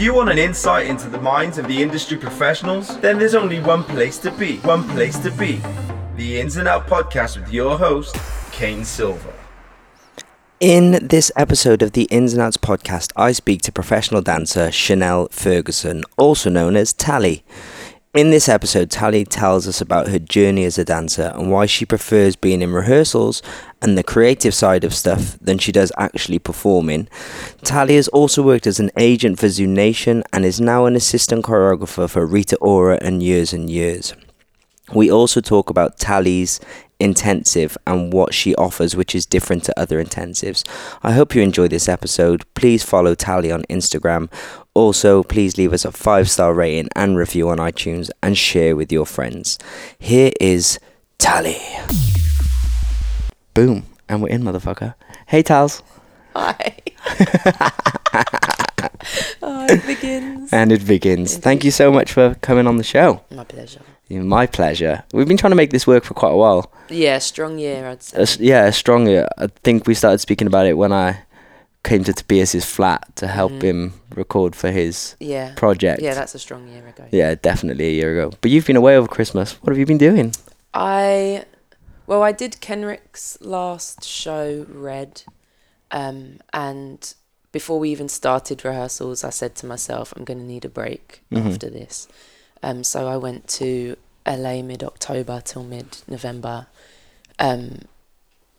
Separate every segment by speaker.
Speaker 1: you want an insight into the minds of the industry professionals, then there's only one place to be. One place to be. The Ins and Out podcast with your host, Kane Silver.
Speaker 2: In this episode of the Ins and Outs podcast, I speak to professional dancer Shannelle Ferguson, also known as Tali. In this episode, Tali tells us about her journey as a dancer and why she prefers being in rehearsals and the creative side of stuff than she does actually performing. Tali has also worked as an agent for Zoo Nation and is now an assistant choreographer for Rita Ora and Years and Years. We also talk about Tali's intensive and what she offers, which is different to other intensives. I hope you enjoy this episode. Please follow Tali on Instagram. Also, please leave us a five star rating and review on iTunes and share with your friends. Here is Tali. Boom. And we're in, motherfucker. Hey, Tals.
Speaker 3: Hi. oh, it begins.
Speaker 2: And it begins. Thank you so much for coming on the show.
Speaker 3: My pleasure.
Speaker 2: My pleasure. We've been trying to make this work for quite a while.
Speaker 3: Yeah, strong year, I'd say.
Speaker 2: A s- yeah, strong year. I think we started speaking about it when I came to Tobias's flat to help
Speaker 3: Mhm.
Speaker 2: him record for his
Speaker 3: yeah.
Speaker 2: project.
Speaker 3: Yeah, that's a strong year ago.
Speaker 2: Yeah, definitely a year ago. But you've been away over Christmas. What have you been doing?
Speaker 3: I, well, I did Kenrick's last show, Red, um, and before we even started rehearsals, I said to myself, I'm going to need a break
Speaker 2: Mhm.
Speaker 3: after this. Um, so I went to LA mid October till mid November, um,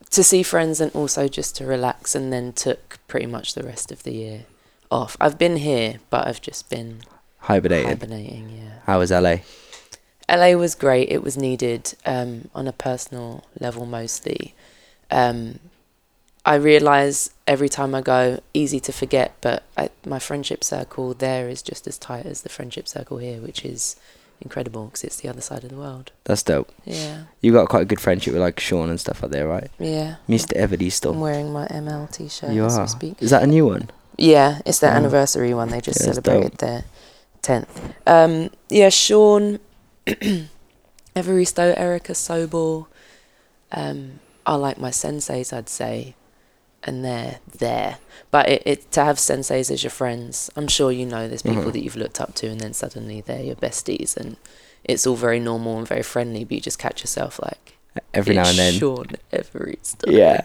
Speaker 3: to see friends and also just to relax, and then took pretty much the rest of the year off. I've been here, but I've just been
Speaker 2: Hibernating.
Speaker 3: hibernating. Yeah.
Speaker 2: How was LA?
Speaker 3: LA was great. It was needed um, on a personal level mostly. Um, I realise every time I go, easy to forget, but I, my friendship circle there is just as tight as the friendship circle here, which is incredible because it's the other side of the world.
Speaker 2: That's dope.
Speaker 3: Yeah,
Speaker 2: You got quite a good friendship with like Sean and stuff out there, right?
Speaker 3: yeah.
Speaker 2: Mr. Evody
Speaker 3: I'm wearing my ML t-shirt
Speaker 2: You
Speaker 3: as
Speaker 2: are.
Speaker 3: speak.
Speaker 2: Is that a new one?
Speaker 3: Yeah, it's their
Speaker 2: Oh.
Speaker 3: anniversary one. They just
Speaker 2: Yeah,
Speaker 3: celebrated their tenth. Um, yeah, Sean, Evaristo, Erica Sobel, um, are like my senseis, I'd say, and they're there. But it, it to have senseis as your friends, I'm sure you know there's people
Speaker 2: Mhm.
Speaker 3: that you've looked up to, and then suddenly they're your besties, and it's all very normal and very friendly. But you just catch yourself like
Speaker 2: Every now and then.
Speaker 3: Sean Evaristo.
Speaker 2: Yeah.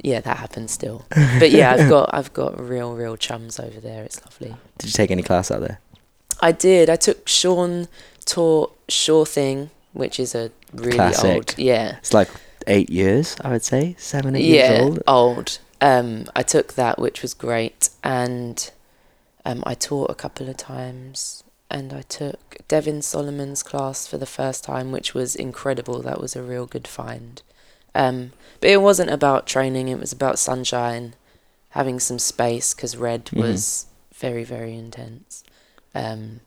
Speaker 3: yeah, that happens still. But yeah, I've got I've got real real chums over there. It's lovely.
Speaker 2: Did you take any class out there?
Speaker 3: I did. I took Sean taught Sure Thing, which is a really
Speaker 2: Classic.
Speaker 3: old. Yeah.
Speaker 2: It's like eight years, I would say. Seven, eight
Speaker 3: yeah,
Speaker 2: years old.
Speaker 3: old. Um, I took that, which was great, and um, I taught a couple of times, and I took Devin Solomon's class for the first time, which was incredible. That was a real good find. Um, but it wasn't about training; it was about sunshine, having some space because Red
Speaker 2: Mhm.
Speaker 3: was very, very intense, um,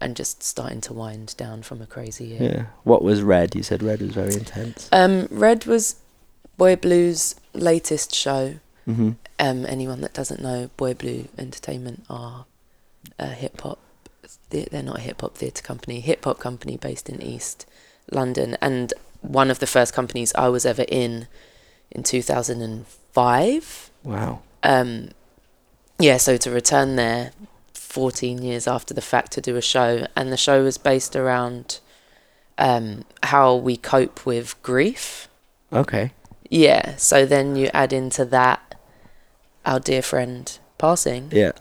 Speaker 3: and just starting to wind down from a crazy year.
Speaker 2: Yeah. What was Red? You said Red was very intense.
Speaker 3: Um, Red was Boy Blue's latest show.
Speaker 2: Mm-hmm.
Speaker 3: Um, anyone that doesn't know, Boy Blue Entertainment are a hip hop. They're not a hip hop theatre company, hip hop company based in East London, and one of the first companies I was ever in, in two thousand and five.
Speaker 2: Wow.
Speaker 3: Um, yeah, so to return there, fourteen years after the fact to do a show, and the show was based around um, how we cope with grief.
Speaker 2: Okay.
Speaker 3: Yeah, so then you add into that our dear friend passing.
Speaker 2: Yeah.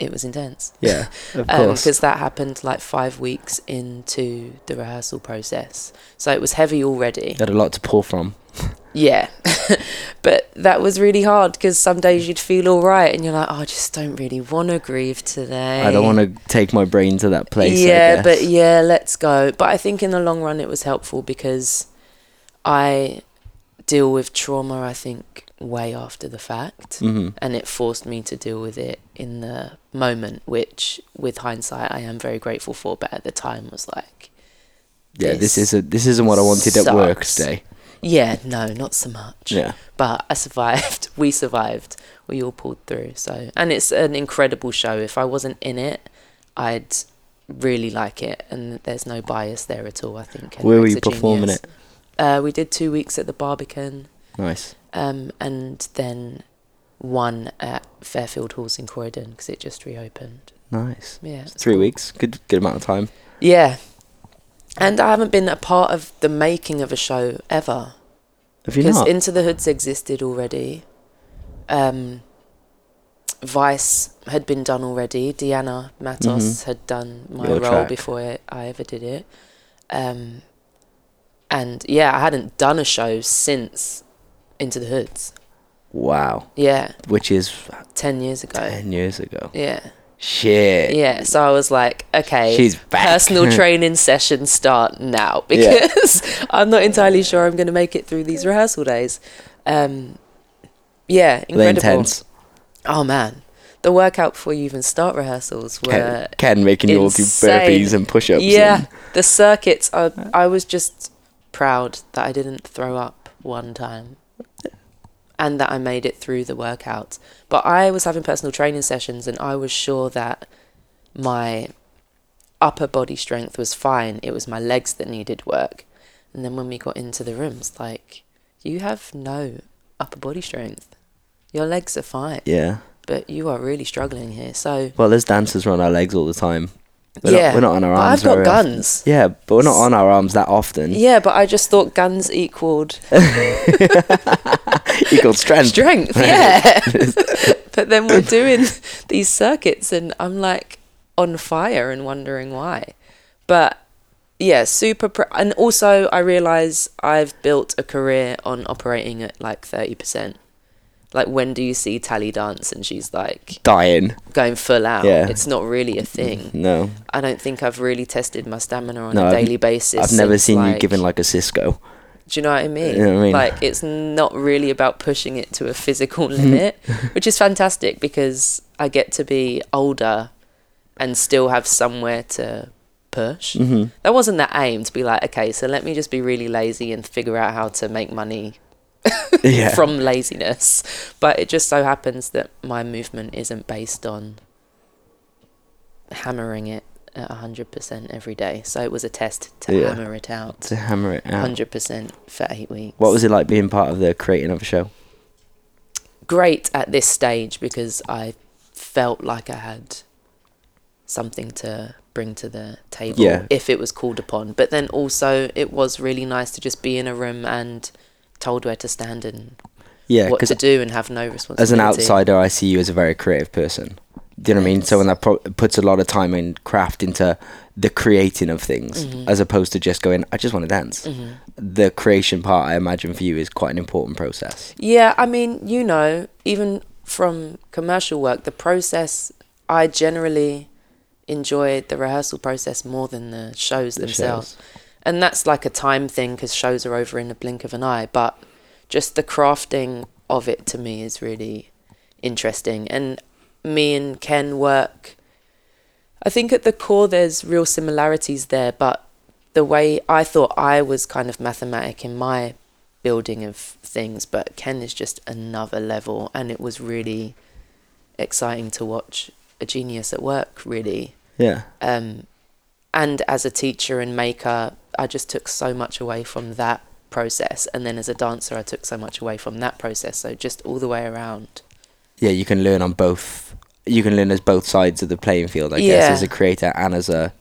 Speaker 3: It was intense.
Speaker 2: Yeah. Of
Speaker 3: Um
Speaker 2: course.
Speaker 3: because that happened like five weeks into the rehearsal process. So it was heavy already.
Speaker 2: You had a lot to pull from.
Speaker 3: Yeah. but that was really hard because some days you'd feel all right and you're like, oh, I just don't really want to grieve today.
Speaker 2: I don't want to take my brain to that place.
Speaker 3: Yeah, but yeah, let's go. But I think in the long run it was helpful because I deal with trauma, I think, way after the fact.
Speaker 2: Mhm.
Speaker 3: And it forced me to deal with it in the moment, which, with hindsight, I am very grateful for. But at the time, was like,
Speaker 2: Yeah, this
Speaker 3: This
Speaker 2: is a, this isn't what I wanted at work today.
Speaker 3: yeah, no, not so much.
Speaker 2: Yeah.
Speaker 3: But I survived. We survived. We all pulled through. So, and it's an incredible show. If I wasn't in it, I'd really like it, and there's no bias there at all. I think.
Speaker 2: Where were you performing it?
Speaker 3: Uh, we did two weeks at the Barbican,
Speaker 2: Nice.
Speaker 3: um, and then one at Fairfield Halls in Croydon because it just reopened.
Speaker 2: Nice.
Speaker 3: Yeah.
Speaker 2: Three
Speaker 3: cool.
Speaker 2: weeks. Good good amount of time.
Speaker 3: Yeah. And I haven't been a part of the making of a show ever.
Speaker 2: Have you
Speaker 3: Because
Speaker 2: not?
Speaker 3: Into the Hoods existed already. Um, Vice had been done already. Deanna Matos
Speaker 2: Mhm.
Speaker 3: had done my
Speaker 2: Your
Speaker 3: role
Speaker 2: track.
Speaker 3: before I, I ever did it. Um, and yeah, I hadn't done a show since Into the Hoods.
Speaker 2: wow.
Speaker 3: Yeah,
Speaker 2: Which is
Speaker 3: 10 years ago.
Speaker 2: ten years ago.
Speaker 3: Yeah.
Speaker 2: Shit.
Speaker 3: Yeah, so I was like, okay,
Speaker 2: She's back.
Speaker 3: personal training sessions start now
Speaker 2: Yeah.
Speaker 3: because I'm not entirely sure I'm going to make it through these rehearsal days. Um, yeah, incredible.
Speaker 2: intense.
Speaker 3: Oh man, the workout before you even start rehearsals were
Speaker 2: Ken, Ken making you all do burpees and push-ups.
Speaker 3: yeah,
Speaker 2: and-
Speaker 3: the circuits. I I was just proud that I didn't throw up one time, and that I made it through the workout. But I was having personal training sessions, and I was sure that my upper body strength was fine. It was my legs that needed work. And then when we got into the rooms, like you have no upper body strength. Your legs are fine,
Speaker 2: yeah.
Speaker 3: but you are really struggling here. So
Speaker 2: Well, as dancers, we're our legs all the time. We're
Speaker 3: yeah,
Speaker 2: Not, we're not on our arms.
Speaker 3: I've got
Speaker 2: very often.
Speaker 3: guns.
Speaker 2: Yeah, but we're not on our arms that often.
Speaker 3: Yeah, but I just thought guns equaled
Speaker 2: Equal strength.
Speaker 3: strength. Yeah. but then we're doing these circuits and I'm like on fire and wondering why. But yeah, super. Pr- and also, I realize I've built a career on operating at like 30%. Like, when do you see Tali dance and she's like
Speaker 2: Dying.
Speaker 3: going full out?
Speaker 2: Yeah.
Speaker 3: It's not really a thing.
Speaker 2: No.
Speaker 3: I don't think I've really tested my stamina on
Speaker 2: No,
Speaker 3: a
Speaker 2: I've-
Speaker 3: daily basis.
Speaker 2: I've never seen you
Speaker 3: like-
Speaker 2: given like a Cisco.
Speaker 3: Do you know what I mean?
Speaker 2: You know what I mean?
Speaker 3: Like it's not really about pushing it to a physical limit, which is fantastic because I get to be older and still have somewhere to push.
Speaker 2: hmm
Speaker 3: That wasn't the aim to be like, okay, so let me just be really lazy and figure out how to make money
Speaker 2: Yeah.
Speaker 3: from laziness. But it just so happens that my movement isn't based on hammering it at 100% every day. So it was a test to
Speaker 2: Yeah.
Speaker 3: hammer it out
Speaker 2: to hammer it out.
Speaker 3: 100% for eight weeks.
Speaker 2: What was it like being part of the creating of a show?
Speaker 3: great at this stage because I felt like I had something to bring to the table
Speaker 2: Yeah.
Speaker 3: if it was called upon. But then also, it was really nice to just be in a room and told where to stand and
Speaker 2: Yeah,
Speaker 3: what to do and have no responsibility.
Speaker 2: as an outsider, I see you as a very creative person. Do you know what I mean? So when that pro- puts a lot of time and craft into the creating of things,
Speaker 3: Mhm.
Speaker 2: as opposed to just going, I just want to dance.
Speaker 3: Mhm.
Speaker 2: The creation part, I imagine, for you is quite an important process.
Speaker 3: Yeah, I mean, you know, even from commercial work, the process, I generally enjoy the rehearsal process more than the shows
Speaker 2: The
Speaker 3: themselves.
Speaker 2: shows.
Speaker 3: And that's like a time thing because shows are over in the blink of an eye but just the crafting of it to me is really interesting and me and ken work i think at the core there's real similarities there but the way i thought i was kind of mathematic in my building of things but ken is just another level and it was really exciting to watch a genius at work really
Speaker 2: Yeah.
Speaker 3: um, and as a teacher and maker, I just took so much away from that process. And then as a dancer, I took so much away from that process. So just all the way around.
Speaker 2: Yeah, you can learn on both. You can learn as both sides of the playing field, I
Speaker 3: Yeah.
Speaker 2: guess, as a creator and as a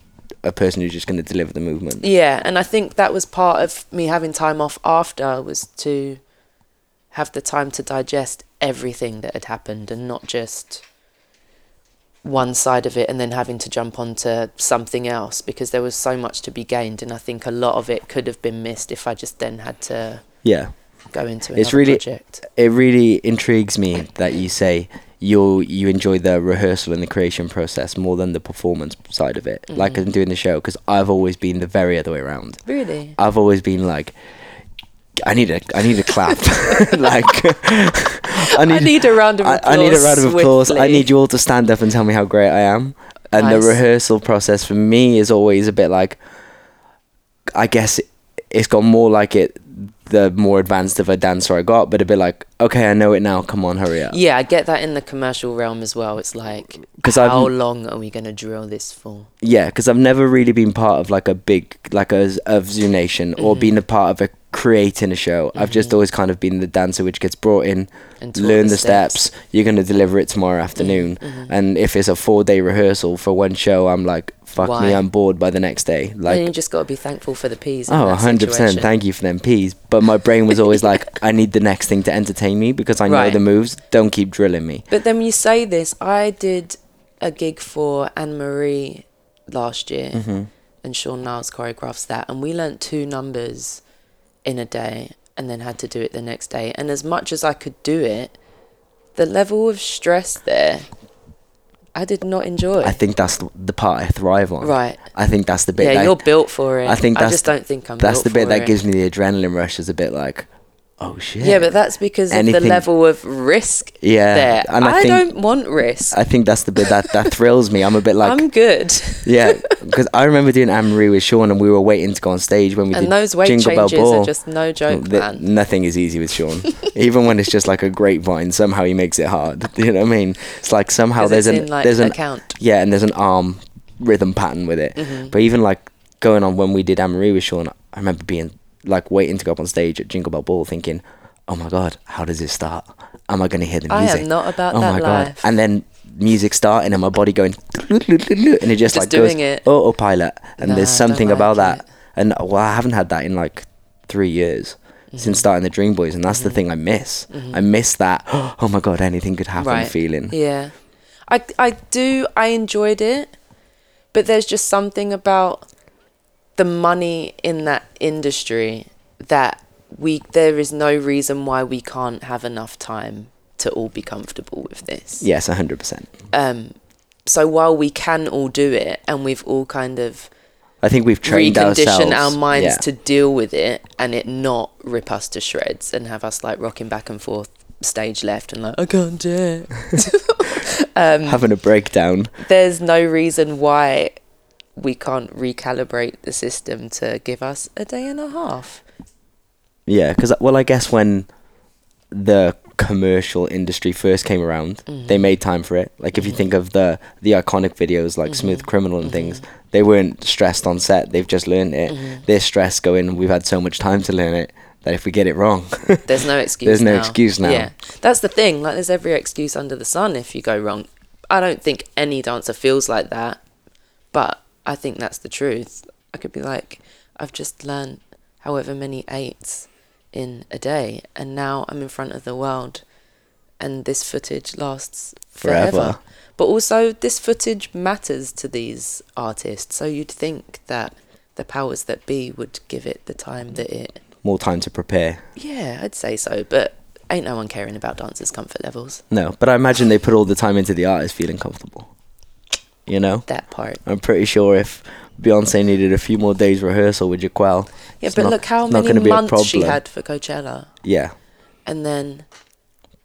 Speaker 2: a person who's just going to deliver the movement.
Speaker 3: Yeah, and I think that was part of me having time off after was to have the time to digest everything that had happened and not just one side of it and then having to jump onto something else because there was so much to be gained and I think a lot of it could have been missed if I just then had to
Speaker 2: Yeah.
Speaker 3: go into another
Speaker 2: It's really-
Speaker 3: project.
Speaker 2: it really intrigues me that you say you you enjoy the rehearsal and the creation process more than the performance side of it like
Speaker 3: Mhm.
Speaker 2: i'm doing the show because i've always been the very other way around
Speaker 3: Really?
Speaker 2: i've always been like i need a i need a clap like
Speaker 3: I need, a round of applause.
Speaker 2: I need a round of applause i need you all to stand up and tell me how great i am and
Speaker 3: Nice.
Speaker 2: the rehearsal process for me is always a bit like i guess it, it's got more like it the more advanced of a dancer i got but a bit like okay i know it now come on hurry up
Speaker 3: Yeah, I get that in the commercial realm as well. It's like,
Speaker 2: 'Cause I've-
Speaker 3: how long are we going to drill this for?
Speaker 2: Yeah, because I've never really been part of like a big like a, of Zoo Nation or
Speaker 3: Mhm.
Speaker 2: been a part of a creating a show. I've just
Speaker 3: Mhm.
Speaker 2: always kind of been the dancer which gets brought in, learn the steps. You're gonna deliver it tomorrow afternoon.
Speaker 3: Mhm.
Speaker 2: And if it's a four day rehearsal for one show, I'm like, fuck me, I'm bored by the next day.
Speaker 3: and
Speaker 2: Like,
Speaker 3: you just got to be thankful for the peas.
Speaker 2: oh, 100%. Thank you for them peas. But my brain was always like, I need the next thing to entertain me because I know
Speaker 3: Right.
Speaker 2: the moves. Don't keep drilling me.
Speaker 3: But then when you say this, I did a gig for Anne Marie last year,
Speaker 2: hmm
Speaker 3: and Sean Niles choreographs that, and we learnt two numbers in a day, and then had to do it the next day. And as much as I could do it, the level of stress there, I did not enjoy.
Speaker 2: I think that's the, part I thrive on.
Speaker 3: right.
Speaker 2: I think that's the bit
Speaker 3: Yeah,
Speaker 2: that
Speaker 3: you're built for it.
Speaker 2: I think
Speaker 3: I just don't think I'm.
Speaker 2: that's the bit that
Speaker 3: it.
Speaker 2: gives me the adrenaline rush. Is a bit like, oh shit.
Speaker 3: Yeah, but that's because of the level of risk
Speaker 2: yeah,
Speaker 3: there.
Speaker 2: and I,
Speaker 3: I,
Speaker 2: think
Speaker 3: don't want risk.
Speaker 2: I think that's the bit that that thrills me. I'm a bit like,
Speaker 3: I'm good.
Speaker 2: yeah, because I remember doing Anne Marie with Sean, and we were waiting to go on stage when we did
Speaker 3: and those weight
Speaker 2: Jingle Bell
Speaker 3: changes
Speaker 2: Ball.
Speaker 3: are just no joke,
Speaker 2: Th-
Speaker 3: man.
Speaker 2: Nothing is easy with Sean. Even when it's just like a grapevine, somehow he makes it hard. You know what I mean? It's like somehow there's an
Speaker 3: like,
Speaker 2: there's an
Speaker 3: account.
Speaker 2: yeah, and there's an arm rhythm pattern with it.
Speaker 3: Mhm.
Speaker 2: But even like going on when we did Anne Marie with Sean, I remember being like waiting to go up on stage at Jingle Bell Ball, thinking, "Oh my god, how does this start? Am I going to hear the music?"
Speaker 3: I am not about
Speaker 2: oh
Speaker 3: that
Speaker 2: my
Speaker 3: life.
Speaker 2: god!" And then music starting and my body going, and it just,
Speaker 3: Just
Speaker 2: like
Speaker 3: doing
Speaker 2: goes
Speaker 3: it.
Speaker 2: autopilot. And
Speaker 3: Nah,
Speaker 2: there's something
Speaker 3: like
Speaker 2: about
Speaker 3: it.
Speaker 2: that. And well, I haven't had that in like three years since
Speaker 3: Mhm.
Speaker 2: starting the Dream Boys, and that's the
Speaker 3: Mhm.
Speaker 2: thing I miss.
Speaker 3: Mhm.
Speaker 2: I miss that. Oh my god, anything could happen
Speaker 3: Right.
Speaker 2: feeling.
Speaker 3: Yeah. I I do I enjoyed it, but there's just something about the money in that industry that we there is no reason why we can't have enough time to all be comfortable with this.
Speaker 2: Yes, hundred percent.
Speaker 3: Um so while we can all do it and we've all kind of
Speaker 2: I think we've trained
Speaker 3: recondition
Speaker 2: ourselves.
Speaker 3: our minds
Speaker 2: yeah.
Speaker 3: to deal with it and it not rip us to shreds and have us like rocking back and forth stage left and like I can't do it. um,
Speaker 2: having a breakdown.
Speaker 3: there's no reason why we can't recalibrate the system to give us a day and a half.
Speaker 2: Yeah, because well, I guess when the commercial industry first came around, they
Speaker 3: Mhm.
Speaker 2: made time for it. Like if you
Speaker 3: Mhm.
Speaker 2: think of the the iconic videos like Smooth
Speaker 3: Mhm.
Speaker 2: Criminal and things,
Speaker 3: Mhm.
Speaker 2: they weren't stressed on set. They've just learned it.
Speaker 3: Mhm.
Speaker 2: They're stressed going. We've had so much time to learn it that if we get it wrong,
Speaker 3: There's no excuse.
Speaker 2: There's no
Speaker 3: now.
Speaker 2: excuse now.
Speaker 3: Yeah, that's the thing. Like, there's every excuse under the sun if you go wrong. I don't think any dancer feels like that, but I think that's the truth. I could be like, I've just learned however many eights in a day, and now I'm in front of the world, and this footage lasts forever.
Speaker 2: Forever.
Speaker 3: But also, this footage matters to these artists, so you'd think that the powers that be would give it the time that it
Speaker 2: more time to prepare.
Speaker 3: yeah, I'd say so, but ain't no one caring about dancers' comfort levels.
Speaker 2: No, but I imagine they put all the time into the artist feeling comfortable. You know,
Speaker 3: That part.
Speaker 2: I'm pretty sure if Beyonce needed a few more days rehearsal with Jaquel,
Speaker 3: Yeah, but
Speaker 2: not-
Speaker 3: look how many months she had for Coachella,
Speaker 2: yeah.
Speaker 3: and then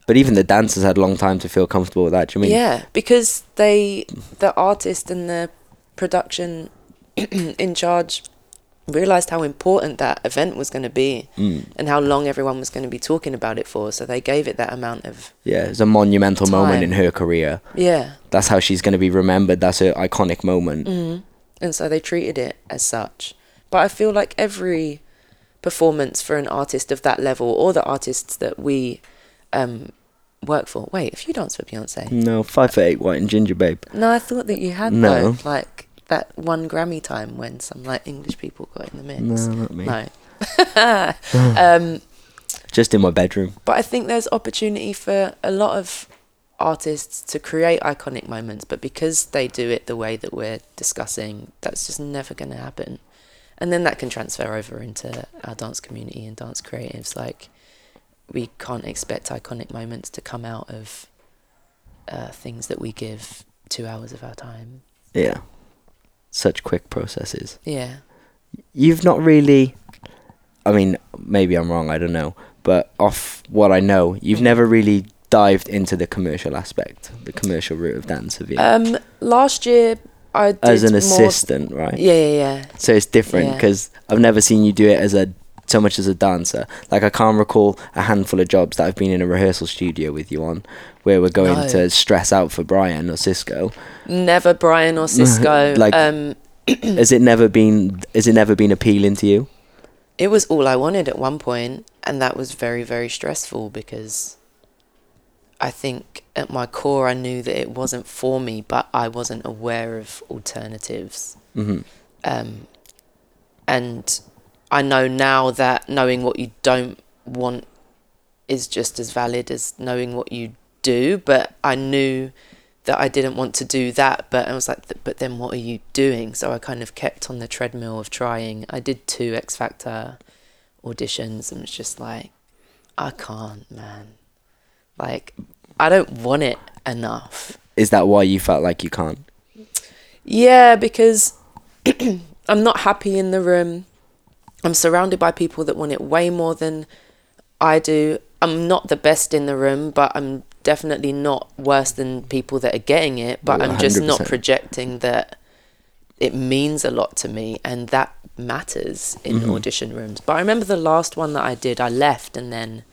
Speaker 2: But even the dancers had a long time to feel comfortable with that. Do you mean?
Speaker 3: yeah, because they, the artist and the production in charge, realized how important that event was going to be,
Speaker 2: Mm.
Speaker 3: and how long everyone was going to be talking about it for. So they gave it that amount of
Speaker 2: Yeah, it's a monumental moment in her career.
Speaker 3: yeah,
Speaker 2: That's how she's going to be remembered. That's her iconic moment.
Speaker 3: mm. and so they treated it as such. But I feel like every performance for an artist of that level, or the artists that we um, work for. Wait, if you dance for Beyonce?
Speaker 2: No, five for eight, white and ginger, babe.
Speaker 3: No, I thought that you had
Speaker 2: No.
Speaker 3: though. Like that one Grammy time when some like English people got in the mix.
Speaker 2: No, not me.
Speaker 3: No. um,
Speaker 2: Just in my bedroom.
Speaker 3: but I think there's opportunity for a lot of artists to create iconic moments, but because they do it the way that we're discussing, that's just never going to happen. And then that can transfer over into our dance community and dance creatives. Like, we can't expect iconic moments to come out of uh, things that we give two hours of our time.
Speaker 2: Yeah. Such quick processes.
Speaker 3: Yeah.
Speaker 2: You've not really. I mean, maybe I'm wrong. I don't know. But off what I know, you've
Speaker 3: Mm.
Speaker 2: never really dived into the commercial aspect, the commercial route of dance, have you?
Speaker 3: Um, last year I did
Speaker 2: as an assistant, right?
Speaker 3: Yeah, yeah, yeah.
Speaker 2: So it's different
Speaker 3: Yeah.
Speaker 2: because I've never seen you do it as a so much as a dancer. Like I can't recall a handful of jobs that I've been in a rehearsal studio with you on, where we're going
Speaker 3: No.
Speaker 2: to stress out for Brian or Cisco.
Speaker 3: Never Brian or Cisco.
Speaker 2: Like-
Speaker 3: um,
Speaker 2: has it never been? Has it never been appealing to you?
Speaker 3: it was all I wanted at one point, and that was very, very stressful because I think at my core I knew that it wasn't for me, but I wasn't aware of alternatives.
Speaker 2: hmm
Speaker 3: Um, and I know now that knowing what you don't want is just as valid as knowing what you do. But I knew that I didn't want to do that. But I was like, but then what are you doing? So I kind of kept on the treadmill of trying. I did two X Factor auditions and it's just like, I can't, man. Like, I don't want it enough.
Speaker 2: Is that why you felt like you can't?
Speaker 3: Yeah, because I'm not happy in the room. I'm surrounded by people that want it way more than I do. I'm not the best in the room, but I'm definitely not worse than people that are getting it. But
Speaker 2: Well,
Speaker 3: I'm just not projecting that it means a lot to me and that matters in
Speaker 2: Mhm.
Speaker 3: audition rooms. But I remember the last one that I did, I left and then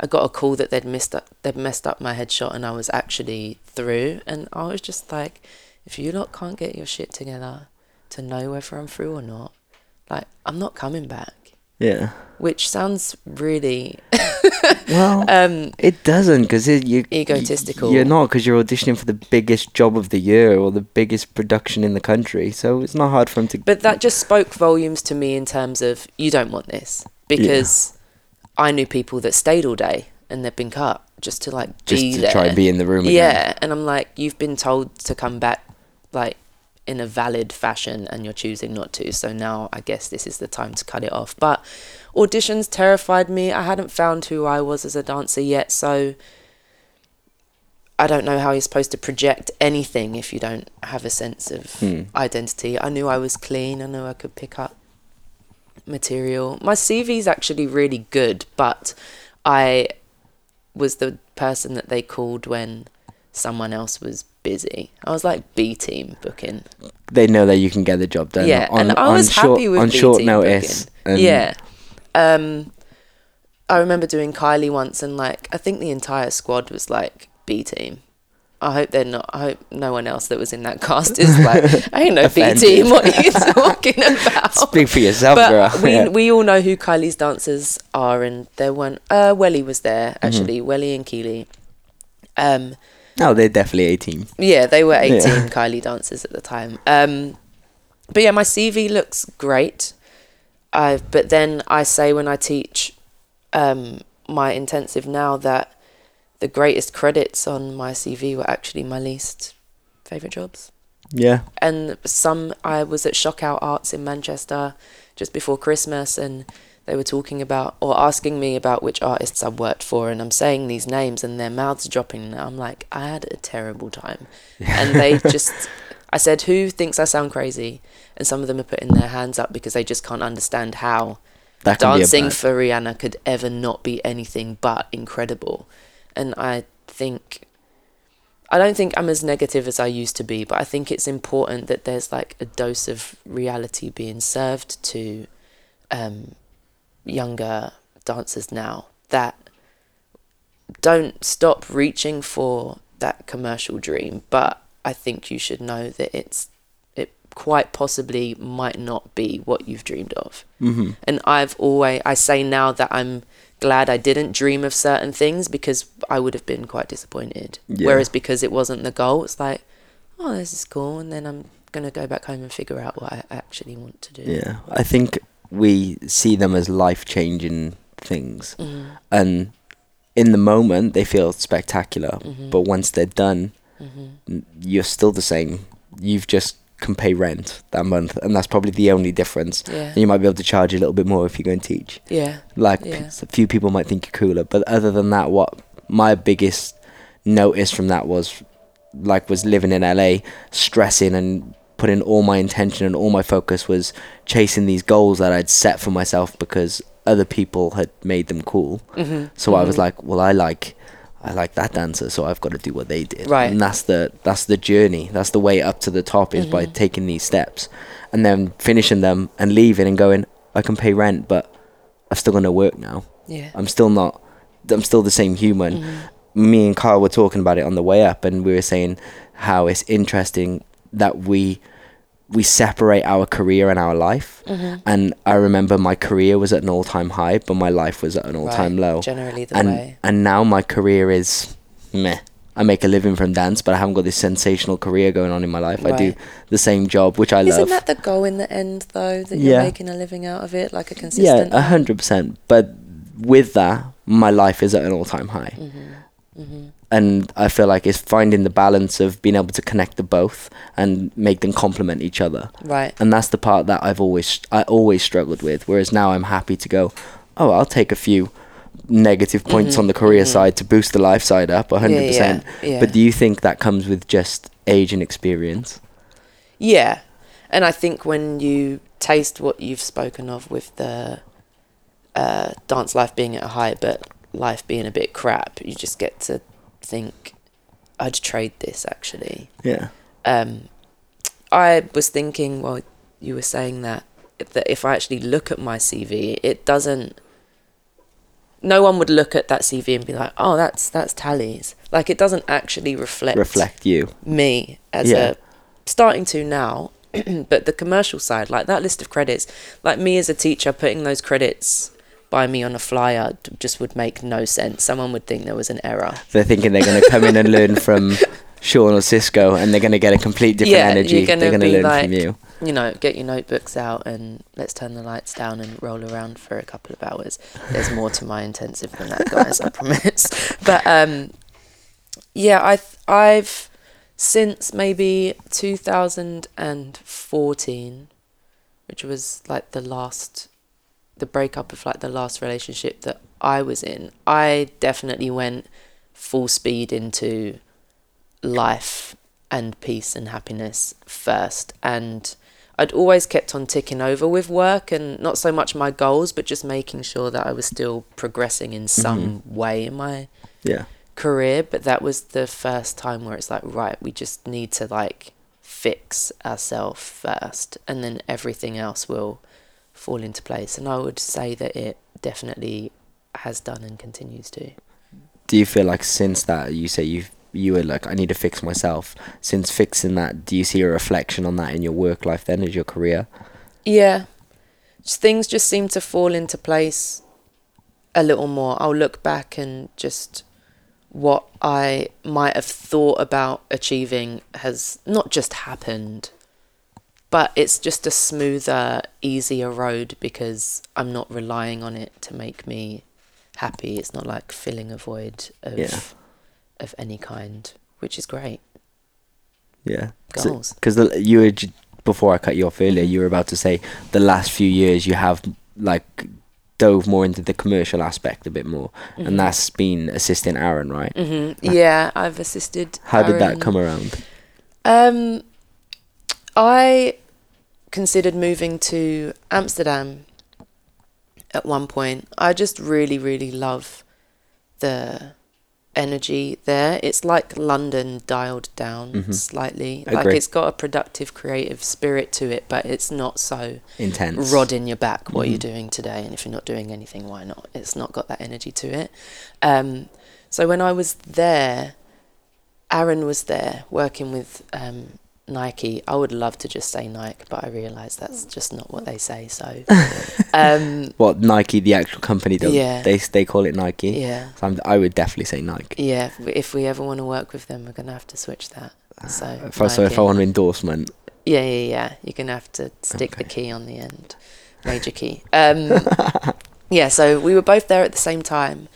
Speaker 3: I got a call that they'd missed up, they'd messed up my headshot and I was actually through. And I was just like, if you lot can't get your shit together to know whether I'm through or not, like I'm not coming back.
Speaker 2: Yeah.
Speaker 3: Which sounds really
Speaker 2: Well,
Speaker 3: um
Speaker 2: it doesn't because it you
Speaker 3: Egotistical.
Speaker 2: You're not because you're auditioning for the biggest job of the year or the biggest production in the country. So it's not hard for him to.
Speaker 3: but that just spoke volumes to me in terms of you don't want this because I knew people that stayed all day and they've been cut just to like
Speaker 2: just
Speaker 3: be
Speaker 2: to
Speaker 3: there.
Speaker 2: try and be in the room. Again.
Speaker 3: Yeah, and I'm like, you've been told to come back, like in a valid fashion, and you're choosing not to. So now I guess this is the time to cut it off. But auditions terrified me. I hadn't found who I was as a dancer yet, so I don't know how you're supposed to project anything if you don't have a sense of
Speaker 2: Hmm.
Speaker 3: identity. I knew I was clean. I knew I could pick up material. My CV is actually really good, but I was the person that they called when someone else was busy. I was like B team booking.
Speaker 2: They know that you can get the job done.
Speaker 3: yeah,
Speaker 2: on,
Speaker 3: and I
Speaker 2: on
Speaker 3: was
Speaker 2: short,
Speaker 3: happy with
Speaker 2: on
Speaker 3: B
Speaker 2: short notice.
Speaker 3: yeah. Um, I remember doing Kylie once, and like I think the entire squad was like B team. I hope they're not. I hope no one else that was in that cast is like, I ain't no B team. What are you talking about?
Speaker 2: Speak for yourself,
Speaker 3: but
Speaker 2: girl.
Speaker 3: we
Speaker 2: Yeah.
Speaker 3: we all know who Kylie's dancers are, and there weren't. Uh, Welly was there
Speaker 2: Mm-hmm.
Speaker 3: actually. Welly and Keely. Um,
Speaker 2: no, they're definitely a team.
Speaker 3: yeah, they were
Speaker 2: Yeah.
Speaker 3: 18 Kylie dancers at the time. Um, but yeah, my CV looks great. I but then I say when I teach um, my intensive now that the greatest credits on my CV were actually my least favorite jobs.
Speaker 2: Yeah.
Speaker 3: And some I was at Shockout Arts in Manchester just before Christmas and they were talking about or asking me about which artists I've worked for and I'm saying these names and their mouths dropping and I'm like I had a terrible time. And they just I said who thinks I sound crazy? And some of them are putting their hands up because they just can't understand how dancing
Speaker 2: be a bad-
Speaker 3: for Rihanna could ever not be anything but incredible. And I think I don't think I'm as negative as I used to be, but I think it's important that there's like a dose of reality being served to um, younger dancers now that don't stop reaching for that commercial dream, but I think you should know that it's it quite possibly might not be what you've dreamed of.
Speaker 2: Mhm.
Speaker 3: And I've always I say now that I'm glad I didn't dream of certain things because I would have been quite disappointed.
Speaker 2: Yeah.
Speaker 3: Whereas because it wasn't the goal, it's like, oh, this is cool, and then I'm gonna go back home and figure out what I actually want to do.
Speaker 2: Yeah. I think we see them as life changing things.
Speaker 3: Mm,
Speaker 2: And in the moment, they feel spectacular.
Speaker 3: Mhm.
Speaker 2: But once they're done,
Speaker 3: mhm.
Speaker 2: you're still the same. You've just can pay rent that month. And that's probably the only difference.
Speaker 3: Yeah.
Speaker 2: And you might be able to charge a little bit more if you go and teach.
Speaker 3: Yeah.
Speaker 2: Like
Speaker 3: Yeah.
Speaker 2: a few people might think you're cooler, but other than that, what my biggest notice from that was like was living in LA, stressing and putting all my intention and all my focus was chasing these goals that I'd set for myself because other people had made them cool.
Speaker 3: Mhm.
Speaker 2: So I was
Speaker 3: Mhm.
Speaker 2: like, well, I like. I like that dancer, so I've got to do what they did.
Speaker 3: Right.
Speaker 2: And that's the that's the journey. That's the way up to the top is by
Speaker 3: Mhm.
Speaker 2: taking these steps, and then finishing them and leaving and going. I can pay rent, but I'm still gonna work now.
Speaker 3: Yeah.
Speaker 2: I'm still not. I'm still the same human.
Speaker 3: Mhm.
Speaker 2: Me and Carl were talking about it on the way up, and we were saying how it's interesting that we we separate our career and our life.
Speaker 3: Mm-hmm.
Speaker 2: And I remember my career was at an all time high, but my life was at an all time
Speaker 3: Right,
Speaker 2: low.
Speaker 3: Generally the
Speaker 2: and
Speaker 3: way.
Speaker 2: and now my career is meh. I make a living from dance, but I haven't got this sensational career going on in my life. I do the same job, which I
Speaker 3: Isn't
Speaker 2: love.
Speaker 3: that the goal in the end, though, that you're
Speaker 2: Yeah.
Speaker 3: making a living out of it, like a
Speaker 2: yeah,
Speaker 3: consistent?
Speaker 2: a hundred percent. But with that, my life is at an all time high.
Speaker 3: Mm-hmm. Mm-hmm.
Speaker 2: And I feel like it's finding the balance of being able to connect the both and make them complement each other.
Speaker 3: Right.
Speaker 2: And that's the part that I've always I always struggled with. Whereas now I'm happy to go, oh, I'll take a few negative points
Speaker 3: Mhm,
Speaker 2: on the career
Speaker 3: mhm.
Speaker 2: side to boost the life side up, hundred
Speaker 3: Yeah,
Speaker 2: percent.
Speaker 3: yeah, yeah.
Speaker 2: But do you think that comes with just age and experience?
Speaker 3: Yeah, and I think when you taste what you've spoken of with the uh, dance life being at a high, but life being a bit crap, you just get to think, I'd trade this actually.
Speaker 2: Yeah.
Speaker 3: Um, I was thinking while you were saying that that if I actually look at my CV, it doesn't. No one would look at that CV and be like, "Oh, that's that's Tali's." Like it doesn't actually reflect
Speaker 2: Reflect you.
Speaker 3: me as
Speaker 2: Yeah.
Speaker 3: a starting to now but the commercial side like that list of credits like me as a teacher putting those credits by me on a flyer just would make no sense someone would think there was an error
Speaker 2: They're thinking they're going to come in and learn from Sean or Cisco, and they're going to get a complete different
Speaker 3: Yeah,
Speaker 2: energy.
Speaker 3: gonna
Speaker 2: they're going to learn
Speaker 3: like-
Speaker 2: from you.
Speaker 3: you know get your notebooks out and let's turn the lights down and roll around for a couple of hours there's more to my intensive than that guys i promise but um yeah i th- i've since maybe 2014 which was like the last the breakup of like the last relationship that i was in i definitely went full speed into life and peace and happiness first. And I'd always kept on ticking over with work and not so much my goals but just making sure that I was still progressing in some mm-hmm. way in my
Speaker 2: Yeah.
Speaker 3: career. But that was the first time where it's like right we just need to like fix ourselves first and then everything else will fall into place and I would say that it definitely has done and continues to
Speaker 2: do you feel like since that you say you you were like I need to fix myself since fixing that do you see a reflection on that in your work life then as your career
Speaker 3: Yeah. Just things just seem to fall into place a little more. I'll look back and just what I might have thought about achieving has not just happened, but it's just a smoother, easier road because I'm not relying on it to make me happy. It's not like filling a void of
Speaker 2: Yeah.
Speaker 3: of any kind, which is great.
Speaker 2: yeah
Speaker 3: Goals.
Speaker 2: because you were before I cut you off earlier you were about to say the last few years you have like dove more into the commercial aspect a bit more
Speaker 3: Mhm.
Speaker 2: and that's been assisting Aaron right
Speaker 3: hmm Yeah, I've assisted.
Speaker 2: how did that come around
Speaker 3: Um, I considered moving to Amsterdam at one point. I just really, really love the energy there. It's like London dialed down
Speaker 2: Mhm.
Speaker 3: slightly. Like it's got a productive, creative spirit to it, but it's not so
Speaker 2: intense
Speaker 3: rod in your back. What are you
Speaker 2: Mhm.
Speaker 3: doing today? And if you're not doing anything, why not? It's not got that energy to it. Um, so when I was there, Aaron was there working with um, Nike. I would love to just say Nike, but I realise that's just not what they say. So, um,
Speaker 2: what Nike the actual company don't
Speaker 3: Yeah.
Speaker 2: they they call it Nike
Speaker 3: yeah,
Speaker 2: so I'm, I would definitely say Nike
Speaker 3: yeah. If we, if we ever want to work with them, we're gonna have to switch that. So,
Speaker 2: if I, so if I want an endorsement
Speaker 3: Yeah, yeah, yeah. You're gonna have to stick the key on the end, major key. Um, yeah. So we were both there at the same time,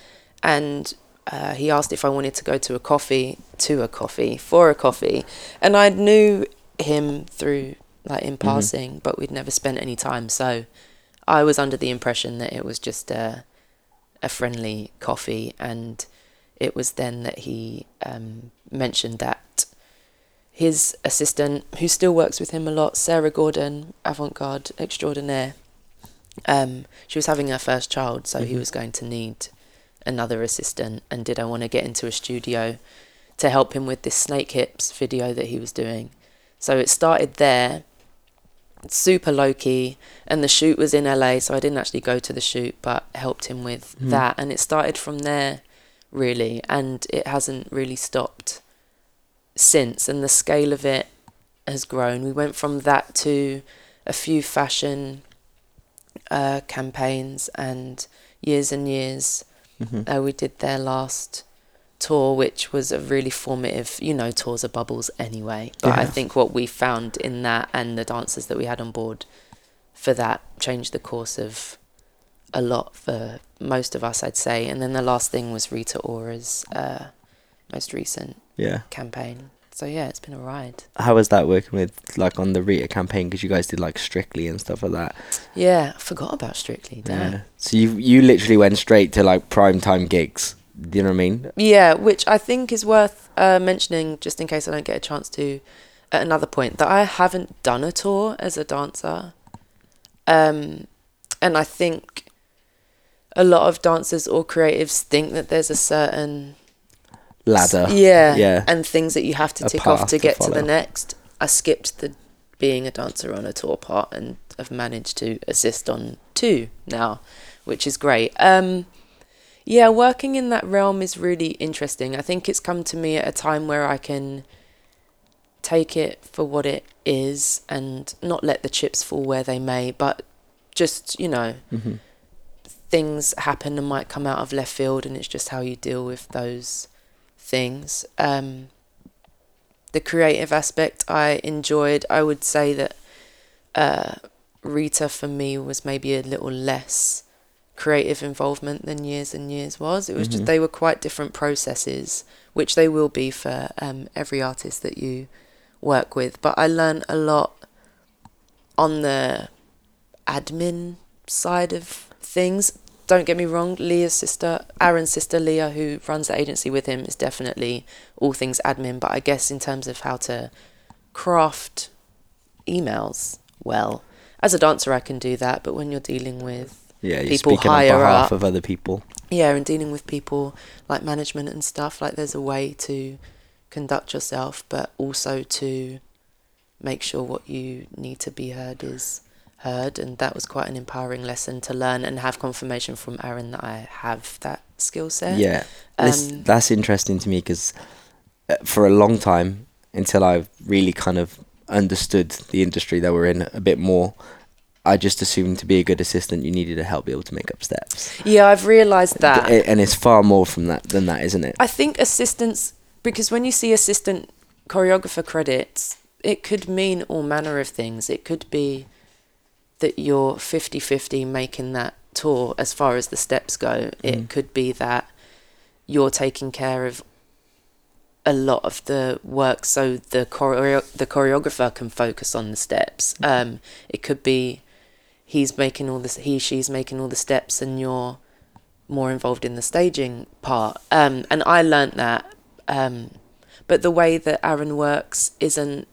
Speaker 3: and uh, he asked if I wanted to go to a coffee, to a coffee, for a coffee, and I knew him through like in
Speaker 2: Mm-hmm.
Speaker 3: passing, but we'd never spent any time. So I was under the impression that it was just a a friendly coffee, and it was then that he um, mentioned that his assistant, who still works with him a lot, Sarah Gordon, avant garde extraordinaire, um, she was having her first child, so he
Speaker 2: Mhm.
Speaker 3: was going to need another assistant. And did I want to get into a studio to help him with this Snake Hips video that he was doing? So it started there, super low key, and the shoot was in LA, so I didn't actually go to the shoot, but helped him with
Speaker 2: Mhm.
Speaker 3: that. And it started from there, really, and it hasn't really stopped since. And the scale of it has grown. We went from that to a few fashion uh, campaigns and years and years.
Speaker 2: Mhm.
Speaker 3: Uh, we did their last tour, which was a really formative. You know, tours are bubbles anyway. But I think what we found in that and the dancers that we had on board for that changed the course of a lot for most of us, I'd say. And then the last thing was Rita Ora's uh, most recent
Speaker 2: Yeah.
Speaker 3: campaign. So yeah, it's been a ride.
Speaker 2: How was that working with like on the Rita campaign? Because you guys did like Strictly and stuff like that.
Speaker 3: Yeah, I forgot about Strictly. Damn.
Speaker 2: Yeah. So you you literally went straight to like prime time gigs. Do you know what I mean?
Speaker 3: Yeah, which I think is worth uh, mentioning just in case I don't get a chance to at another point that I haven't done a tour as a dancer. Um, and I think a lot of dancers or creatives think that there's a certain
Speaker 2: Ladder.
Speaker 3: yeah,
Speaker 2: Yeah.
Speaker 3: and things that you have to
Speaker 2: A
Speaker 3: tick off to
Speaker 2: to
Speaker 3: get to, the next. I skipped the being a dancer on a tour part and I've managed to assist on two now, which is great. Um, yeah, working in that realm is really interesting. I think it's come to me at a time where I can take it for what it is and not let the chips fall where they may, but just, you know,
Speaker 2: hmm
Speaker 3: things happen and might come out of left field and it's just how you deal with those things um the creative aspect i enjoyed i would say that uh rita for me was maybe a little less creative involvement than years and years was it was
Speaker 2: Mhm.
Speaker 3: just they were quite different processes which they will be for um every artist that you work with but i learned a lot on the admin side of things. Don't get me wrong, Leah's sister, Aaron's sister Leah, who runs the agency with him, is definitely all things admin. But I guess in terms of how to craft emails well, as a dancer, I can do that. But when you're dealing with
Speaker 2: Yeah.
Speaker 3: People
Speaker 2: speaking on
Speaker 3: higher
Speaker 2: behalf
Speaker 3: up.
Speaker 2: of other people.
Speaker 3: yeah, and dealing with people like management and stuff, like there's a way to conduct yourself, but also to make sure what you need to be heard is heard. And that was quite an empowering lesson to learn and have confirmation from Aaron that I have that skill set.
Speaker 2: Yeah.
Speaker 3: Um,
Speaker 2: that's interesting to me because for a long time, until I really kind of understood the industry that we're in a bit more, I just assumed to be a good assistant, you needed to help be able to make up steps.
Speaker 3: Yeah, I've realised that.
Speaker 2: And it's far more from that than that, isn't it?
Speaker 3: I think assistants, because when you see assistant choreographer credits, it could mean all manner of things. It could be that you're 50 50 making that tour as far as the steps go.
Speaker 2: Mm.
Speaker 3: It could be that you're taking care of a lot of the work so the choreo- the choreographer can focus on the steps. Um, it could be he's making all this, he, she's making all the steps and you're more involved in the staging part. Um, and I learnt that. Um, but the way that Aaron works isn't,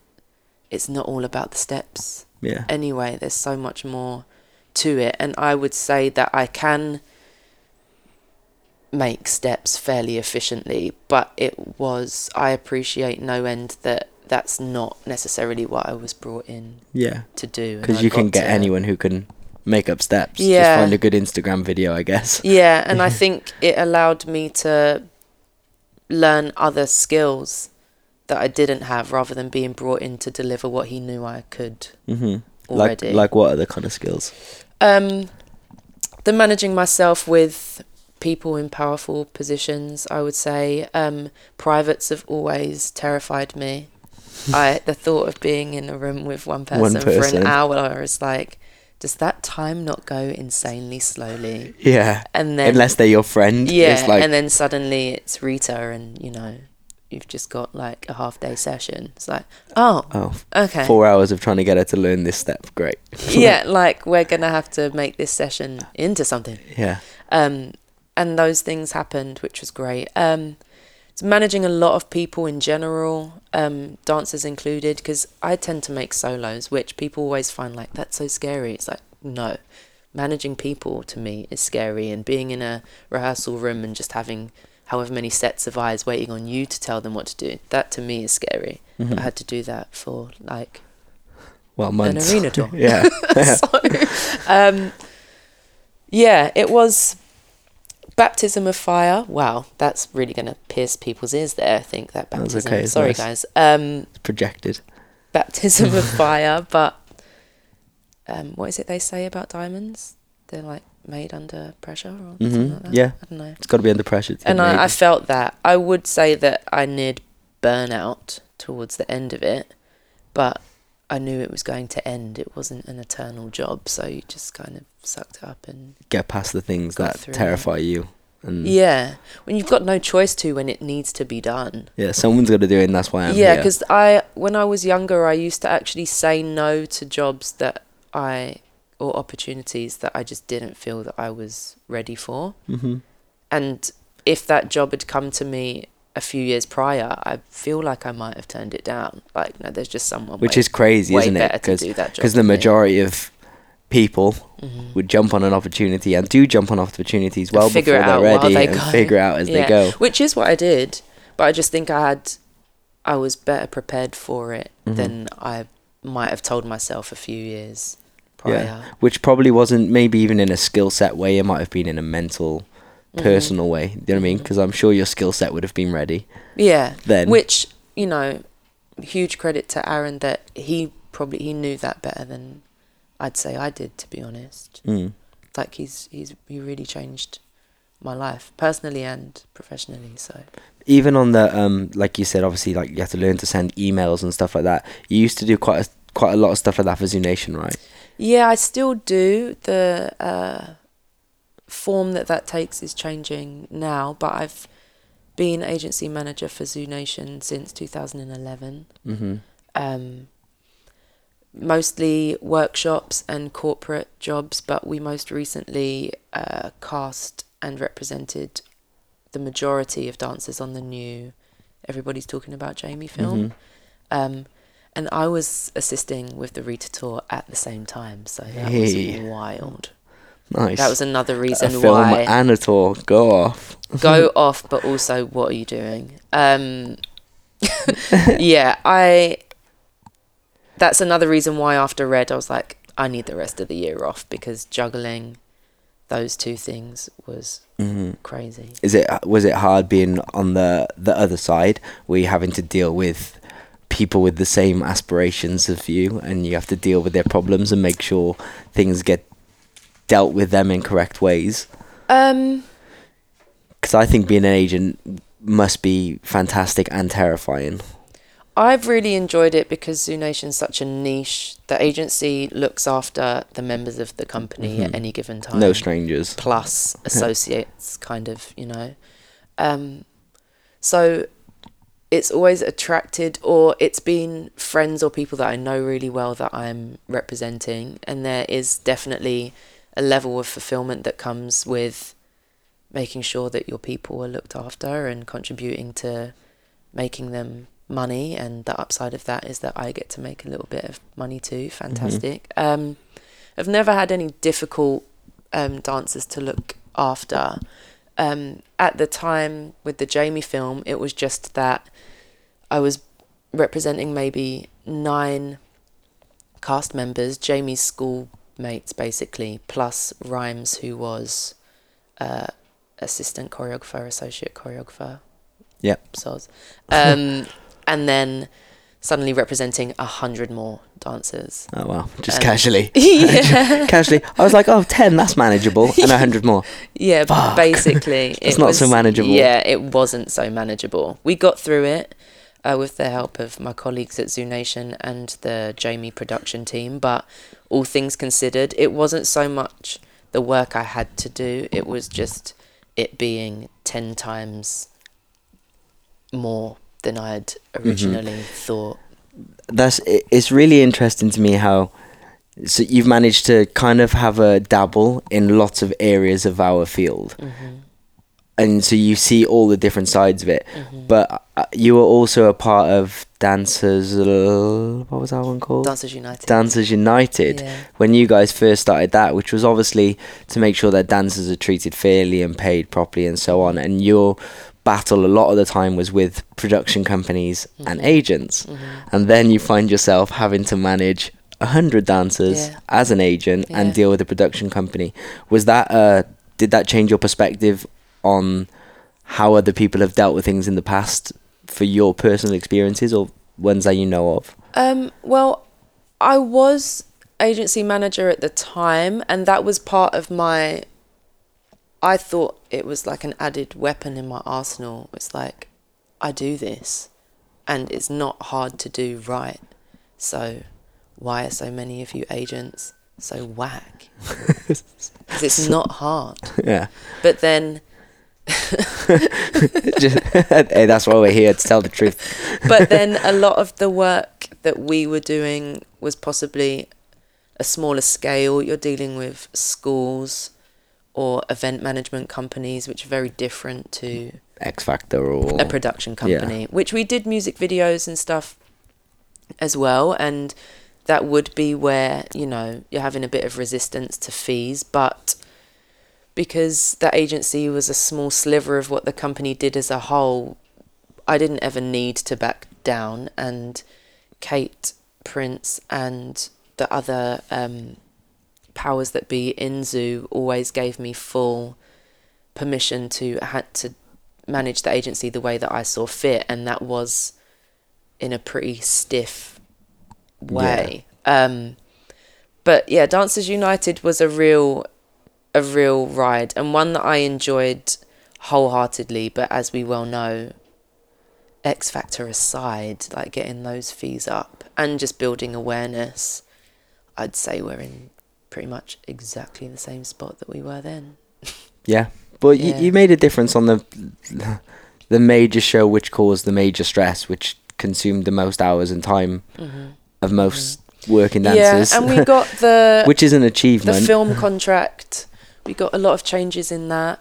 Speaker 3: it's not all about the steps
Speaker 2: Yeah.
Speaker 3: anyway. There's so much more to it. And I would say that I can make steps fairly efficiently, but it was, I appreciate no end that that's not necessarily what I was brought in
Speaker 2: Yeah.
Speaker 3: to do.
Speaker 2: Because you can get
Speaker 3: to-
Speaker 2: anyone who can make up steps.
Speaker 3: Yeah.
Speaker 2: Just find a good Instagram video, I guess.
Speaker 3: Yeah, and I think it allowed me to learn other skills that I didn't have rather than being brought in to deliver what he knew I could
Speaker 2: hmm Like,
Speaker 3: already.
Speaker 2: like what other kind of skills?
Speaker 3: Um, the managing myself with people in powerful positions, I would say. Um, privates have always terrified me. I the thought of being in a room with one person,
Speaker 2: One
Speaker 3: for an hour is like, does that time not go insanely slowly?
Speaker 2: Yeah.
Speaker 3: And then
Speaker 2: Unless they're your friend.
Speaker 3: yeah,
Speaker 2: It's like,
Speaker 3: and then suddenly it's Rita, and you know, you've just got like a half day session. It's like, oh,
Speaker 2: oh,
Speaker 3: okay,
Speaker 2: four hours of trying to get her to learn this step. Great.
Speaker 3: yeah, like we're gonna have to make this session into something.
Speaker 2: Yeah.
Speaker 3: Um, and those things happened, which was great. Um, it's managing a lot of people in general, um, dancers included, because I tend to make solos, which people always find like that's so scary. It's like no, managing people to me is scary, and being in a rehearsal room and just having however many sets of eyes waiting on you to tell them what to do, that to me is scary.
Speaker 2: Mhm.
Speaker 3: I had to do that for like
Speaker 2: Well, months.
Speaker 3: An arena tour.
Speaker 2: yeah.
Speaker 3: so, um, yeah, it was baptism of fire. Wow, that's really going to pierce people's ears there. I think that baptism.
Speaker 2: okay,
Speaker 3: Sorry,
Speaker 2: nice.
Speaker 3: guys. Um,
Speaker 2: projected.
Speaker 3: baptism of fire, but um, what is it they say about diamonds? They're like made under pressure or something
Speaker 2: Mhm,
Speaker 3: like that.
Speaker 2: yeah.
Speaker 3: I don't know.
Speaker 2: It's got to be under pressure.
Speaker 3: And I, I felt that. I would say that I neared burnout towards the end of it, but I knew it was going to end. It wasn't an eternal job, so you just kind of sucked it up and
Speaker 2: get past the things that
Speaker 3: through it.
Speaker 2: terrify you. And
Speaker 3: yeah. When you've got no choice to when it needs to be done.
Speaker 2: yeah, someone's got to do it, and that's why I'm
Speaker 3: yeah,
Speaker 2: here.
Speaker 3: because I when I was younger, I used to actually say no to jobs that I or opportunities that I just didn't feel that I was ready for.
Speaker 2: hmm
Speaker 3: And if that job had come to me a few years prior, I feel like I might have turned it down. Like, no, there's just someone
Speaker 2: which
Speaker 3: way,
Speaker 2: is crazy, isn't it? Because
Speaker 3: do that
Speaker 2: because the
Speaker 3: than me.
Speaker 2: majority of people
Speaker 3: Mhm.
Speaker 2: would jump on an opportunity and do jump on opportunities well
Speaker 3: figure
Speaker 2: before
Speaker 3: it out
Speaker 2: they're ready
Speaker 3: they
Speaker 2: and
Speaker 3: go.
Speaker 2: figure out as they go.
Speaker 3: Which is what I did, but I just think I had, I was better prepared for it
Speaker 2: Mhm.
Speaker 3: than I might have told myself a few years prior.
Speaker 2: Yeah, which probably wasn't maybe even in a skill set way. It might have been in a mental,
Speaker 3: Mhm.
Speaker 2: personal way. Do you know what I mean? Because I'm sure your skill set would have been ready
Speaker 3: Yeah.
Speaker 2: then.
Speaker 3: Which you know, huge credit to Aaron that he probably he knew that better than I'd say I did. To be honest,
Speaker 2: Mm.
Speaker 3: like he's he's he really changed my life personally and professionally. So
Speaker 2: Even on the um, like you said, obviously, like you have to learn to send emails and stuff like that. You used to do quite a, quite a lot of stuff like that for Zoo Nation, right?
Speaker 3: Yeah, I still do. The uh, form that that takes is changing now, but I've been agency manager for Zoo Nation since 2011.
Speaker 2: Mm-hmm.
Speaker 3: um, mostly workshops and corporate jobs, but we most recently uh, cast and represented the majority of dancers on the new Everybody's Talking About Jamie film.
Speaker 2: Mhm.
Speaker 3: Um, and I was assisting with the Rita tour at the same time, so that
Speaker 2: Hey.
Speaker 3: was wild.
Speaker 2: Nice.
Speaker 3: That was another
Speaker 2: a
Speaker 3: reason
Speaker 2: film
Speaker 3: why
Speaker 2: and a tour. Go off.
Speaker 3: go off, but also what are you doing? Um, yeah, I. That's another reason why after Red, I was like, I need the rest of the year off because juggling those two things was
Speaker 2: hmm
Speaker 3: crazy.
Speaker 2: Is it was it hard being on the the other side Were you're having to deal with people with the same aspirations of you and you have to deal with their problems and make sure things get dealt with them in correct ways?
Speaker 3: Um,
Speaker 2: Because I think being an agent must be fantastic and terrifying.
Speaker 3: I've really enjoyed it because Zoo Nation's such a niche. The agency looks after the members of the company
Speaker 2: Mhm.
Speaker 3: at any given time.
Speaker 2: No strangers.
Speaker 3: plus associates kind of you know um so it's always attracted or it's been friends or people that I know really well that I'm representing. And there is definitely a level of fulfillment that comes with making sure that your people are looked after and contributing to making them money. And the upside of that is that I get to make a little bit of money too. Fantastic. Um I've never had any difficult um, dancers to look after. Um, at the time with the Jamie film, it was just that I was representing maybe nine cast members, Jamie's schoolmates basically, plus Rhymes, who was uh, assistant choreographer, associate choreographer.
Speaker 2: Yep.
Speaker 3: Soz. Um, and then suddenly representing a hundred more dancers.
Speaker 2: Oh wow. Just
Speaker 3: Um,
Speaker 2: casually.
Speaker 3: yeah.
Speaker 2: casually. I was like, oh, 10, that's manageable. And a 100 more.
Speaker 3: Yeah,
Speaker 2: Fuck.
Speaker 3: basically.
Speaker 2: It's
Speaker 3: it
Speaker 2: not so manageable.
Speaker 3: Yeah, it wasn't so manageable. We got through it uh, with the help of my colleagues at Zoo Nation and the Jamie production team, but all things considered, it wasn't so much the work I had to do, it was just it being 10 times more than I had
Speaker 2: Mm-hmm.
Speaker 3: originally thought.
Speaker 2: that's it's really interesting to me how so you've managed to kind of have a dabble in lots of areas of our field
Speaker 3: hmm
Speaker 2: and so you see all the different sides of it
Speaker 3: hmm
Speaker 2: but uh, you were also a part of dancers uh, what was that one called
Speaker 3: Dancers United.
Speaker 2: dancers united
Speaker 3: Yeah.
Speaker 2: when you guys first started that which was obviously to make sure that dancers are treated fairly and paid properly and so on and your battle a lot of the time was with production companies and
Speaker 3: Mhm.
Speaker 2: agents
Speaker 3: hmm
Speaker 2: and then you find yourself having to manage a hundred dancers
Speaker 3: Yeah.
Speaker 2: as an agent and deal with a production company. Was that uh, did that change your perspective on how other people have dealt with things in the past for your personal experiences, or ones that you know of?
Speaker 3: Um, well, I was agency manager at the time, and that was part of my. I thought it was like an added weapon in my arsenal. It's like, I do this, and it's not hard to do right. So, why are so many of you agents so whack? Because it's not hard.
Speaker 2: Yeah.
Speaker 3: But then,
Speaker 2: Just, hey, that's why we're here to tell the truth.
Speaker 3: but then a lot of the work that we were doing was possibly a smaller scale. You're dealing with schools or event management companies, which are very different to
Speaker 2: X Factor or
Speaker 3: a production
Speaker 2: Yeah.
Speaker 3: company, which we did music videos and stuff as well. And that would be where, you know, you're having a bit of resistance to fees. But because that agency was a small sliver of what the company did as a whole, I didn't ever need to back down. And Kate, Prince, and the other um, powers that be in Zoo always gave me full permission to had to manage the agency the way that I saw fit, and that was in a pretty stiff way. Um, but yeah, Dancers United was a real, a real ride, and one that I enjoyed wholeheartedly. But as we well know, X Factor aside, like getting those fees up and just building awareness, I'd say we're in pretty much exactly the same spot that we were then.
Speaker 2: Yeah, but
Speaker 3: Yeah.
Speaker 2: You, you made a difference on the the major show, which caused the major stress, which consumed the most hours and time of most working dancers.
Speaker 3: Mm-hmm. Yeah, and we got the
Speaker 2: which is an
Speaker 3: the
Speaker 2: achievement.
Speaker 3: film contract. We got a lot of changes in that.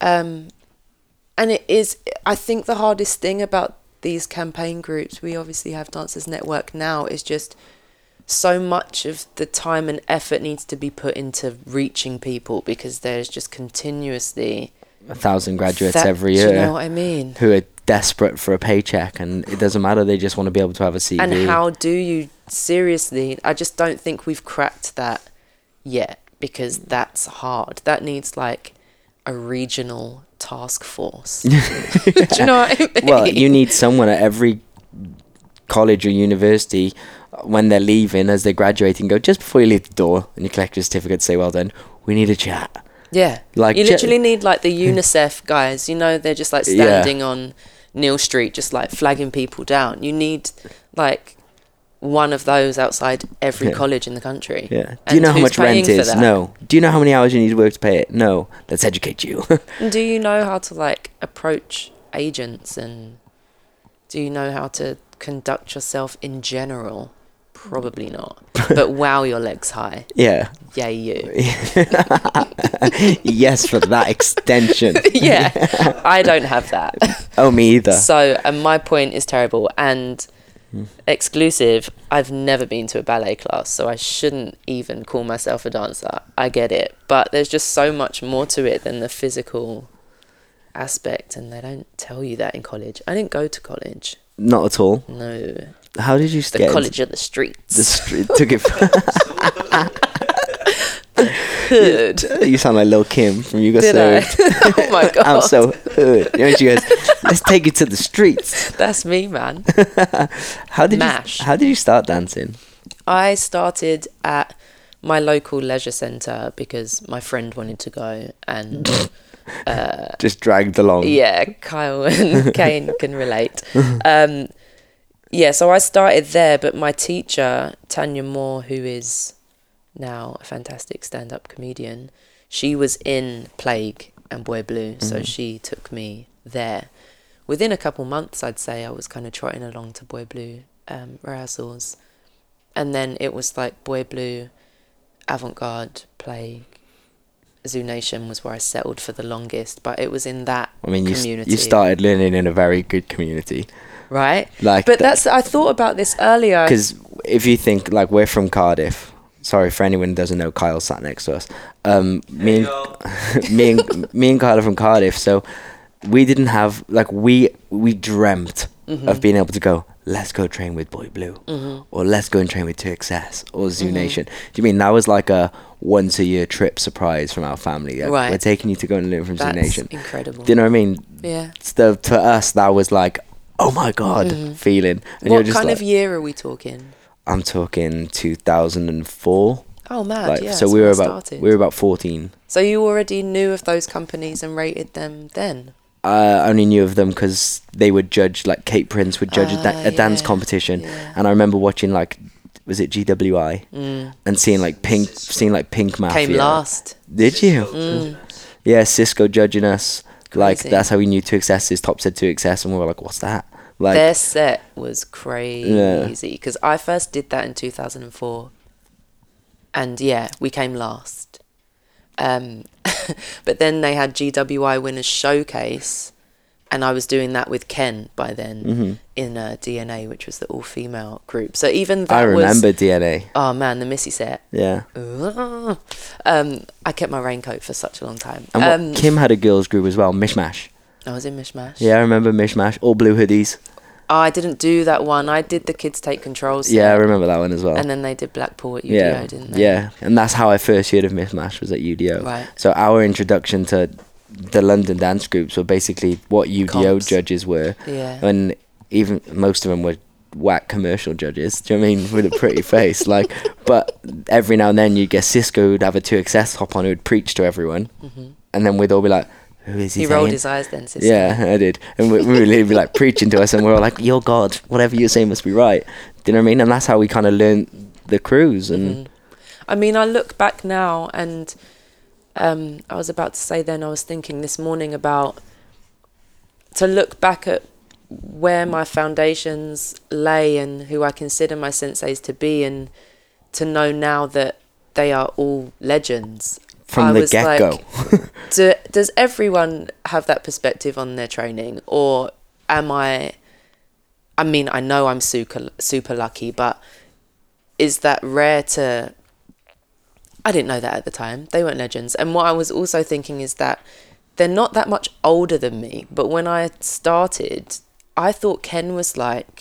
Speaker 3: Um, and it is, I think, the hardest thing about these campaign groups. We obviously have Dancers Network now. Is just so much of the time and effort needs to be put into reaching people because there's just continuously
Speaker 2: a thousand graduates
Speaker 3: that-
Speaker 2: every year
Speaker 3: You know what I mean?
Speaker 2: who are desperate for a paycheck, and it doesn't matter. They just want to be able to have a CV.
Speaker 3: And how do you seriously? I just don't think we've cracked that yet because that's hard. That needs like a regional task force. do you know what I mean?
Speaker 2: well, you need someone at every college or university when they're leaving, as they're graduating, go just before you leave the door and you collect your certificate, say, "Well done." We need a chat.
Speaker 3: yeah,
Speaker 2: like
Speaker 3: you literally need like the UNICEF guys. You know, they're just like
Speaker 2: Yeah.
Speaker 3: standing on Neal Street, just like flagging people down. You need like one of those outside every
Speaker 2: Yeah.
Speaker 3: college in the country.
Speaker 2: Yeah. Do you know how much rent is? No. Do you know how many hours you need to work to pay it? No. Let's educate you.
Speaker 3: Do you know how to like approach agents and do you know how to conduct yourself in general? Probably not. but wow your legs high.
Speaker 2: yeah.
Speaker 3: Yeah, you.
Speaker 2: yes, for that extension.
Speaker 3: yeah. I don't have that.
Speaker 2: Oh, me either.
Speaker 3: So and my point is terrible and hmm. exclusive, I've never been to a ballet class, so I shouldn't even call myself a dancer. I get it. But there's just so much more to it than the physical aspect and they don't tell you that in college. I didn't go to college.
Speaker 2: Not at all.
Speaker 3: No.
Speaker 2: How did you
Speaker 3: The
Speaker 2: get
Speaker 3: college of the streets.
Speaker 2: the street? Took it.
Speaker 3: hood.
Speaker 2: you sound like Lil Kim from You Got
Speaker 3: Did I?
Speaker 2: Served.
Speaker 3: oh my god.
Speaker 2: I'm so hood. You know, she goes, "Let's take you to the streets."
Speaker 3: That's me, man.
Speaker 2: How did
Speaker 3: Mash.
Speaker 2: you? How did you start dancing?
Speaker 3: I started at my local leisure centre because my friend wanted to go and
Speaker 2: Just dragged along.
Speaker 3: yeah, Kyle and Kane can relate. Um, yeah, so I started there, but my teacher, Tanya Moore, who is now a fantastic stand up comedian, she was in Plague and Boy Blue, so she took me there. Within a couple months, I'd say I was kind of trotting along to Boy Blue um, rehearsals. And then it was like Boy Blue, Avant Garde, Plague, Zoo Nation was where I settled for the longest, but it was in that
Speaker 2: I mean, you,
Speaker 3: community.
Speaker 2: you started learning in a very good community.
Speaker 3: right?
Speaker 2: Like,
Speaker 3: But that's I thought about this earlier.
Speaker 2: because if you think like we're from Cardiff. Sorry for anyone who doesn't know. Kyle sat next to us. Um, me and me and me and Kyle are from Cardiff, so we didn't have like we we dreamt
Speaker 3: Mm-hmm.
Speaker 2: of being able to go. Let's go train with Boy Blue, or let's go and train with 2XS or Zoo
Speaker 3: Mm-hmm.
Speaker 2: Nation. Do you mean that was like a once a year trip surprise from our family? Like,
Speaker 3: Right.
Speaker 2: We're taking you to go and learn from
Speaker 3: That's
Speaker 2: Nation.
Speaker 3: incredible.
Speaker 2: Do you know what I mean?
Speaker 3: Yeah.
Speaker 2: So to us, that was like oh my god feeling. And
Speaker 3: Mm-hmm. what kind
Speaker 2: like,
Speaker 3: of year are we talking?
Speaker 2: I'm talking 2004.
Speaker 3: Oh, mad.
Speaker 2: Like
Speaker 3: yeah.
Speaker 2: so we were about
Speaker 3: started.
Speaker 2: we were about 14.
Speaker 3: So you already knew of those companies and rated them then?
Speaker 2: I only knew of them because they would judge like Kate Prince would judge a, da-
Speaker 3: Ah,
Speaker 2: a dance competition,
Speaker 3: yeah.
Speaker 2: and I remember watching like was it GWI
Speaker 3: Mm.
Speaker 2: and seeing like Pink seeing like Pink Mafia.
Speaker 3: Came last.
Speaker 2: Did you?
Speaker 3: Mm.
Speaker 2: Yeah, Cisco judging us. Like that's how we knew 2XS is top said 2XS, and we were like, what's that? Like
Speaker 3: Their set was crazy because I first did that in 2004. And yeah, we came last. Um, but then they had GWI Winners Showcase, and I was doing that with Ken by then
Speaker 2: Mm-hmm.
Speaker 3: in uh, DNA, which was the all female group. So even that
Speaker 2: I remember
Speaker 3: was.
Speaker 2: DNA.
Speaker 3: Oh man, the Missy set.
Speaker 2: Yeah.
Speaker 3: Um, I kept my raincoat for such a long time.
Speaker 2: And what,
Speaker 3: Um,
Speaker 2: Kim had a girls group as well, Mishmash.
Speaker 3: I was in Mishmash.
Speaker 2: Yeah, I remember Mishmash. All blue hoodies.
Speaker 3: Oh, I didn't do that one. I did the Kids Take Control set.
Speaker 2: Yeah, I remember that one as well.
Speaker 3: And then they did Blackpool at UDO,
Speaker 2: yeah,
Speaker 3: didn't they?
Speaker 2: yeah, and that's how I first heard of Mishmash was at UDO.
Speaker 3: Right.
Speaker 2: So our introduction to the London dance groups were basically what UDO
Speaker 3: Comps.
Speaker 2: judges were,
Speaker 3: Yeah.
Speaker 2: and even most of them were whack commercial judges. Do you know what I mean with a pretty face? Like, but every now and then you'd get Cisco who'd have a 2XS hop on who'd preach to everyone, and then we'd all be like, "Who is he?"
Speaker 3: Mm-hmm. He rolled
Speaker 2: saying?"
Speaker 3: his eyes then, sister.
Speaker 2: Yeah, I did. And we, we would be like preaching to us, and we were like, "You're God. Whatever you say must be right." Do you know what I mean? And that's how we kind of learned the cruise. And
Speaker 3: Mm-hmm. I mean, I look back now, and um, I was about to say then, I was thinking this morning about to look back at where my foundations lay and who I consider my senseis to be, and to know now that they are all legends.
Speaker 2: from
Speaker 3: I
Speaker 2: the get go,
Speaker 3: like, do, does everyone have that perspective on their training or am i i mean i know i'm super super lucky but is that rare to i didn't know that at the time. They weren't legends. And what i was also thinking is that they're not that much older than me but when i started i thought ken was like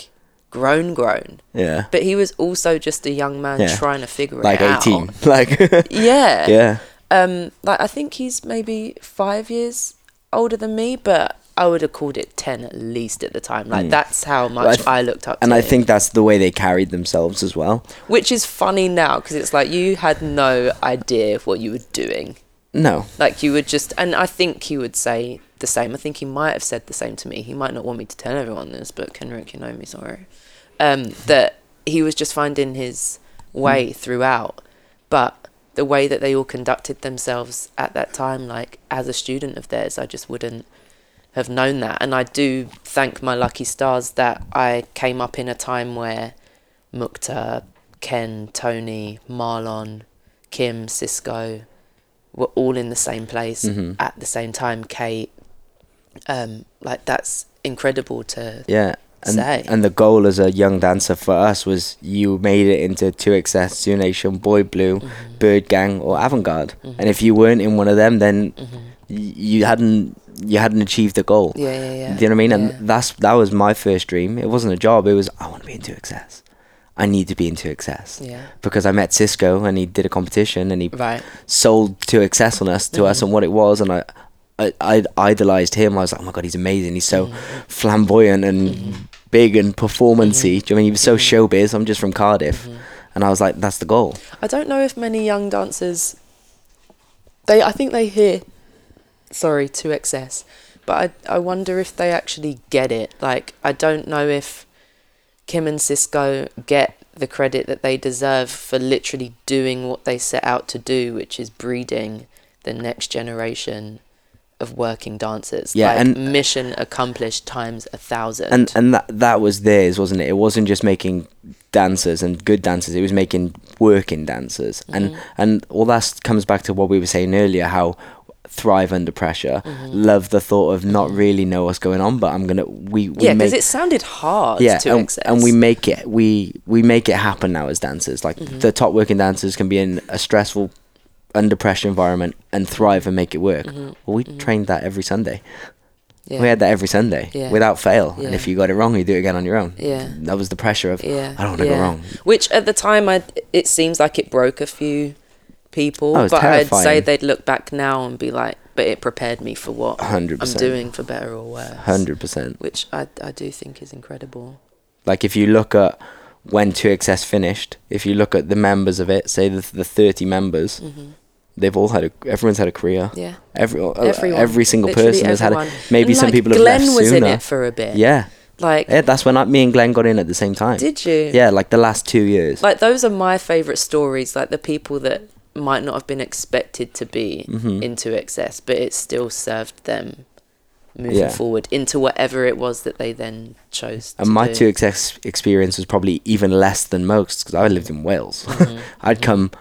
Speaker 3: grown grown.
Speaker 2: Yeah,
Speaker 3: but he was also just a young man
Speaker 2: Yeah.
Speaker 3: trying to figure
Speaker 2: like
Speaker 3: it out.
Speaker 2: Like eighteen, like
Speaker 3: yeah.
Speaker 2: Yeah,
Speaker 3: um, like I think he's maybe five years older than me, but I would have called it ten at least at the time. Like that's how much.
Speaker 2: I th-
Speaker 3: I looked up. to
Speaker 2: and I think that's the way they carried themselves as well.
Speaker 3: which is funny now because it's like you had no idea what you were doing.
Speaker 2: No,
Speaker 3: Like you would just, and I think he would say the same. I think he might have said the same to me. He might not want me to tell everyone this, but Kenrick, you know me, sorry. Um, that he was just finding his way throughout, but the way that they all conducted themselves at that time, like as a student of theirs, I just wouldn't have known that. And I do thank my lucky stars that I came up in a time where Mukta, Ken, Tony, Marlon, Kim, Cisco were all in the same place
Speaker 2: Mm-hmm.
Speaker 3: at the same time. Kate, um, like that's incredible to
Speaker 2: yeah. And,
Speaker 3: Say.
Speaker 2: and the goal as a young dancer for us was you made it into two excess, Zoo Nation, Boy Blue,
Speaker 3: Mm-hmm.
Speaker 2: Bird Gang, or Avant Garde. And if you weren't in one of them, then
Speaker 3: Mm-hmm.
Speaker 2: y- you hadn't you hadn't achieved the goal.
Speaker 3: yeah, yeah, yeah.
Speaker 2: Do you know what I mean?
Speaker 3: Yeah.
Speaker 2: And that's that was my first dream. It wasn't a job. It was I want to be in 2XS. I need to be in 2XS
Speaker 3: yeah,
Speaker 2: because I met Cisco and he did a competition and he
Speaker 3: right.
Speaker 2: sold 2XS on us to us
Speaker 3: Mm-hmm.
Speaker 2: and what it was and I. I, I idolized him. I was like, oh my god, he's amazing. He's so
Speaker 3: Mm-hmm.
Speaker 2: flamboyant and big and performancey. Do you know I mean he was so
Speaker 3: Mm-hmm.
Speaker 2: showbiz? I'm just from Cardiff, and I was like, that's the goal.
Speaker 3: I don't know if many young dancers. They, I think they hear, sorry, 2XS, but I, I wonder if they actually get it. Like, I don't know if Kim and Cisco get the credit that they deserve for literally doing what they set out to do, which is breeding the next generation of working dancers.
Speaker 2: Yeah,
Speaker 3: like,
Speaker 2: and-
Speaker 3: mission accomplished times a thousand.
Speaker 2: and and that that was theirs, wasn't it? It wasn't just making dancers and good dancers. It was making working dancers, and
Speaker 3: Mm-hmm.
Speaker 2: and all that comes back to what we were saying earlier. How thrive under pressure,
Speaker 3: Mm-hmm.
Speaker 2: love the thought of not really know what's going on, but I'm gonna we, we
Speaker 3: yeah, because it sounded hard
Speaker 2: yeah,
Speaker 3: to
Speaker 2: and, and we make it we we make it happen now as dancers. Like
Speaker 3: Mm-hmm.
Speaker 2: the top working dancers can be in a stressful, under pressure environment and thrive and make it work.
Speaker 3: Mm-hmm.
Speaker 2: Well, we trained that every Sunday.
Speaker 3: yeah.
Speaker 2: We had that every Sunday
Speaker 3: Yeah.
Speaker 2: without fail. And if you got it wrong, you do it again on your own.
Speaker 3: Yeah.
Speaker 2: That was the pressure of
Speaker 3: Yeah,
Speaker 2: I don't want to
Speaker 3: yeah.
Speaker 2: go wrong.
Speaker 3: Which at the time, I it seems like it broke a few people,
Speaker 2: Oh,
Speaker 3: but I'd say they'd look back now and be like, but it prepared me for what I'm doing for better or worse.
Speaker 2: Hundred percent.
Speaker 3: Which I, I do think is incredible.
Speaker 2: Like if you look at when 2XS finished, if you look at the members of it, say the the thirty members,
Speaker 3: hmm
Speaker 2: they've all had a everyone's had a career.
Speaker 3: Yeah.
Speaker 2: Every uh,
Speaker 3: Everyone.
Speaker 2: every single person has had a, maybe
Speaker 3: And,
Speaker 2: some
Speaker 3: like,
Speaker 2: people have
Speaker 3: Glenn
Speaker 2: left
Speaker 3: was
Speaker 2: sooner.
Speaker 3: in it for a bit.
Speaker 2: yeah.
Speaker 3: Like,
Speaker 2: yeah, that's when I, me and Glenn got in at the same time.
Speaker 3: did you?
Speaker 2: Yeah, like the last two years.
Speaker 3: Like those are my favorite stories. Like the people that might not have been expected to be
Speaker 2: Mhm.
Speaker 3: in 2XS, but it still served them moving
Speaker 2: Yeah.
Speaker 3: forward into whatever it was that they then chose.
Speaker 2: and
Speaker 3: to
Speaker 2: my
Speaker 3: do.
Speaker 2: two XS experience was probably even less than most because I lived in Wales.
Speaker 3: Mhm,
Speaker 2: I'd
Speaker 3: mhm,
Speaker 2: come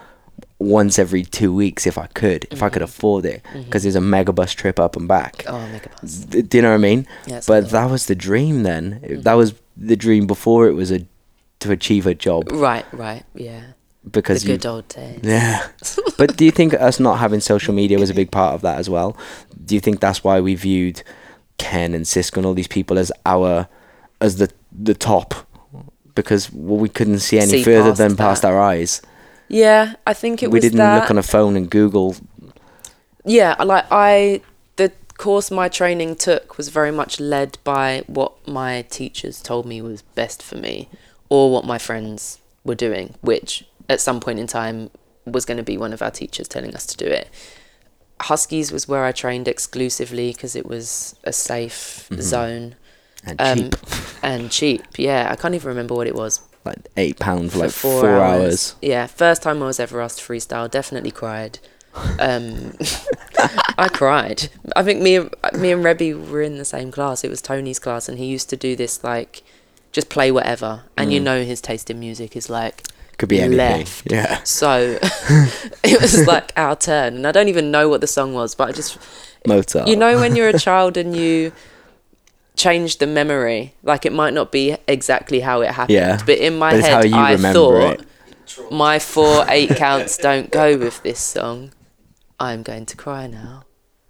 Speaker 2: once every two weeks if I could, if I could
Speaker 3: Mhm.
Speaker 2: afford it, because there's a mega bus trip up and back.
Speaker 3: Oh, megabus.
Speaker 2: D- Do you know what I mean?
Speaker 3: Yeah,
Speaker 2: But
Speaker 3: cool.
Speaker 2: that was the dream then. That was the dream before it was a to achieve a job
Speaker 3: right, right, yeah.
Speaker 2: Because
Speaker 3: the
Speaker 2: you
Speaker 3: good old days.
Speaker 2: yeah. but do you think us not having social media was a big part of that as well? Do you think that's why we viewed Ken and Cisco and all these people as our as the the top because well, we couldn't see any
Speaker 3: See
Speaker 2: further
Speaker 3: past
Speaker 2: than past our eyes.
Speaker 3: Yeah, I think it
Speaker 2: we didn't
Speaker 3: that.
Speaker 2: look on a phone and Google.
Speaker 3: yeah, like I, the course my training took was very much led by what my teachers told me was best for me, or what my friends were doing, which at some point in time was going to be one of our teachers telling us to do it. Huskies was where I trained exclusively because it was a safe
Speaker 2: Mhm.
Speaker 3: zone
Speaker 2: And
Speaker 3: Um,
Speaker 2: cheap,
Speaker 3: and cheap. Yeah, I can't even remember what it was.
Speaker 2: like eight pounds for
Speaker 3: for
Speaker 2: like four, hours.
Speaker 3: Yeah, first time I was ever asked to freestyle, definitely cried. Um, I cried. I think me and me and Rebby were in the same class. It was Tony's class, and he used to do this like just play whatever, and you
Speaker 2: Mm.
Speaker 3: know his taste in music is like
Speaker 2: Could be anything.
Speaker 3: left.
Speaker 2: Yeah.
Speaker 3: so. it was like our turn, and I don't even know what the song was, but I just
Speaker 2: Mozart.
Speaker 3: you know when you're a child and you change the memory, like it might not be exactly how it happened,
Speaker 2: Yeah,
Speaker 3: but in my
Speaker 2: but
Speaker 3: head I thought
Speaker 2: it.
Speaker 3: my four eight counts don't go with this song. I'm going to cry now.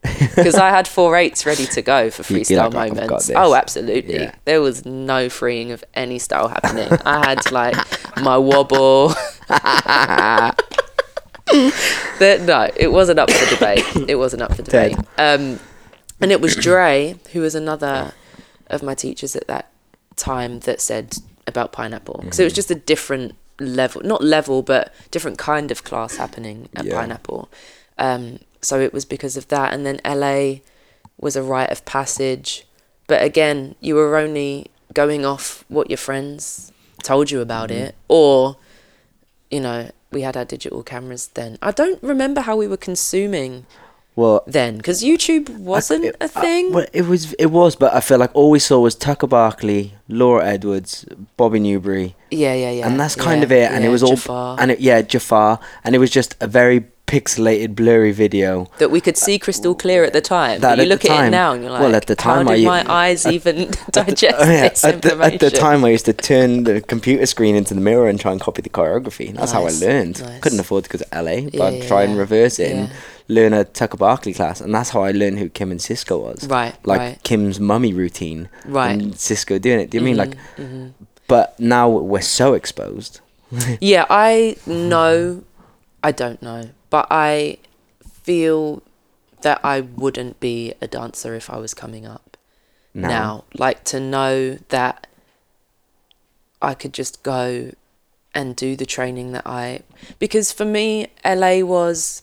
Speaker 3: Because I had four eights ready to go for freestyle
Speaker 2: like, "Right, I've got
Speaker 3: moments. Oh, absolutely.
Speaker 2: Yeah.
Speaker 3: There was no freeing of any style happening. I had like my wobble. that no, it wasn't up for debate. It wasn't up for debate. Um, and it was Dre, who was another of my teachers at that time, that said about pineapple because it was
Speaker 2: Mhm.
Speaker 3: just a different level, not level, but different kind of class happening at
Speaker 2: Yeah.
Speaker 3: pineapple. Um, so it was because of that, and then LA was a rite of passage. But again, you were only going off what your friends told you about
Speaker 2: Mhm.
Speaker 3: it, or you know, we had our digital cameras then. I don't remember how we were consuming
Speaker 2: Well,
Speaker 3: then because YouTube wasn't
Speaker 2: it-
Speaker 3: a
Speaker 2: I-
Speaker 3: thing.
Speaker 2: well, it was. It was, but I feel like all we saw was Tucker Barkley, Laura Edwards, Bobby Newberry,
Speaker 3: yeah, yeah, yeah.
Speaker 2: and that's kind
Speaker 3: yeah,
Speaker 2: of it. And
Speaker 3: yeah,
Speaker 2: it was all.
Speaker 3: Jafar.
Speaker 2: And it, yeah, Jafar, and it was just a very pixelated, blurry video.
Speaker 3: that we could see crystal clear at the time.
Speaker 2: That
Speaker 3: But you look
Speaker 2: the
Speaker 3: at it now and you're like,
Speaker 2: well, at the time
Speaker 3: how did my eyes even digest
Speaker 2: Oh, yeah,
Speaker 3: this
Speaker 2: at the, at the time, I used to turn the computer screen into the mirror and try and copy the choreography. That's how I learned.
Speaker 3: nice.
Speaker 2: Couldn't afford to go to LA, but
Speaker 3: Yeah,
Speaker 2: I'd
Speaker 3: yeah,
Speaker 2: try and reverse it and learn a Tucker Barkley class, and that's how I learned who Kim and Cisco was.
Speaker 3: Right,
Speaker 2: Like
Speaker 3: right,
Speaker 2: Kim's mummy routine,
Speaker 3: right.
Speaker 2: and Cisco doing it. Do you mean like?
Speaker 3: Mhm, mhm.
Speaker 2: But now we're so exposed.
Speaker 3: Yeah, I know. I don't know, but I feel that I wouldn't be a dancer if I was coming up
Speaker 2: Now,
Speaker 3: now. Like to know that I could just go and do the training that I because for me LA was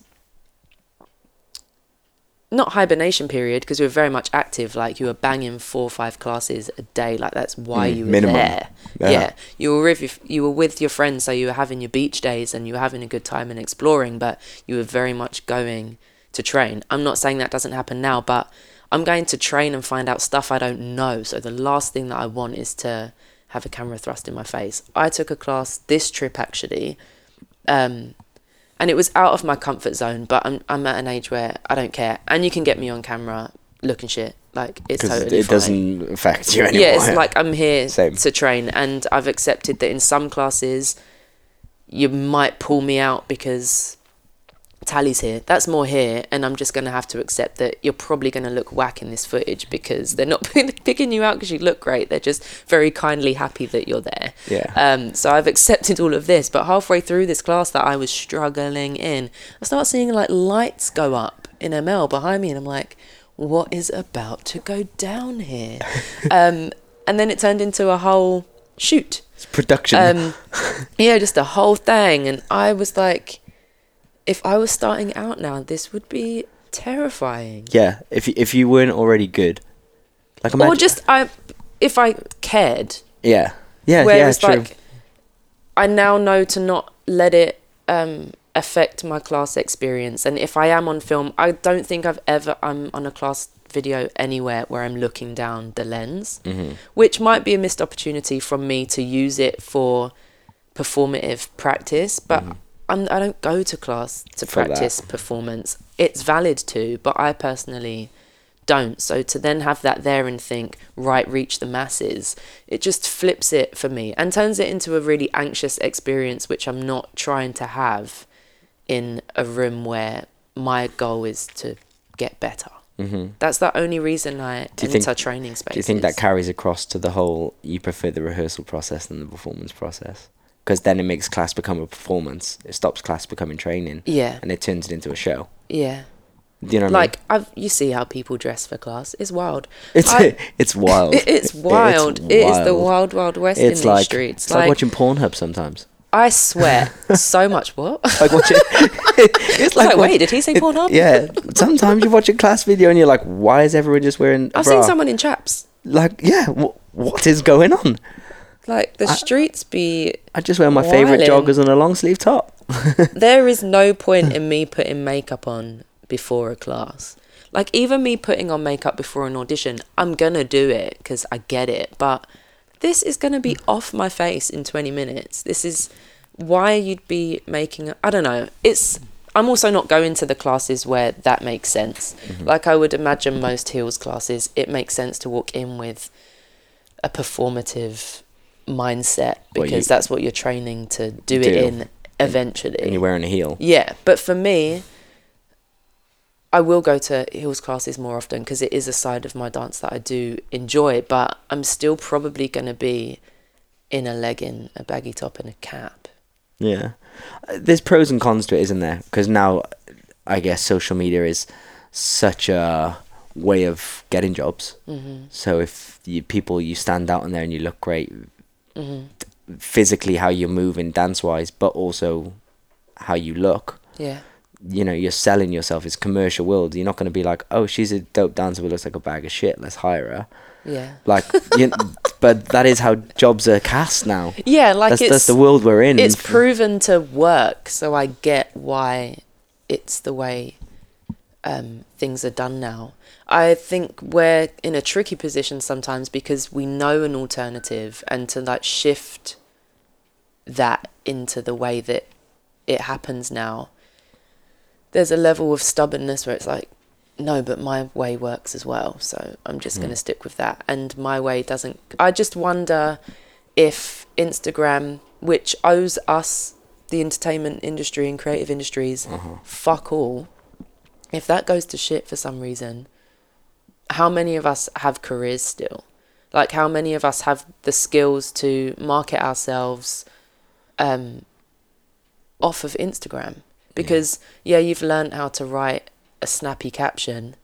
Speaker 3: not hibernation period because we were very much active like you were banging four or five classes a day like that's why
Speaker 2: Mm,
Speaker 3: you were
Speaker 2: minimum.
Speaker 3: there
Speaker 2: Yeah.
Speaker 3: yeah. you were with your, you were with your friends so you were having your beach days and you were having a good time and exploring but you were very much going to train i'm not saying that doesn't happen now but i'm going to train and find out stuff i don't know so the last thing that i want is to have a camera thrust in my face i took a class this trip actually um and it was out of my comfort zone but i'm i'm at an age where i don't care and you can get me on camera looking shit like it's
Speaker 2: because
Speaker 3: totally
Speaker 2: it
Speaker 3: fine.
Speaker 2: doesn't affect you anymore.
Speaker 3: Yeah, it's like I'm here
Speaker 2: Same.
Speaker 3: to train, and I've accepted that in some classes you might pull me out because Tali's here. That's more here, and I'm just going to have to accept that you're probably going to look whack in this footage because they're not picking you out because you look great. They're just very kindly happy that you're there.
Speaker 2: yeah.
Speaker 3: Um, so I've accepted all of this, but halfway through this class that I was struggling in, I start seeing like lights go up in ML behind me, and I'm like, what is about to go down here? um, and then it turned into a whole shoot.
Speaker 2: It's production.
Speaker 3: Um, yeah, just a whole thing. And I was like, if I was starting out now, this would be terrifying.
Speaker 2: yeah, if you, if you weren't already good, like
Speaker 3: Or just I, if I cared,
Speaker 2: yeah, yeah,
Speaker 3: where
Speaker 2: yeah,
Speaker 3: it's
Speaker 2: true.
Speaker 3: like I now know to not let it um, affect my class experience. And if I am on film, I don't think I've ever I'm on a class video anywhere where I'm looking down the lens,
Speaker 2: Mhm.
Speaker 3: which might be a missed opportunity from me to use it for performative practice. But I'm, I don't go to class to
Speaker 2: Mm-hmm. That.
Speaker 3: practice performance. It's valid to, but I personally don't. So to then have that there and think, right, reach the masses, it just flips it for me and turns it into a really anxious experience, which I'm not trying to have in a room where my goal is to get better.
Speaker 2: hmm
Speaker 3: That's the only reason I
Speaker 2: Do
Speaker 3: enter
Speaker 2: think-
Speaker 3: training space.
Speaker 2: Do you think that carries across to the whole? You prefer the rehearsal process than the performance process? Because then it makes class become a performance. It stops class becoming training,
Speaker 3: Yeah,
Speaker 2: and it turns it into a show.
Speaker 3: yeah.
Speaker 2: Do you know what
Speaker 3: Like I've, you see how people dress for class. It's wild.
Speaker 2: I mean? It's
Speaker 3: I-
Speaker 2: it's wild.
Speaker 3: It- it's wild. It is the wild, wild west in
Speaker 2: It's
Speaker 3: these streets.
Speaker 2: it's like,
Speaker 3: Like,
Speaker 2: watching Pornhub sometimes.
Speaker 3: I swear so much. What?
Speaker 2: Like watching. it's
Speaker 3: like,
Speaker 2: watch-
Speaker 3: wait, did he say Pornhub?
Speaker 2: Yeah. Sometimes you watch a class video and you're like, why is everyone just wearing?
Speaker 3: I've
Speaker 2: bra?
Speaker 3: seen someone in chaps.
Speaker 2: Like, yeah. wh- what is going on?
Speaker 3: Like the
Speaker 2: I-
Speaker 3: streets be.
Speaker 2: I just wear my favorite joggers and a long sleeve top.
Speaker 3: There is no point in me putting makeup on before a class. Like even me putting on makeup before an audition, I'm gonna do it because I get it. But this is gonna be off my face in 20 minutes. This is why you'd be making. I don't know. It's. I'm also not going to the classes where that makes sense. Mm-hmm. Like I would imagine most heels classes, it makes sense to walk in with a performative mindset
Speaker 2: Well,
Speaker 3: because
Speaker 2: you-
Speaker 3: that's what you're training to do,
Speaker 2: Do.
Speaker 3: it in eventually.
Speaker 2: And you're wearing a heel.
Speaker 3: Yeah, but for me, I will go to heels classes more often because it is a side of my dance that I do enjoy. But I'm still probably going to be in a legging, a baggy top, and a cap.
Speaker 2: Yeah. Uh, There's pros and cons to it, isn't there? Because now, I guess social media is such a way of getting jobs.
Speaker 3: hmm
Speaker 2: So if you people you stand out in there and you look great
Speaker 3: hmm
Speaker 2: physically, how you're moving dance wise, but also how you look.
Speaker 3: Yeah,
Speaker 2: You know, you're selling yourself. It's commercial world. You're not going to be like, oh, she's a dope dancer but looks like a bag of shit. Let's hire her.
Speaker 3: yeah,
Speaker 2: Like, you, but that is how jobs are cast now.
Speaker 3: yeah. Like
Speaker 2: that's,
Speaker 3: it's
Speaker 2: that's the world we're in.
Speaker 3: it's proven to work, so I get why it's the way um, things are done now. I think we're in a tricky position sometimes because we know an alternative, and to like shift that into the way that it happens now, there's a level of stubbornness where it's like, no, but my way works as well, so I'm just going to stick with that. And my way doesn't. I just wonder if Instagram, which owes us, the entertainment industry and creative industries,
Speaker 2: Uh-huh.
Speaker 3: fuck all, if that goes to shit for some reason, how many of us have careers still? Like, how many of us have the skills to market ourselves um, off of Instagram? Because, yeah, you've learned how to write a snappy caption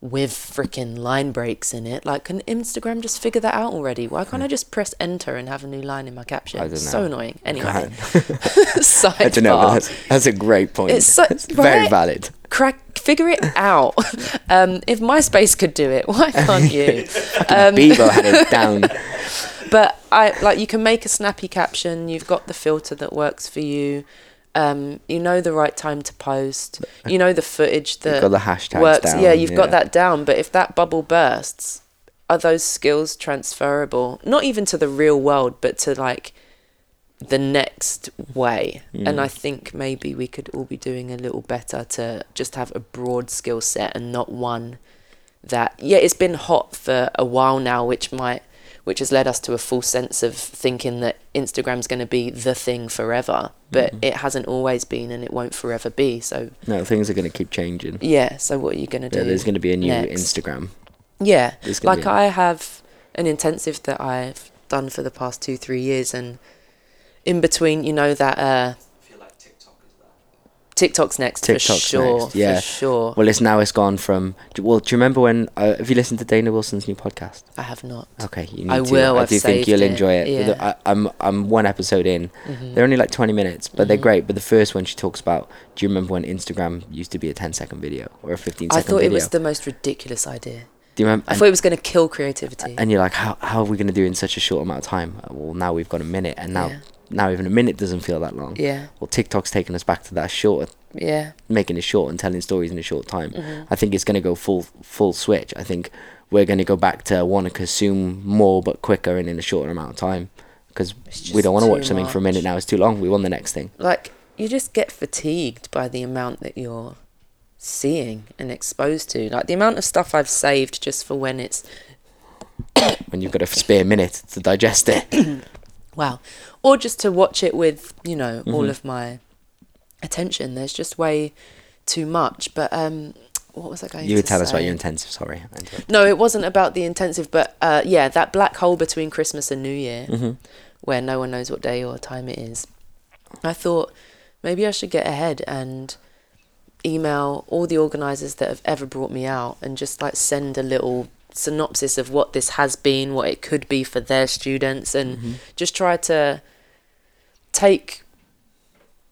Speaker 3: with freaking line breaks in it. Like, can Instagram just figure that out already? Why can't I just press enter and have a new line in my caption?
Speaker 2: I don't
Speaker 3: So annoying. Anyway.
Speaker 2: I don't know, but that's, that's a great point.
Speaker 3: It's so-
Speaker 2: very
Speaker 3: right?
Speaker 2: valid.
Speaker 3: Crack figure it out. Um if myspace could do it why can't you? Um,
Speaker 2: Bieber had it down.
Speaker 3: but i like you can make a snappy caption. You've got the filter that works for you. Um you know the right time to post. You know the footage
Speaker 2: You've
Speaker 3: that
Speaker 2: got the hashtags
Speaker 3: works.
Speaker 2: Down.
Speaker 3: yeah you've got that down. But if that bubble bursts are those skills transferable? Not even to the real world but to like the next way and
Speaker 2: Mm.
Speaker 3: i think maybe we could all be doing a little better to just have a broad skill set and not one that yeah it's been hot for a while now which might which has led us to a false sense of thinking that instagram's going to be the thing forever but
Speaker 2: Mhm.
Speaker 3: it hasn't always been and it won't forever be so
Speaker 2: No, things are going to keep changing.
Speaker 3: yeah so what are you going to do
Speaker 2: Yeah, there's going to be a new
Speaker 3: next?
Speaker 2: Instagram.
Speaker 3: yeah like I have an intensive that I've done for the past two three years, and in between, you know that uh,
Speaker 4: like TikTok is.
Speaker 3: TikTok's next
Speaker 2: TikTok's
Speaker 3: for sure.
Speaker 2: next, yeah.
Speaker 3: For sure.
Speaker 2: Well, it's now it's gone from. Well, do you remember when? Uh, have you listened to Dana Wilson's new podcast?
Speaker 3: I have not.
Speaker 2: Okay, you need
Speaker 3: I
Speaker 2: to.
Speaker 3: will,
Speaker 2: I
Speaker 3: I've
Speaker 2: do think you'll
Speaker 3: it,
Speaker 2: enjoy it.
Speaker 3: yeah.
Speaker 2: The- I, I'm I'm one episode in.
Speaker 3: Mhm.
Speaker 2: They're only like 20 minutes, but they're
Speaker 3: Mhm.
Speaker 2: great. But the first one she talks about. Do you remember when Instagram used to be a 10 second video or a 15
Speaker 3: I thought
Speaker 2: video?
Speaker 3: it was the most ridiculous idea.
Speaker 2: do you remember?
Speaker 3: I
Speaker 2: and,
Speaker 3: thought it was going to kill creativity.
Speaker 2: and you're like, how how are we going to do in such a short amount of time? Well, now we've got a minute, and now
Speaker 3: yeah.
Speaker 2: Now even a minute doesn't feel that long.
Speaker 3: Yeah.
Speaker 2: Well, TikTok's taking us back to that short,
Speaker 3: Yeah.
Speaker 2: making it short and telling stories in a short time.
Speaker 3: Mhm.
Speaker 2: I think it's going to go full full switch. I think we're going to go back to want to consume more but quicker and in a shorter amount of time because we don't want to watch something for a minute now. It's too long. We want the next thing.
Speaker 3: Like you just get fatigued by the amount that you're seeing and exposed to. Like the amount of stuff I've saved just for when it's
Speaker 2: When you've got a spare minute to digest it.
Speaker 3: wow, or just to watch it with you know all
Speaker 2: Mhm.
Speaker 3: of my attention. There's just way too much. But um, what was I going
Speaker 2: you would tell us about your intensive. Sorry.
Speaker 3: No, it wasn't about the intensive, but uh, yeah, that black hole between Christmas and New Year,
Speaker 2: hmm
Speaker 3: where no one knows what day or time it is. I thought maybe I should get ahead and email all the organisers that have ever brought me out and just like send a little synopsis of what this has been, what it could be for their students, and
Speaker 2: Mhm.
Speaker 3: just try to take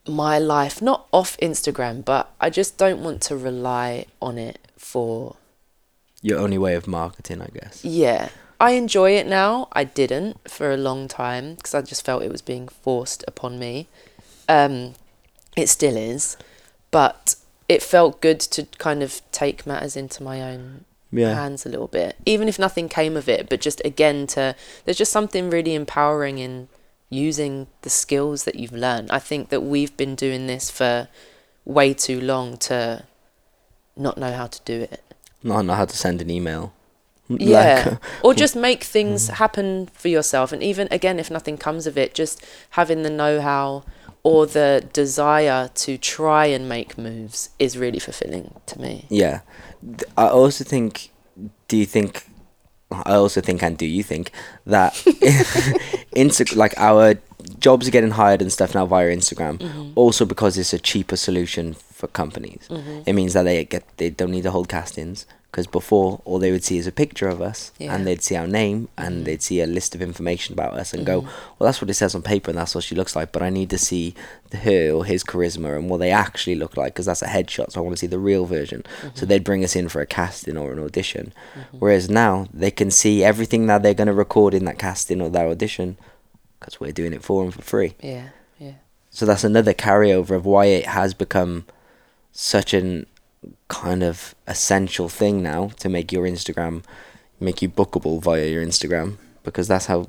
Speaker 3: my life not off Instagram, but I just don't want to rely on it for
Speaker 2: Your only way of marketing, I guess.
Speaker 3: yeah. I enjoy it now. I didn't for a long time because I just felt it was being forced upon me. Um, it still is, but it felt good to kind of take matters into my own
Speaker 2: Yeah.
Speaker 3: hands a little bit, even if nothing came of it. But just again, to there's just something really empowering in using the skills that you've learned. I think that we've been doing this for way too long to not know how to do it.
Speaker 2: Not know how to send an email.
Speaker 3: Yeah.
Speaker 2: Like,
Speaker 3: or just make things mm. happen for yourself. And even, again, if nothing comes of it, just having the know how or the desire to try and make moves is really fulfilling to me.
Speaker 2: Yeah. I also think. Do you think? I also think, and do you think that Insta like our jobs are getting hired and stuff now via Instagram?
Speaker 3: Mm-hmm.
Speaker 2: Also because it's a cheaper solution for companies.
Speaker 3: Mhm.
Speaker 2: It means that they get they don't need to hold castings because before all they would see is a picture of us
Speaker 3: Yeah.
Speaker 2: and they'd see our name and
Speaker 3: Mhm.
Speaker 2: they'd see a list of information about us and go,
Speaker 3: Mhm.
Speaker 2: well, that's what it says on paper and that's what she looks like. But I need to see her or his charisma and what they actually look like because that's a headshot. So I want to see the real version. So they'd bring us in for a casting or an audition. Whereas now they can see everything that they're going to record in that casting or that audition because we're doing it for them for free.
Speaker 3: Yeah, yeah.
Speaker 2: So that's another carryover of why it has become such an kind of essential thing now to make your Instagram make you bookable via your Instagram because that's how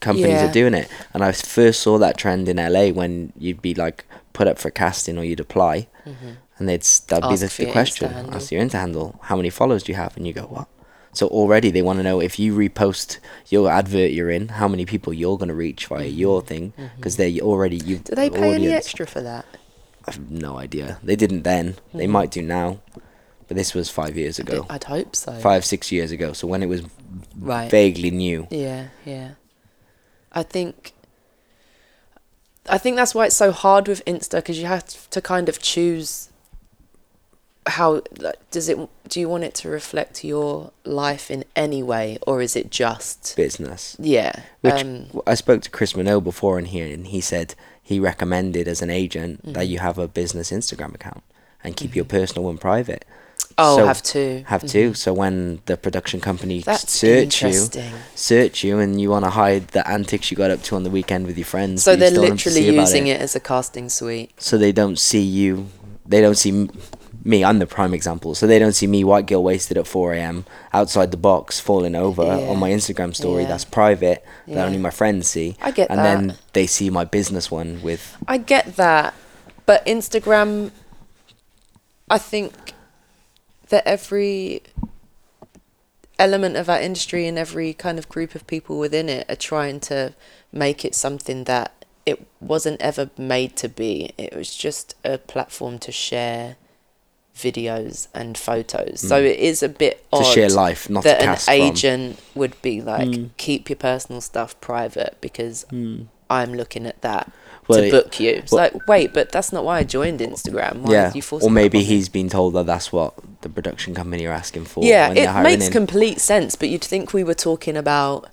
Speaker 2: companies
Speaker 3: Yeah.
Speaker 2: are doing it. And I first saw that trend in LA when you'd be like put up for casting or you'd apply
Speaker 3: hmm
Speaker 2: and they'd that'd be the, the question. Ask your Insta handle. How many followers do you have? And you go, what? So already they want to know if you repost your advert you're in, how many people you're going to reach via your thing because they're already you.
Speaker 3: Mm-hmm. Do they pay any extra for that?
Speaker 2: I have no idea. They didn't then. They
Speaker 3: Mhm.
Speaker 2: might do now, but this was five years ago,
Speaker 3: I'd hope so.
Speaker 2: five six years ago. So when it was
Speaker 3: Right.
Speaker 2: vaguely new.
Speaker 3: Yeah, yeah. I think I think that's why it's so hard with Insta because you have to kind of choose how like, does it do you want it to reflect your life in any way or is it just
Speaker 2: business.
Speaker 3: yeah
Speaker 2: Which
Speaker 3: um
Speaker 2: I spoke to Chris Minot before in here, and he said he recommended as an agent that
Speaker 3: Mhm.
Speaker 2: you have a business Instagram account and keep your personal one private.
Speaker 3: oh
Speaker 2: so
Speaker 3: have to
Speaker 2: Have to. So when the production company
Speaker 3: that's
Speaker 2: search you, search you, and you want to hide the antics you got up to on the weekend with your friends,
Speaker 3: so they're
Speaker 2: still want them to
Speaker 3: literally using it. as a casting suite
Speaker 2: so they don't see you. They don't see me. I'm the prime example. So they don't see me white girl wasted at 4 a.m. outside the box, falling over
Speaker 3: Yeah.
Speaker 2: on my Instagram story.
Speaker 3: Yeah.
Speaker 2: That's private. That only my friends see.
Speaker 3: I get
Speaker 2: and
Speaker 3: that
Speaker 2: then they see my business one with
Speaker 3: I get that, but Instagram, I think that every element of our industry and every kind of group of people within it are trying to make it something that it wasn't ever made to be. It was just a platform to share videos and photos. So
Speaker 2: Mm.
Speaker 3: it is a bit
Speaker 2: to
Speaker 3: odd
Speaker 2: share life, not
Speaker 3: that
Speaker 2: to
Speaker 3: an
Speaker 2: cast from.
Speaker 3: agent would be like,
Speaker 2: Mm.
Speaker 3: keep your personal stuff private because
Speaker 2: Mm.
Speaker 3: I'm looking at that.
Speaker 2: Well,
Speaker 3: to book you. It's
Speaker 2: well-
Speaker 3: like, wait, but that's not why I joined Instagram. Why
Speaker 2: yeah,
Speaker 3: you
Speaker 2: or maybe
Speaker 3: upon me?
Speaker 2: he's been told that that's what the production company are asking for.
Speaker 3: Yeah,
Speaker 2: when
Speaker 3: it makes
Speaker 2: in.
Speaker 3: complete sense, but you'd think we were talking about.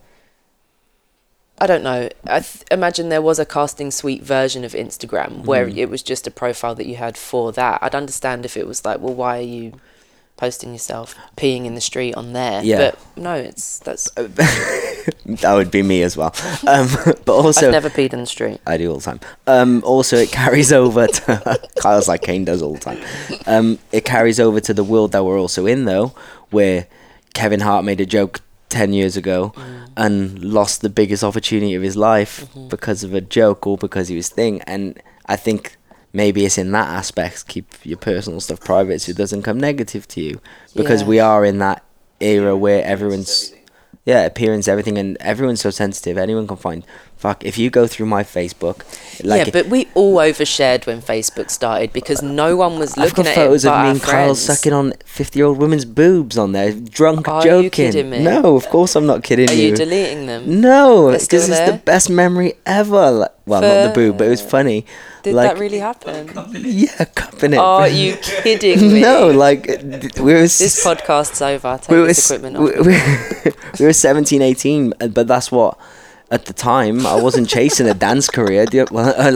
Speaker 3: I don't know. I th- imagine there was a casting suite version of Instagram where
Speaker 2: Mm.
Speaker 3: it was just a profile that you had for that. I'd understand if it was like, well, why are you posting yourself peeing in the street on there?
Speaker 2: Yeah.
Speaker 3: But no, it's that's.
Speaker 2: that would be me as well. Um, but also,
Speaker 3: I've never peed in the street.
Speaker 2: I do all the time. Um, also, it carries over to Kyle's like Kane does all the time. Um, it carries over to the world that we're also in, though, where Kevin Hart made a joke ten years ago mm. and lost the biggest opportunity of his life mm-hmm. because of a joke or because he was thing. And I think maybe it's in that aspect keep your personal stuff private so it doesn't come negative to you. Because
Speaker 3: Yeah.
Speaker 2: we are in that era where everyone's yeah appearance everything and everyone's so sensitive. Anyone can find fuck if you go through my facebook like
Speaker 3: yeah, but we all overshared when Facebook started because no one was
Speaker 2: I've
Speaker 3: looking
Speaker 2: got
Speaker 3: at
Speaker 2: photos
Speaker 3: it
Speaker 2: of me and Kyle
Speaker 3: friends.
Speaker 2: sucking on 50 year old women's boobs on there, drunk,
Speaker 3: Are you
Speaker 2: joking.
Speaker 3: kidding me?
Speaker 2: No, of course I'm not kidding
Speaker 3: Are
Speaker 2: you.
Speaker 3: you deleting them?
Speaker 2: no,
Speaker 3: They're still
Speaker 2: because it's the best memory ever. Like, well, not the boob, but it was funny.
Speaker 3: Did
Speaker 2: like,
Speaker 3: that really happen?
Speaker 2: Yeah, cupping it.
Speaker 3: Are you kidding me?
Speaker 2: no, like we were.
Speaker 3: This
Speaker 2: s-
Speaker 3: podcast's over. Take
Speaker 2: we were, s-
Speaker 3: equipment off.
Speaker 2: we, we were 17, 18, uh, but that's what. At the time, I wasn't chasing a dance career. You-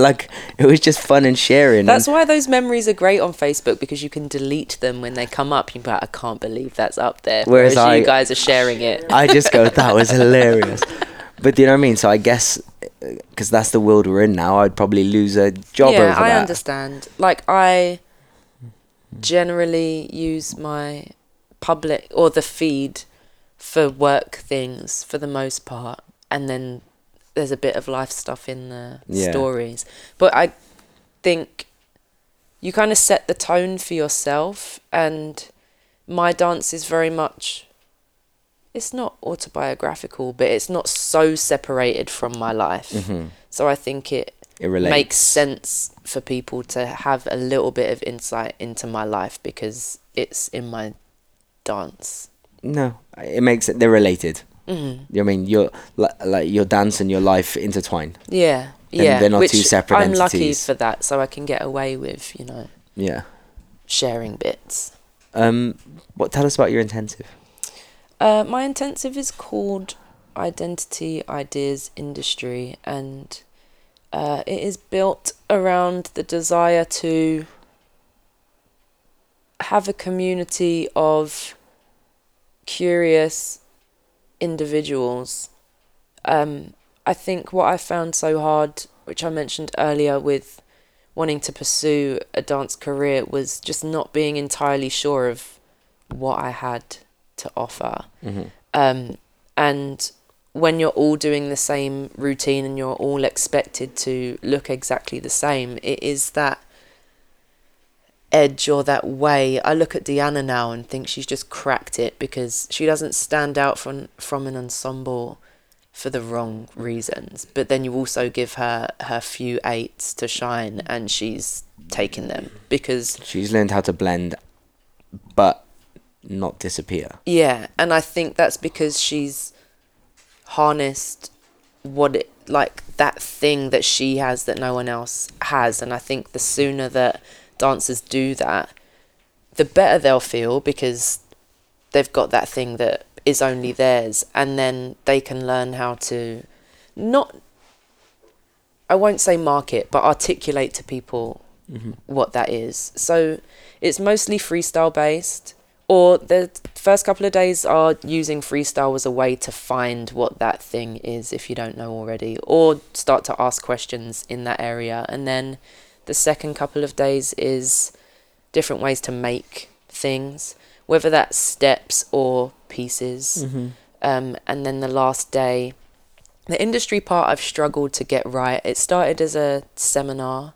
Speaker 2: Like it was just fun and sharing.
Speaker 3: That's
Speaker 2: and,
Speaker 3: why those memories are great on Facebook because you can delete them when they come up. You're like, I can't believe that's up there.
Speaker 2: Whereas
Speaker 3: Whereas,
Speaker 2: I-
Speaker 3: you guys are sharing it.
Speaker 2: I just go, that was hilarious. But do you know what I mean? So I guess because that's the world we're in now, I'd probably lose a job
Speaker 3: yeah, I
Speaker 2: that.
Speaker 3: understand. Like I generally use my public or the feed for work things for the most part, and then there's a bit of life stuff in the
Speaker 2: Yeah.
Speaker 3: stories. But I think you kind of set the tone for yourself, and my dance is very much. It's not autobiographical, but it's not so separated from my life.
Speaker 2: Mhm.
Speaker 3: So I think it
Speaker 2: It relates.
Speaker 3: makes sense for people to have a little bit of insight into my life because it's in my dance.
Speaker 2: No, it makes it. They're related.
Speaker 3: Hmm
Speaker 2: what I mean? Your like, your dance and your life intertwine.
Speaker 3: Yeah,
Speaker 2: Then
Speaker 3: yeah.
Speaker 2: they're not
Speaker 3: which
Speaker 2: two separate things.
Speaker 3: I'm lucky for that, so I can get away with you know
Speaker 2: Yeah.
Speaker 3: sharing bits.
Speaker 2: Um. What? Tell us about your intensive.
Speaker 3: Uh, my intensive is called Identity Ideas Industry, and uh, it is built around the desire to have a community of curious individuals. Um, I think what I found so hard, which I mentioned earlier with wanting to pursue a dance career, was just not being entirely sure of what I had to offer.
Speaker 2: Mm-hmm.
Speaker 3: Um, and when you're all doing the same routine and you're all expected to look exactly the same, it is that edge or that way. I look at Deanna now and think she's just cracked it because she doesn't stand out from from an ensemble for the wrong reasons. But then you also give her her few eights to shine and she's taken them because
Speaker 2: She's learned how to blend, but not disappear.
Speaker 3: Yeah, and I think that's because she's harnessed what it like that thing that she has that no one else has, and I think the sooner that dancers do that, the better they'll feel because they've got that thing that is only theirs, and then they can learn how to not. I won't say market, but articulate to people
Speaker 2: Mm-hmm.
Speaker 3: what that is. So it's mostly freestyle based, or the first couple of days are using freestyle as a way to find what that thing is if you don't know already, or start to ask questions in that area. And then the second couple of days is different ways to make things, whether that's steps or pieces.
Speaker 2: Mm-hmm.
Speaker 3: Um, and then the last day, the industry part I've struggled to get right. It started as a seminar,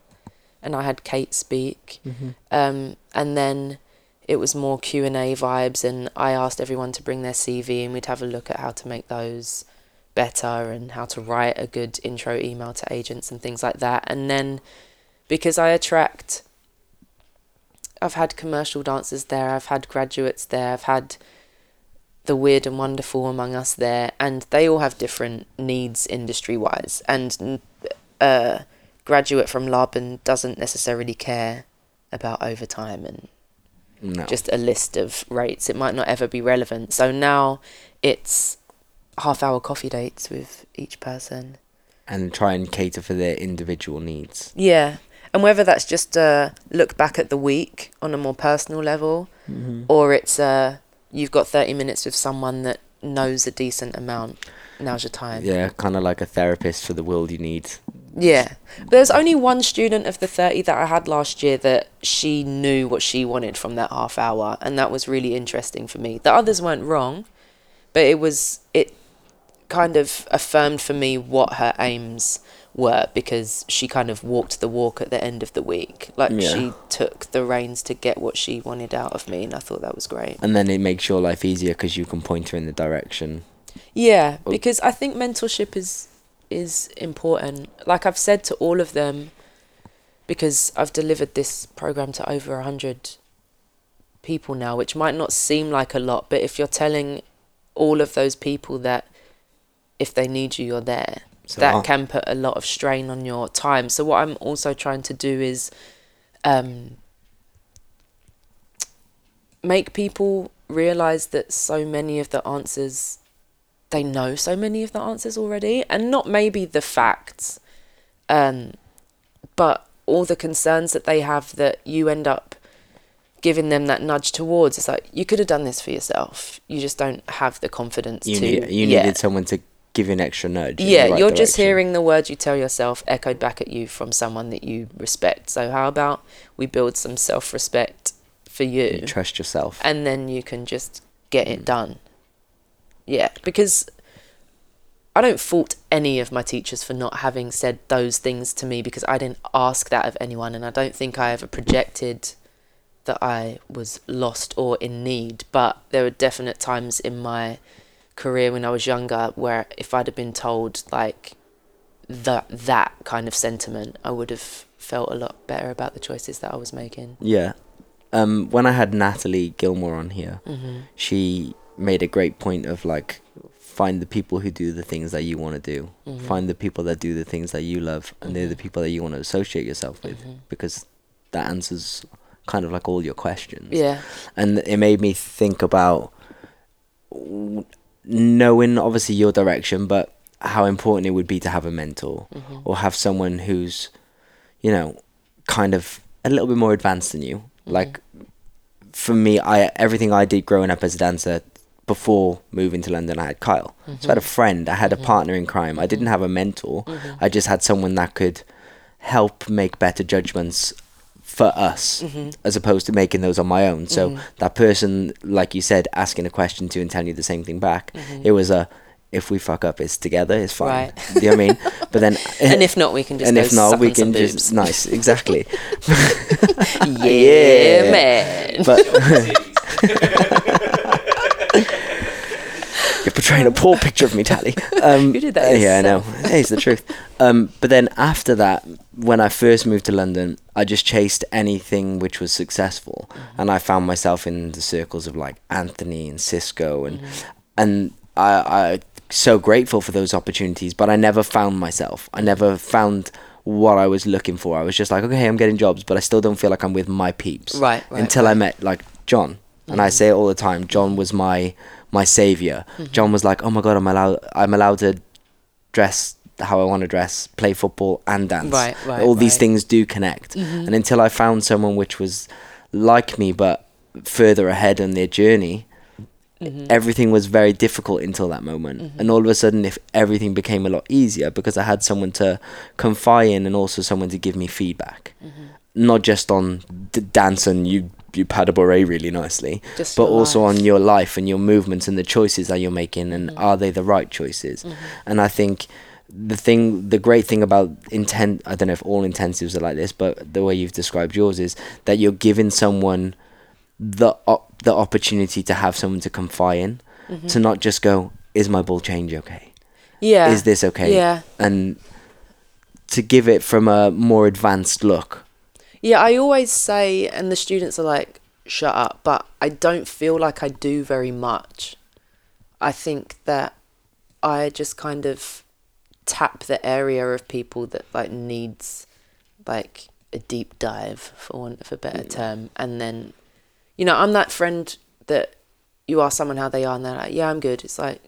Speaker 3: and I had Kate speak,
Speaker 2: Mm-hmm.
Speaker 3: um, and then it was more Q and A vibes, and I asked everyone to bring their CV, and we'd have a look at how to make those better and how to write a good intro email to agents and things like that. And then because I attract, I've had commercial dancers there, I've had graduates there, I've had the weird and wonderful among us there, and they all have different needs industry wise. And a graduate from Laban doesn't necessarily care about overtime and
Speaker 2: No.
Speaker 3: just a list of rates. It might not ever be relevant. So now it's half hour coffee dates with each person.
Speaker 2: and try and cater for their individual needs.
Speaker 3: Yeah. And whether that's just a look back at the week on a more personal level or it's uh you've got 30 minutes with someone that knows a decent amount. Now's your time.
Speaker 2: Yeah, kind of like a therapist for the world you need.
Speaker 3: Yeah. There's only one student of the 30 that I had last year that she knew what she wanted from that half hour. And that was really interesting for me. The others weren't wrong, but it was, it kind of affirmed for me what her aims were because she kind of walked the walk at the end of the week. Like
Speaker 2: Yeah.
Speaker 3: she took the reins to get what she wanted out of me. And I thought that was great.
Speaker 2: And then it makes your life easier because you can point her in the direction.
Speaker 3: Yeah, because I think mentorship is is important. Like I've said to all of them, because I've delivered this program to over a hundred people now, which might not seem like a lot, but if you're telling all of those people that if they need you, you're there,
Speaker 2: So
Speaker 3: that
Speaker 2: I'll-
Speaker 3: can put a lot of strain on your time. So what I'm also trying to do is um, make people realize that so many of the answers they know so many of the answers already and not maybe the facts um but all the concerns that they have that you end up giving them that nudge towards it's like you could have done this for yourself you just don't have the confidence
Speaker 2: You
Speaker 3: to
Speaker 2: need, you
Speaker 3: yeah.
Speaker 2: needed someone to give you an extra nudge.
Speaker 3: yeah
Speaker 2: right
Speaker 3: you're just hearing the words you tell yourself echoed back at you from someone that you respect so how about we build some self-respect for you
Speaker 2: You trust yourself.
Speaker 3: and then you can just get
Speaker 2: Mm.
Speaker 3: it done. Yeah, because I don't fault any of my teachers for not having said those things to me because I didn't ask that of anyone, and I don't think I ever projected that I was lost or in need. But there were definite times in my career when I was younger where if I'd have been told like that that kind of sentiment, I would have felt a lot better about the choices that I was making.
Speaker 2: Yeah. Um, when I had Natalie Gilmore on here,
Speaker 3: Mm-hmm.
Speaker 2: she made a great point of like find the people who do the things that you want to do
Speaker 3: Mm-hmm.
Speaker 2: find the people that do the things that you love and they're the people that you want to associate yourself with
Speaker 3: Mm-hmm.
Speaker 2: because that answers kind of like all your questions
Speaker 3: Yeah.
Speaker 2: and it made me think about knowing obviously your direction but how important it would be to have a mentor
Speaker 3: Mm-hmm.
Speaker 2: or have someone who's you know kind of a little bit more advanced than you. Mm-hmm. Like for me i everything i did growing up as a dancer before moving to london i had kyle. So i had a mm-hmm. friend i had a mm-hmm. partner in crime. I didn't have a mentor. I just had someone that could help make better judgments for us mm-hmm. as opposed to making those on my own. So mm-hmm. that person like you said asking a question to and telling you the same thing back mm-hmm. it was a if we fuck up it's together it's fine.
Speaker 3: Right.
Speaker 2: do you know what i mean? But then
Speaker 3: and if not, we can just
Speaker 2: and if not we can just nice exactly.
Speaker 3: Yeah,
Speaker 2: Yeah.
Speaker 3: man.
Speaker 2: but portraying a poor picture of me, Tali. Um,
Speaker 3: You did that
Speaker 2: Yeah, I know. it's the truth. Um, but then after that, when I first moved to London, I just chased anything which was successful,
Speaker 3: Mm-hmm.
Speaker 2: and I found myself in the circles of like Anthony and Cisco, and
Speaker 3: Mm-hmm.
Speaker 2: and I, I so grateful for those opportunities. But I never found myself. I never found what I was looking for. I was just like, okay, I'm getting jobs, but I still don't feel like I'm with my peeps.
Speaker 3: Right, right,
Speaker 2: Until I met like John, and I say it all the time. John was my my savior.
Speaker 3: Mm-hmm.
Speaker 2: John was like, oh my god, I'm allowed. I'm allowed to dress how I want to dress, play football, and dance.
Speaker 3: Right, right,
Speaker 2: All these things do connect. And until I found someone which was like me but further ahead on their journey,
Speaker 3: Mm-hmm.
Speaker 2: everything was very difficult until that moment. And all of a sudden, if everything became a lot easier because I had someone to confide in and also someone to give me feedback,
Speaker 3: Mm-hmm.
Speaker 2: not just on d- dance and you you pad a beret really nicely,
Speaker 3: Just
Speaker 2: but also
Speaker 3: life. Mm-hmm.
Speaker 2: on your life and your movements and the choices that you're making and are they the right choices? And I think the thing, the great thing about intent, I don't know if all intensives are like this, but the way you've described yours is that you're giving someone the op- the opportunity to have someone to confide in,
Speaker 3: Mm-hmm.
Speaker 2: to not just go, "Is my ball change okay?
Speaker 3: Yeah.
Speaker 2: Is this okay?"
Speaker 3: Yeah.
Speaker 2: and to give it from a more advanced look.
Speaker 3: Yeah, I always say, and the students are like, shut up, but I don't feel like I do very much. I think that I just kind of tap the area of people that like needs like a deep dive, for want of a better term. And then, you know, I'm that friend that you ask someone how they are, and they're like, "Yeah, I'm good." It's like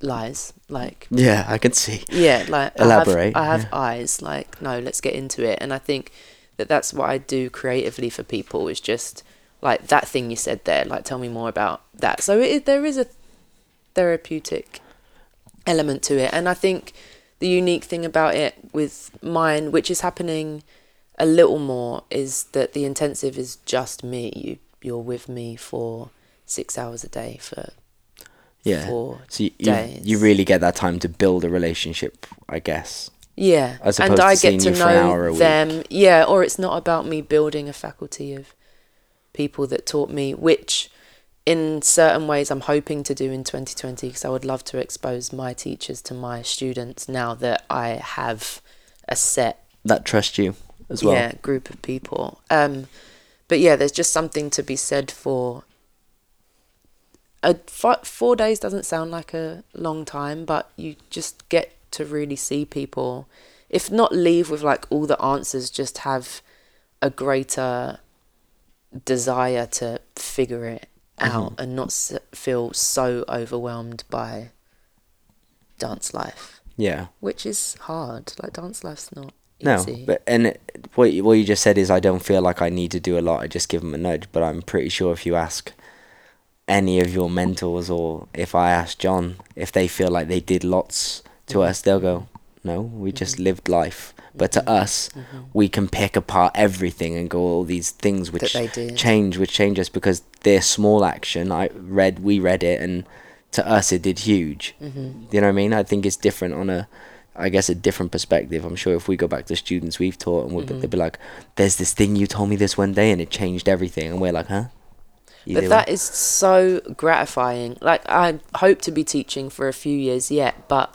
Speaker 3: lies, like
Speaker 2: Yeah, I can see.
Speaker 3: yeah, like
Speaker 2: Elaborate,
Speaker 3: I have, I have eyes. Like, no, let's get into it. And I think that that's what I do creatively for people is just like that thing you said there. Like, tell me more about that. So it, there is a therapeutic element to it, and I think the unique thing about it with mine, which is happening a little more, is that the intensive is just me. You you're with me for six hours a day for
Speaker 2: Yeah. So you, you,
Speaker 3: days.
Speaker 2: you really get that time to build a relationship, I guess.
Speaker 3: Yeah,
Speaker 2: As
Speaker 3: and I
Speaker 2: to
Speaker 3: get to
Speaker 2: you for an hour a
Speaker 3: know them. Yeah, or it's not about me building a faculty of people that taught me, which in certain ways I'm hoping to do in 2020 because I would love to expose my teachers to my students now that I have a set
Speaker 2: That trust you as well.
Speaker 3: yeah group of people. Um, but yeah, there's just something to be said for. A fi- four days doesn't sound like a long time, but you just get to really see people. If not leave with like all the answers, just have a greater desire to figure it mm-hmm. out and not s- feel so overwhelmed by dance life,
Speaker 2: Yeah.
Speaker 3: which is hard. Like dance life's not
Speaker 2: No,
Speaker 3: easy.
Speaker 2: but and it- what you- what you just said is I don't feel like I need to do a lot. I just give them a nudge. But I'm pretty sure if you ask any of your mentors, or if I ask John, if they feel like they did lots to
Speaker 3: Mhm.
Speaker 2: us, they'll go, "No, we just
Speaker 3: Mhm.
Speaker 2: lived life." But to us,
Speaker 3: Mhm.
Speaker 2: we can pick apart everything and go all these things which change, which change us because they're small action. I read, we read it, and to us it did huge.
Speaker 3: hmm
Speaker 2: You know what I mean? I think it's different on a, I guess, a different perspective. I'm sure if we go back to students we've taught, and we'll
Speaker 3: Mhm.
Speaker 2: they'll be like, "There's this thing you told me this one day, and it changed everything," and we're like, "Huh?"
Speaker 3: But that
Speaker 2: what?
Speaker 3: is so gratifying. Like I hope to be teaching for a few years yet, but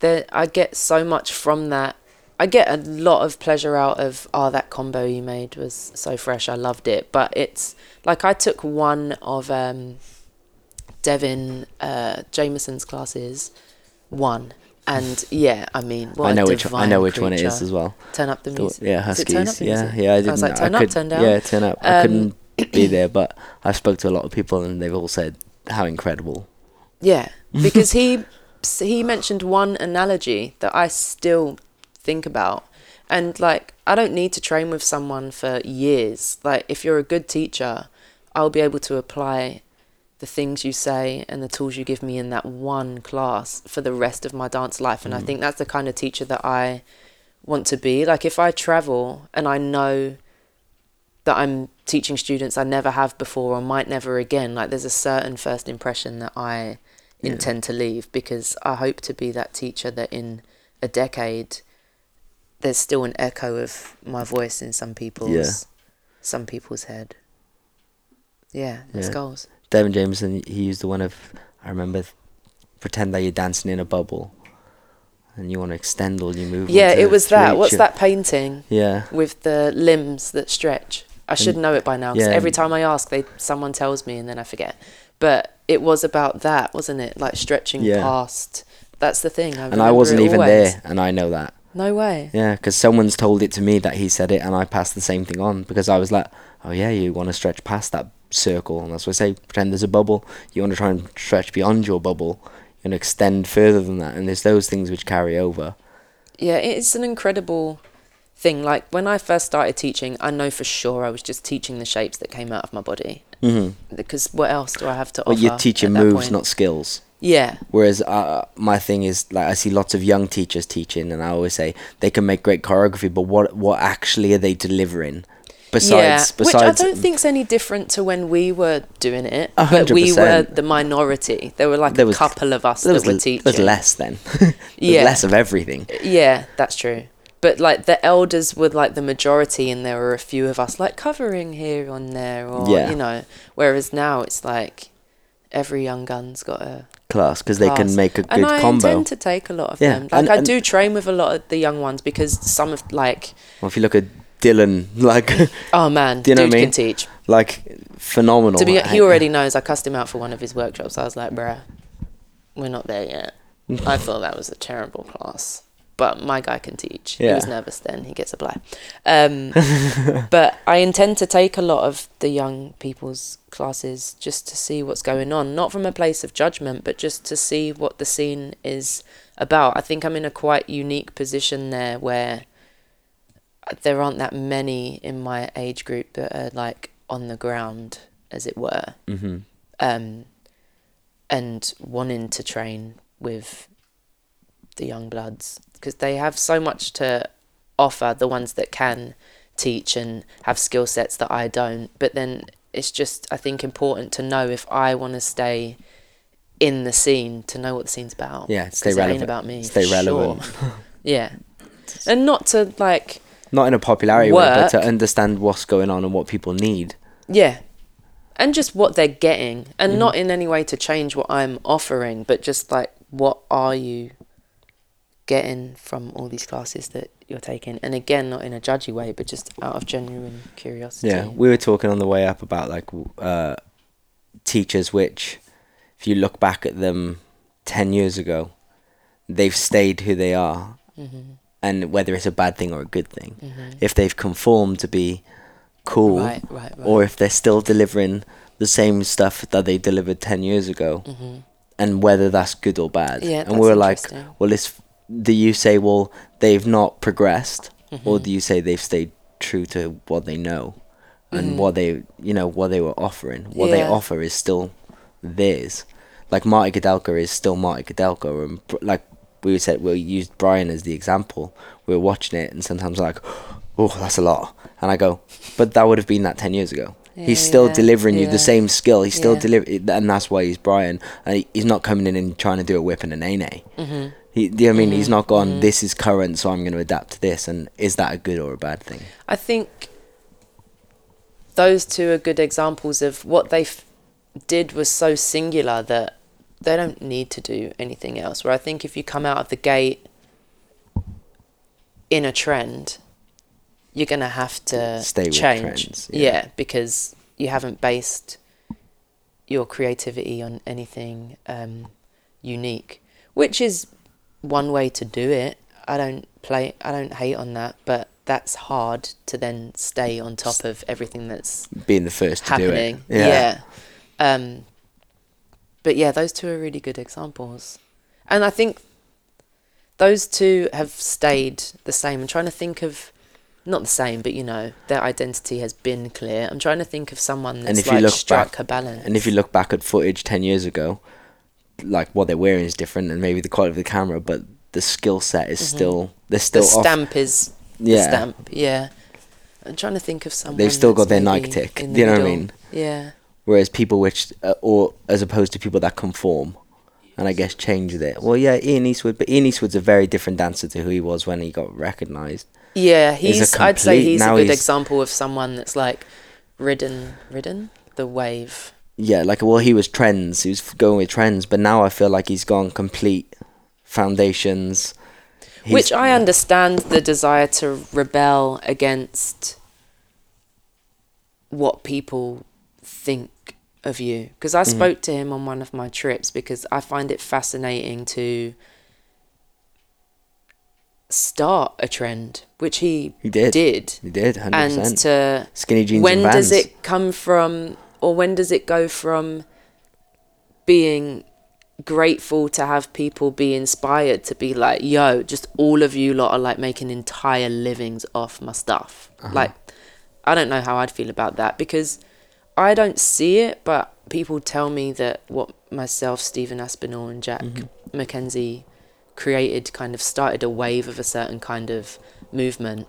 Speaker 3: there I get so much from that. I get a lot of pleasure out of oh that combo you made was so fresh. I loved it. But it's like I took one of um Devin uh Jamieson's classes, one. And yeah, I mean, what
Speaker 2: I know which I know which one it is as well.
Speaker 3: Turn up the
Speaker 2: The-
Speaker 3: music.
Speaker 2: yeah,
Speaker 3: Turn Up
Speaker 2: Huskies.
Speaker 3: the
Speaker 2: Yeah, yeah. I
Speaker 3: I
Speaker 2: didn't.
Speaker 3: was like, turn
Speaker 2: I
Speaker 3: up,
Speaker 2: could,
Speaker 3: turn down.
Speaker 2: Yeah, turn up. I
Speaker 3: Um,
Speaker 2: couldn't be there, but I've spoke to a lot of people, and they've all said how incredible.
Speaker 3: Yeah, because he he mentioned one analogy that I still think about, and like I don't need to train with someone for years. Like if you're a good teacher, I'll be able to apply the things you say and the tools you give me in that one class for the rest of my dance life. And I
Speaker 2: Mm.
Speaker 3: think that's the kind of teacher that I want to be. Like if I travel and I know that I'm teaching students I never have before or might never again, like there's a certain first impression that I
Speaker 2: Yeah.
Speaker 3: intend to leave because I hope to be that teacher that in a decade there's still an echo of my voice in some people's
Speaker 2: Yeah.
Speaker 3: some people's head. Yeah, that's
Speaker 2: Yeah.
Speaker 3: goals.
Speaker 2: Devin Jamieson, he used the one of I remember, pretend that you're dancing in a bubble, and you want to extend all your movements.
Speaker 3: Yeah, it was that. What's that painting
Speaker 2: Yeah,
Speaker 3: with the limbs that stretch? I should
Speaker 2: And-
Speaker 3: know it by now because
Speaker 2: yeah,
Speaker 3: every time I ask, they someone tells me and then I forget. But it was about that, wasn't it? Like stretching
Speaker 2: Yeah.
Speaker 3: past. That's the thing. I
Speaker 2: and I wasn't even
Speaker 3: always.
Speaker 2: there, and I know that.
Speaker 3: No way.
Speaker 2: Yeah, because someone's told it to me that he said it, and I passed the same thing on because I was like, "Oh yeah, you want to stretch past that circle," and that's what I say. Pretend there's a bubble. You want to try and stretch beyond your bubble. To extend further than that, and there's those things which carry over.
Speaker 3: Yeah, it's an incredible thing. Like when I first started teaching, I know for sure I was just teaching the shapes that came out of my body.
Speaker 2: Mm-hmm.
Speaker 3: Because what else do I have to offer?
Speaker 2: But
Speaker 3: offer?
Speaker 2: you're teaching moves,
Speaker 3: point?
Speaker 2: not skills.
Speaker 3: Yeah,
Speaker 2: Whereas uh, my thing is like I see lots of young teachers teaching, and I always say they can make great choreography, but what what actually are they delivering? Besides,
Speaker 3: yeah.
Speaker 2: besides,
Speaker 3: Which I don't think's any different to when we were doing it.
Speaker 2: A
Speaker 3: But we were the minority. There were like
Speaker 2: There
Speaker 3: a
Speaker 2: was-
Speaker 3: couple of us
Speaker 2: there
Speaker 3: that
Speaker 2: was,
Speaker 3: were
Speaker 2: l-
Speaker 3: teaching.
Speaker 2: there's less then.
Speaker 3: Yeah.
Speaker 2: less of everything.
Speaker 3: Yeah, that's true. But like the elders were like the majority, and there were a few of us like covering here and there, or
Speaker 2: Yeah.
Speaker 3: you know. Whereas now it's like every young gun's got a
Speaker 2: Class because they can make a good
Speaker 3: and I
Speaker 2: combo.
Speaker 3: intend to take a lot of
Speaker 2: Yeah,
Speaker 3: them. Like
Speaker 2: and-
Speaker 3: I do train with a lot of the young ones because some of like
Speaker 2: Well, if you look at Dylan, like
Speaker 3: oh man,
Speaker 2: Do you know
Speaker 3: dude
Speaker 2: what I
Speaker 3: can
Speaker 2: mean?
Speaker 3: teach.
Speaker 2: like phenomenal.
Speaker 3: To be, he already knows. I cussed him out for one of his workshops. I was like, bruh, we're not there yet. I thought that was a terrible class. But my guy can teach. He was nervous then. He gets a bly. Um, but I intend to take a lot of the young people's classes just to see what's going on, not from a place of judgment, but just to see what the scene is about. I think I'm in a quite unique position there where there aren't that many in my age group that are like on the ground, as it were,
Speaker 2: Mm-hmm.
Speaker 3: um, and wanting to train with the young bloods because they have so much to offer. The ones that can teach and have skill sets that I don't, but then it's just I think important to know if I want to stay in the scene to know what the scene's about.
Speaker 2: yeah stay relevant.
Speaker 3: about me.
Speaker 2: Stay relevant.
Speaker 3: sure. yeah, and not to like
Speaker 2: Not in a popularity way, but to understand what's going on and what people need.
Speaker 3: Yeah. And just what they're getting. And
Speaker 2: Mm-hmm.
Speaker 3: not in any way to change what I'm offering, but just like what are you getting from all these classes that you're taking? And again, not in a judgy way, but just out of genuine curiosity.
Speaker 2: Yeah, we were talking on the way up about like uh, teachers, which, if you look back at them ten years ago, they've stayed who they are,
Speaker 3: Mm-hmm.
Speaker 2: and whether it's a bad thing or a good thing, if they've conformed to be cool,
Speaker 3: Right, right, right.
Speaker 2: or if they're still delivering the same stuff that they delivered ten years ago, and whether that's good or bad.
Speaker 3: Mm-hmm. Yeah,
Speaker 2: and we're like, well, it's do you say, well, they've not progressed,
Speaker 3: Mm-hmm.
Speaker 2: or do you say they've stayed true to what they know, and what they, you know, what they were offering? What they
Speaker 3: Mm-hmm.
Speaker 2: Offer is still theirs. Like Marty Kudelka is still Marty Kudelka, and like we said, we used Brian as the example. We were watching it, and sometimes like, oh, that's a lot, and I go, but that would have been that ten years ago. He's still
Speaker 3: Yeah,
Speaker 2: delivering you the same skill. He's still
Speaker 3: Yeah.
Speaker 2: delivering, and that's why he's Brian. And he, he's not coming in and trying to do a whip and a nay nay.
Speaker 3: Mm-hmm.
Speaker 2: He, do you know what I mean? He's not gone. This is current, so I'm going to adapt to this. And is that a good or a bad thing?
Speaker 3: I think those two are good examples of what they f- did was so singular that they don't need to do anything else. Where I think if you come out of the gate in a trend, you're gonna have to
Speaker 2: Stay
Speaker 3: change.
Speaker 2: trends,
Speaker 3: yeah.
Speaker 2: yeah.
Speaker 3: because you haven't based your creativity on anything um, unique, which is one way to do it. I don't play. I don't hate on that, but that's hard to then stay on top of everything that's
Speaker 2: Being the first to
Speaker 3: happening.
Speaker 2: do it.
Speaker 3: Yeah. Um, but yeah, those two are really good examples, and I think those two have stayed the same. I'm trying to think of. Not the same, but you know, their identity has been clear. I'm trying to think of someone that's
Speaker 2: if you
Speaker 3: like
Speaker 2: look
Speaker 3: struck
Speaker 2: back-
Speaker 3: a balance.
Speaker 2: And if you look back at footage 10 years ago, like what they're wearing is different and maybe the quality of the camera, but the skill set is still, they're still
Speaker 3: Mm-hmm. the
Speaker 2: off.
Speaker 3: stamp is the
Speaker 2: Yeah.
Speaker 3: stamp. Yeah. I'm trying to think of someone.
Speaker 2: They've still got their Nike tick, do you
Speaker 3: the
Speaker 2: know what I mean?
Speaker 3: Yeah.
Speaker 2: Whereas people which, uh, or as opposed to people that conform, and I guess changed it. Well, yeah, Ian Eastwood, but Ian Eastwood's a very different dancer to who he was when he got recognised.
Speaker 3: Yeah,
Speaker 2: He's
Speaker 3: he's. I'd say he's a good
Speaker 2: he's-
Speaker 3: example of someone that's like ridden, ridden the wave.
Speaker 2: Yeah, like well, he was trends. He was going with trends, but now I feel like he's gone complete foundations. He's-
Speaker 3: Which I understand the desire to rebel against what people think of you. Because I
Speaker 2: Mm-hmm.
Speaker 3: spoke to him on one of my trips because I find it fascinating to start a trend, which he,
Speaker 2: He did.
Speaker 3: did.
Speaker 2: He did, hundred
Speaker 3: And
Speaker 2: percent.
Speaker 3: to
Speaker 2: Skinny jeans
Speaker 3: when does it come from or when does it go from being grateful to have people be inspired to be like yo just all of you lot are like making entire livings off my stuff
Speaker 2: Uh-huh.
Speaker 3: like i don't know how i'd feel about that because i don't see it but people tell me that what myself stephen aspinall and jack
Speaker 2: Mm-hmm.
Speaker 3: mackenzie created kind of started a wave of a certain kind of movement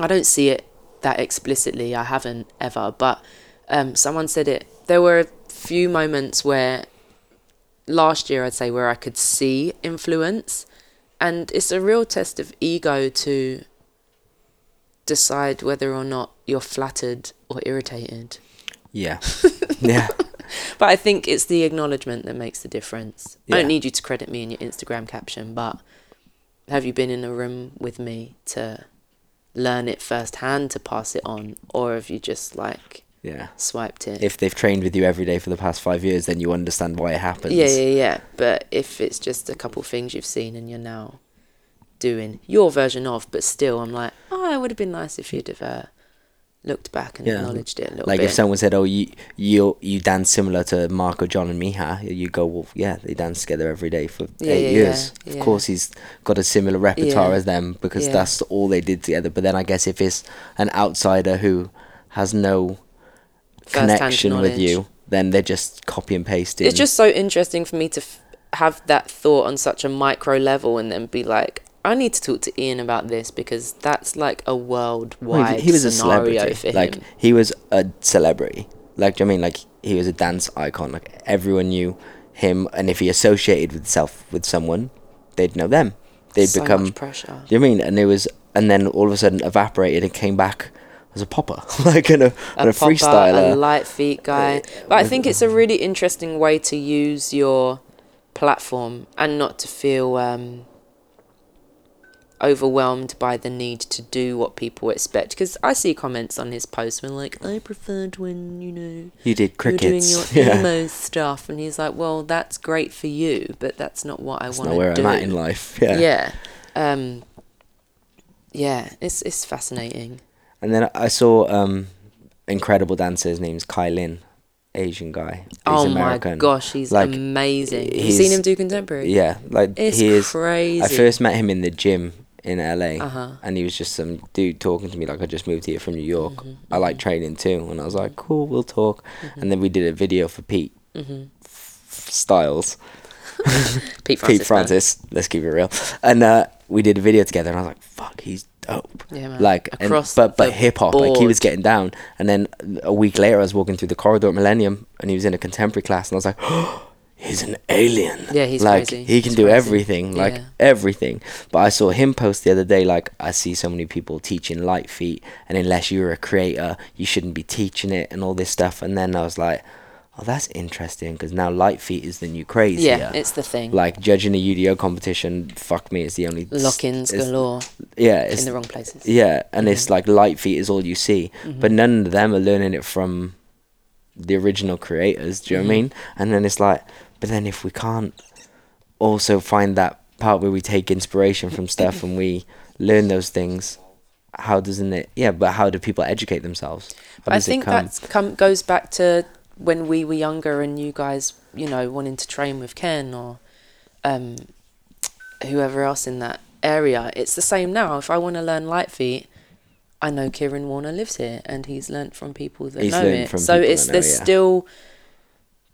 Speaker 3: I don't see it that explicitly. I haven't ever, but um, someone said it. There were a few moments where last year, I'd say, where I could see influence, and it's a real test of ego to decide whether or not you're flattered or irritated.
Speaker 2: Yeah, yeah,
Speaker 3: But I think it's the acknowledgement that makes the difference. I don't need you to credit me in your Instagram caption, but have you been in a room with me to learn it firsthand to pass it on, or have you just like
Speaker 2: yeah.
Speaker 3: swiped it?
Speaker 2: If they've trained with you every day for the past five years, then you understand why it happens.
Speaker 3: yeah, yeah, yeah. But if it's just a couple things you've seen and you're now doing your version of, but still, I'm like, oh, it would have been nice if you'd have uh, looked back and
Speaker 2: Yeah.
Speaker 3: acknowledged it a little
Speaker 2: Like
Speaker 3: bit.
Speaker 2: if someone said, "Oh, you you you dance similar to Marco, John, and Miha," you go, "Well, yeah, they dance together every day for
Speaker 3: Yeah,
Speaker 2: eight
Speaker 3: yeah,
Speaker 2: years. Of course, he's got a similar repertoire as them because that's all they did together." But then I guess if it's an outsider who has no
Speaker 3: First-hand
Speaker 2: connection with you, then they're just copy and pasting.
Speaker 3: it's just so interesting for me to f- have that thought on such a micro level and then be like, I need to talk to Ian about this because that's like a worldwide
Speaker 2: he, he was a celebrity. Like
Speaker 3: him.
Speaker 2: he was a celebrity. Like do you know I mean, like he was a dance icon. Like everyone knew him, and if he associated with self with someone, they'd know them. They'd
Speaker 3: so
Speaker 2: become.
Speaker 3: pressure.
Speaker 2: Do you know what I mean? And it was, and then all of a sudden evaporated and came back as a popper, like and a,
Speaker 3: a
Speaker 2: a
Speaker 3: popper,
Speaker 2: freestyler.
Speaker 3: a light feet guy.
Speaker 2: Uh,
Speaker 3: But I think it's a really interesting way to use your platform and not to feel um, overwhelmed by the need to do what people expect. Because I see comments on his post when like, I preferred when you know
Speaker 2: you did
Speaker 3: you were doing
Speaker 2: crickets.
Speaker 3: your
Speaker 2: yeah,
Speaker 3: emo stuff, and he's like, well, that's great for you, but that's not what I want to
Speaker 2: where
Speaker 3: do.
Speaker 2: I'm at in life. Yeah.
Speaker 3: yeah. Um, yeah, it's it's fascinating.
Speaker 2: And then I saw um, incredible dancer. His name's Kai Lin, Asian guy. He's
Speaker 3: oh
Speaker 2: American.
Speaker 3: my gosh, he's
Speaker 2: Like,
Speaker 3: amazing.
Speaker 2: He's-
Speaker 3: seen him do contemporary?
Speaker 2: Yeah, like
Speaker 3: It's
Speaker 2: he is.
Speaker 3: crazy.
Speaker 2: I first met him in the gym in LA,
Speaker 3: Uh-huh.
Speaker 2: and he was just some dude talking to me like I just moved here from New York.
Speaker 3: Mm-hmm,
Speaker 2: I like training too, and I was like, cool, we'll talk. And then we did a video for Pete
Speaker 3: Mm-hmm.
Speaker 2: Styles,
Speaker 3: Pete Francis.
Speaker 2: Pete. Francis. Let's keep it real. And uh, we did a video together, and I was like, fuck, he's dope.
Speaker 3: Yeah, man.
Speaker 2: Like, and,
Speaker 3: Across
Speaker 2: but but hip hop, like he was getting down. And then a week later, I was walking through the corridor at Millennium, and he was in a contemporary class, and I was like, he's an alien.
Speaker 3: Yeah, he's
Speaker 2: like
Speaker 3: crazy.
Speaker 2: he can
Speaker 3: He's
Speaker 2: do
Speaker 3: crazy.
Speaker 2: everything, like
Speaker 3: Yeah.
Speaker 2: everything. But I saw him post the other day, like I see so many people teaching light feet, and unless you're a creator, you shouldn't be teaching it and all this stuff. And then I was like, oh, that's interesting because now light feet is the new crazy.
Speaker 3: Yeah, it's the thing.
Speaker 2: like judging a UDO competition. Fuck me, it's the only
Speaker 3: Lock-ins
Speaker 2: it's-
Speaker 3: galore
Speaker 2: Yeah, it's
Speaker 3: in the wrong places.
Speaker 2: yeah, and it's
Speaker 3: Mm-hmm.
Speaker 2: like light feet is all you see, but none of them are learning it from the original creators. Do you know what I
Speaker 3: Mm-hmm.
Speaker 2: mean? And then it's like, but then if we can't also find that part where we take inspiration from stuff and we learn those things, how doesn't it? Yeah, but how do people educate themselves?
Speaker 3: I
Speaker 2: it
Speaker 3: think that come goes back to when we were younger and you guys, you know, wanting to train with Ken or um, whoever else in that area. It's the same now. If I want to learn light feet, I know Kieran Warner lives here and he's learnt from people that
Speaker 2: He's
Speaker 3: know it.
Speaker 2: from
Speaker 3: So it's there's
Speaker 2: yeah.
Speaker 3: still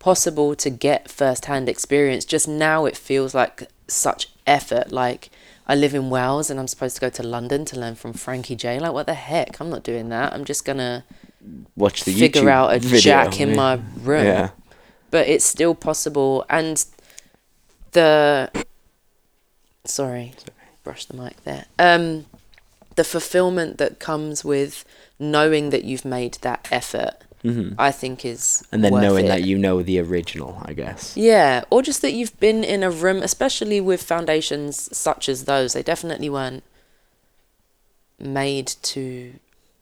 Speaker 3: possible to get first hand experience. Just now it feels like such effort. Like I live in Wales and I'm supposed to go to London to learn from Frankie J. Like what the heck? I'm not doing that. I'm just gonna
Speaker 2: Watch the
Speaker 3: figure
Speaker 2: YouTube
Speaker 3: out a
Speaker 2: video.
Speaker 3: jack in
Speaker 2: yeah.
Speaker 3: my room.
Speaker 2: Yeah,
Speaker 3: But it's still possible and the sorry, brush the mic there. Um the fulfillment that comes with knowing that you've made that effort,
Speaker 2: hmm
Speaker 3: I think is
Speaker 2: and then knowing
Speaker 3: it.
Speaker 2: that you know the original, I guess.
Speaker 3: Yeah, or just that you've been in a room, especially with foundations such as those. They definitely weren't made to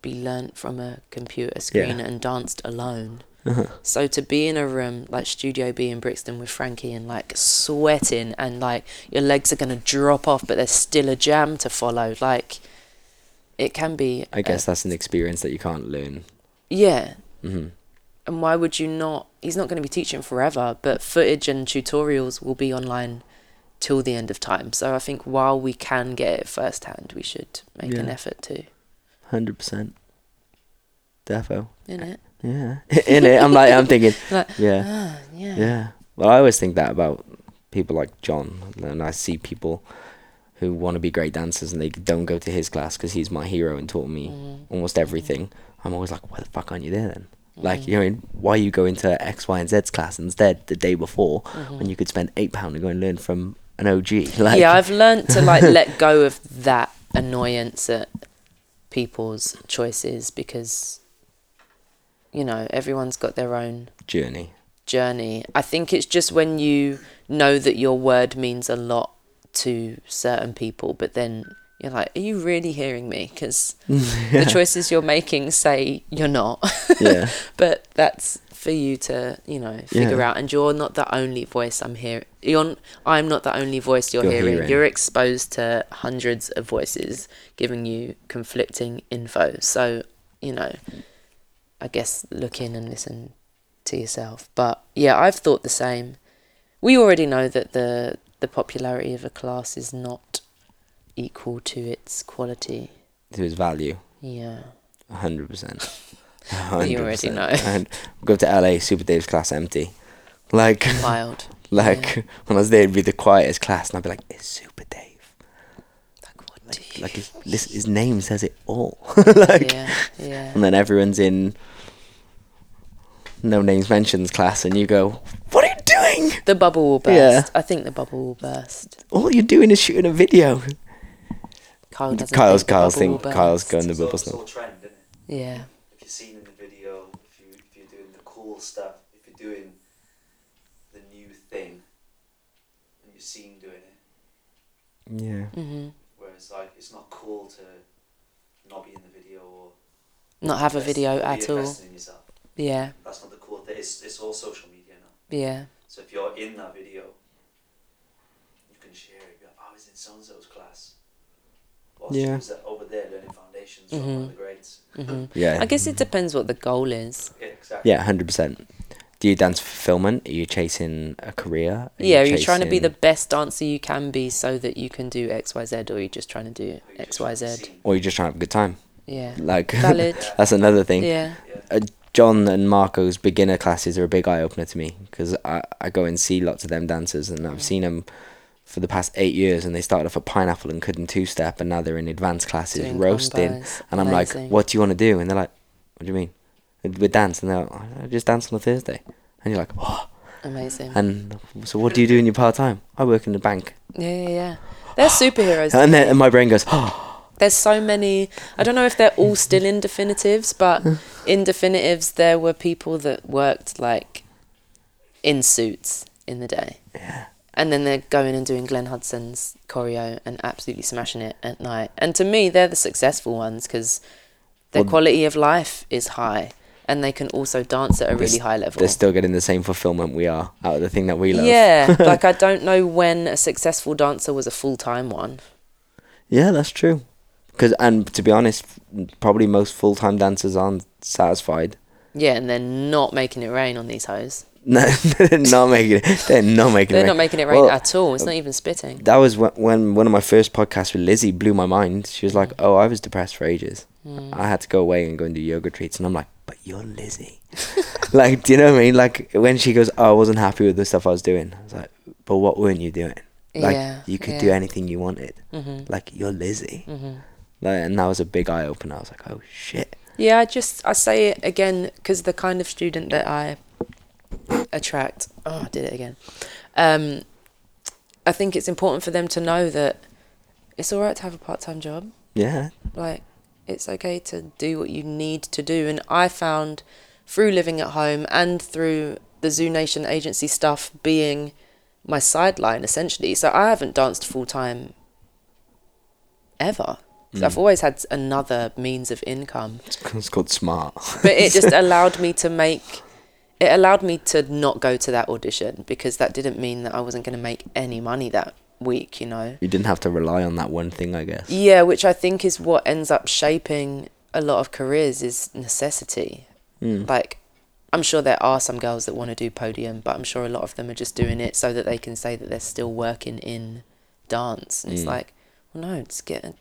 Speaker 3: be learnt from a computer screen and danced alone.
Speaker 2: Uh-huh.
Speaker 3: So to be in a room like Studio B in Brixton with Frankie and like sweating and like your legs are gonna drop off, but there's still a jam to follow. Like it can be.
Speaker 2: I guess that's an experience that you can't learn.
Speaker 3: yeah,
Speaker 2: hmm
Speaker 3: and why would you not he's not going to be teaching forever but footage and tutorials will be online till the end of time so i think while we can get it firsthand we should make an effort to
Speaker 2: Hundred percent. Defo.
Speaker 3: in it
Speaker 2: Yeah. In it, I'm like, I'm thinking,
Speaker 3: like
Speaker 2: yeah,
Speaker 3: ah yeah
Speaker 2: yeah. Well, I always think that about people like John, and I see people who want to be great dancers and they don't go to his class because he's my hero and taught me
Speaker 3: Mhm.
Speaker 2: almost everything. I'm always like, why the fuck aren't you there then? Like,
Speaker 3: Mhm.
Speaker 2: you know, why you go into X, Y, and Z's class instead the day before
Speaker 3: Mhm.
Speaker 2: when you could spend eight pound and go and learn from an OG? Like,
Speaker 3: yeah i've learned to like let go of that annoyance at people's choices because you know everyone's got their own
Speaker 2: journey.
Speaker 3: journey. I think it's just when you know that your word means a lot to certain people, but then you're like, are you really hearing me? Because the choices you're making say you're not.
Speaker 2: yeah.
Speaker 3: but that's for you to, you know, figure
Speaker 2: Yeah.
Speaker 3: out. And you're not the only voice I'm hearing. You're, I'm not the only voice you're,
Speaker 2: You're
Speaker 3: hearing.
Speaker 2: hearing.
Speaker 3: You're exposed to hundreds of voices giving you conflicting info. So, you know, I guess look in and listen to yourself. But yeah, I've thought the same. We already know that the the popularity of a class is not equal to its quality.
Speaker 2: To its value,
Speaker 3: Yeah.
Speaker 2: hundred percent.
Speaker 3: You already know.
Speaker 2: And go to LA, Super Dave's class empty. Like,
Speaker 3: Wild.
Speaker 2: like when I was there, it'd be the quietest class, and I'd be like, "It's Super Dave."
Speaker 3: Like what do you
Speaker 2: Like his, listen, his name says it all. like,
Speaker 3: Yeah, yeah.
Speaker 2: and then everyone's in no names mentions class, and you go, "What are you doing?
Speaker 3: The bubble will burst.
Speaker 2: Yeah.
Speaker 3: I think the bubble will burst.
Speaker 2: All you're doing is shooting a video."
Speaker 3: Kyle doesn't
Speaker 2: Kyle's
Speaker 3: think
Speaker 2: Kyle's
Speaker 3: bubble
Speaker 2: think Kyle's going to
Speaker 4: It's all,
Speaker 2: bubble
Speaker 4: it's
Speaker 2: snap.
Speaker 4: trend.
Speaker 3: Yeah.
Speaker 4: If you're seen in the video, if you if you're doing the cool stuff, if you're doing the new thing, and you're seen doing it,
Speaker 2: Yeah.
Speaker 3: hmm
Speaker 4: whereas like it's not cool to not be in the video or
Speaker 3: Not have a video
Speaker 4: be
Speaker 3: at all.
Speaker 4: in yourself.
Speaker 3: Yeah.
Speaker 4: That's not the cool thing. It's it's all social media now.
Speaker 3: Yeah.
Speaker 4: So if you're in that video, you can share it. Be like, oh, I was in so and so's class. Whilst
Speaker 2: Yeah.
Speaker 4: she was uh, over there learning foundations from one
Speaker 3: Mhm.
Speaker 4: of the grades.
Speaker 3: hmm
Speaker 2: Yeah.
Speaker 3: I guess it depends what the goal is.
Speaker 4: Yeah, exactly.
Speaker 2: Yeah, hundred percent. Do you dance for fulfillment? Are you chasing a career? Are
Speaker 3: yeah, are you trying to be the best dancer you can be so that you can do X, Y, Z, or are you just trying to do X, Y, Z?
Speaker 4: Or you're just trying to
Speaker 3: Z?
Speaker 4: be seen.
Speaker 2: or are you just trying to have a good time?
Speaker 3: Yeah.
Speaker 2: Like
Speaker 3: Valid.
Speaker 2: that's another thing.
Speaker 3: Yeah.
Speaker 4: Yeah.
Speaker 2: John and Marco's beginner classes are a big eye opener to me because I, I go and see lots of them dancers and
Speaker 3: Mm.
Speaker 2: I've seen them for the past eight years and they started off at pineapple and couldn't two step and now they're in advanced classes
Speaker 3: Doing
Speaker 2: roasting
Speaker 3: combos.
Speaker 2: and I'm
Speaker 3: Amazing.
Speaker 2: like, what do you want to do? And they're like, what do you mean? we dance and they're like, oh, I just dance on a Thursday and you're like, oh.
Speaker 3: Amazing.
Speaker 2: And so what do you do in your part time? I work in the bank
Speaker 3: yeah, yeah, yeah. They're superheroes.
Speaker 2: and then and my brain goes, oh.
Speaker 3: There's so many. I don't know if they're all still in definitives, but in definitives, there were people that worked like in suits in the day.
Speaker 2: Yeah.
Speaker 3: And then they're going and doing Glenn Hudson's choreo and absolutely smashing it at night. And to me, they're the successful ones because their
Speaker 2: Well-
Speaker 3: quality of life is high and they can also dance at a really high level.
Speaker 2: They're still getting the same fulfillment we are out of the thing that we love.
Speaker 3: Yeah, like I don't know when a successful dancer was a full time one.
Speaker 2: Yeah, that's true. Because and to be honest, probably most full time dancers aren't satisfied.
Speaker 3: Yeah, and they're not making it rain on these hoes.
Speaker 2: No, they're not making it. They're not making
Speaker 3: They're
Speaker 2: it.
Speaker 3: not making it rain
Speaker 2: Well,
Speaker 3: at all. It's not even spitting.
Speaker 2: That was when, when one of my first podcasts with Lizzie blew my mind. She was like,
Speaker 3: Mm.
Speaker 2: "Oh, I was depressed for ages.
Speaker 3: Hmm.
Speaker 2: I had to go away and go and do yoga retreats." And I'm like, "But you're Lizzie." like, do you know what I mean? Like when she goes, oh, "I wasn't happy with the stuff I was doing," I was like, "But what weren't you doing? Like
Speaker 3: yeah,
Speaker 2: you could do anything you wanted.
Speaker 3: Mhm,
Speaker 2: Like you're Lizzie."
Speaker 3: mhm.
Speaker 2: Like, and that was a big eye opener. I was like, "Oh shit."
Speaker 3: Yeah, I just I say it again because the kind of student that I attract. Oh, I did it again. Um, I think it's important for them to know that it's all right to have a part time job.
Speaker 2: Yeah.
Speaker 3: Like, it's okay to do what you need to do. And I found through living at home and through the Zoo Nation agency stuff being my sideline essentially. So I haven't danced full time ever. 'Cause I've
Speaker 2: Mm.
Speaker 3: always had another means of income.
Speaker 2: It's called smart.
Speaker 3: But it just allowed me to make it allowed me to not go to that audition because that didn't mean that I wasn't going to make any money that week, you know.
Speaker 2: you didn't have to rely on that one thing, I guess.
Speaker 3: Yeah, which I think is what ends up shaping a lot of careers is necessity.
Speaker 2: Mm.
Speaker 3: Like, I'm sure there are some girls that want to do podium, but I'm sure a lot of them are just doing it so that they can say that they're still working in dance. And it's
Speaker 2: Mm.
Speaker 3: like, well, no, just get. A,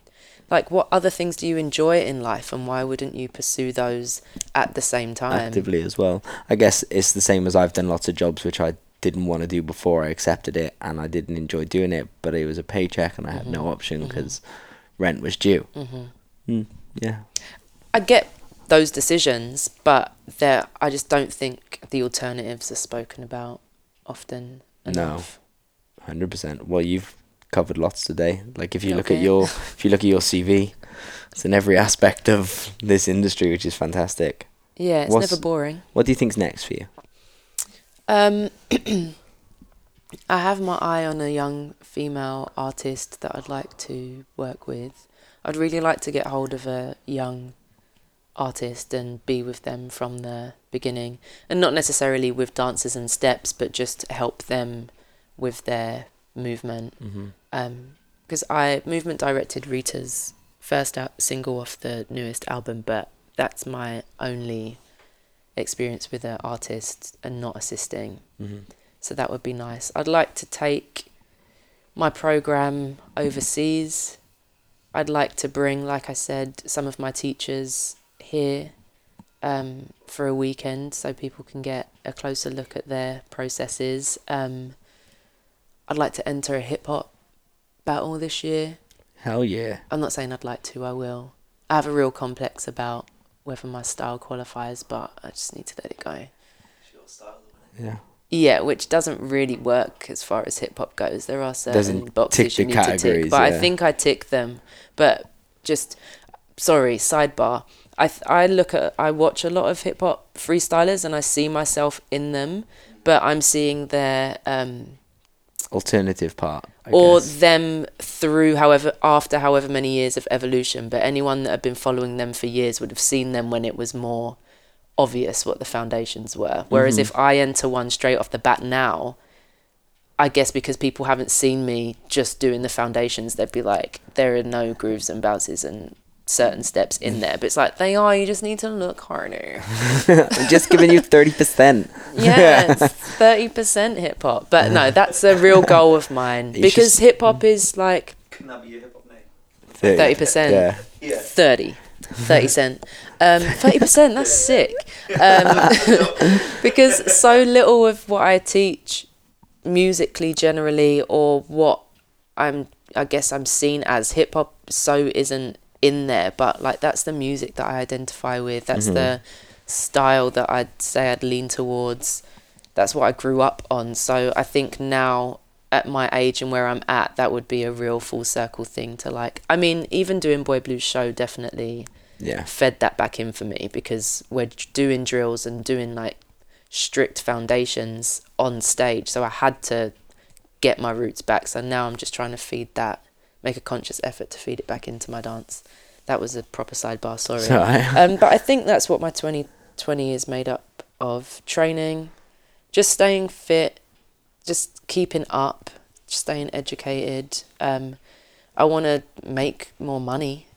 Speaker 3: like, what other things do you enjoy in life, and why wouldn't you pursue those at the same time?
Speaker 2: actively as well. I guess it's the same as I've done lots of jobs which I didn't want to do before I accepted it and I didn't enjoy doing it, but it was a paycheck and I had no
Speaker 3: Mhm,
Speaker 2: option because rent was due.
Speaker 3: mm-hmm.
Speaker 2: Mm, yeah.
Speaker 3: I get those decisions, but there, I just don't think the alternatives are spoken about often enough. No.
Speaker 2: Hundred percent. Well, you've covered lots today. Like if you look at your if you look at your CV, it's in every aspect of this industry, which is fantastic.
Speaker 3: Yeah, it's
Speaker 2: What's-
Speaker 3: never boring.
Speaker 2: What do you think's next for you?
Speaker 3: Um, I have my eye on a young female artist that I'd like to work with. I'd really like to get hold of a young artist and be with them from the beginning and not necessarily with dances and steps but just help them with their movement
Speaker 2: Mm-hmm.
Speaker 3: because I movement directed Rita's first out single off the newest album, but that's my only experience with an artist and not assisting.
Speaker 2: Mm-hmm.
Speaker 3: So that would be nice. I'd like to take my program overseas. I'd like to bring, like I said, some of my teachers here um, for a weekend so people can get a closer look at their processes. Um, I'd like to enter a hip hop battle this year.
Speaker 2: Hell yeah.
Speaker 3: I'm not saying I'd like to, I will. I have a real complex about whether my style qualifies, but I just need to let it go.
Speaker 4: Your style, it?
Speaker 2: Yeah.
Speaker 3: Yeah, which doesn't really work as far as hip hop goes. There are certain
Speaker 2: Doesn't
Speaker 3: boxes you need to tick, but I think I tick them. But just sorry, sidebar. I th- I look at I watch a lot of hip hop freestylers and I see myself in them, but I'm seeing their um
Speaker 2: Alternative part. I
Speaker 3: or
Speaker 2: guess.
Speaker 3: them through however after however many years of evolution but anyone that had been following them for years would have seen them when it was more obvious what the foundations were whereas
Speaker 2: Mhm.
Speaker 3: if i enter one straight off the bat now i guess because people haven't seen me just doing the foundations they'd be like there are no grooves and bounces and certain steps in there but it's like they are you just need to look harder
Speaker 2: I'm just giving you 30%.
Speaker 3: yeah, thirty percent hip hop. But no, that's a real goal of mine
Speaker 2: You
Speaker 3: because hip hop is like
Speaker 4: Can that be your hip hop name?
Speaker 3: 30 percent.
Speaker 2: Yeah.
Speaker 4: Yeah.
Speaker 3: 30 30 cent um 30 percent that's sick um because so little of what i teach musically generally or what i'm i guess i'm seen as hip hop so isn't in there but like that's the music that i identify with that's
Speaker 2: Mhm.
Speaker 3: the style that i'd say i'd lean towards that's what i grew up on so i think now at my age and where i'm at that would be a real full circle thing to like i mean even doing Boy Blue's show definitely
Speaker 2: Yeah.
Speaker 3: fed that back in for me because we're doing drills and doing like strict foundations on stage. So I had to get my roots back. So now I'm just trying to feed that, make a conscious effort to feed it back into my dance. That was a proper sidebar, sorry. Um, but I think that's what my 2020 is made up of training, just staying fit, just keeping up, just staying educated. Um, I want to make more money.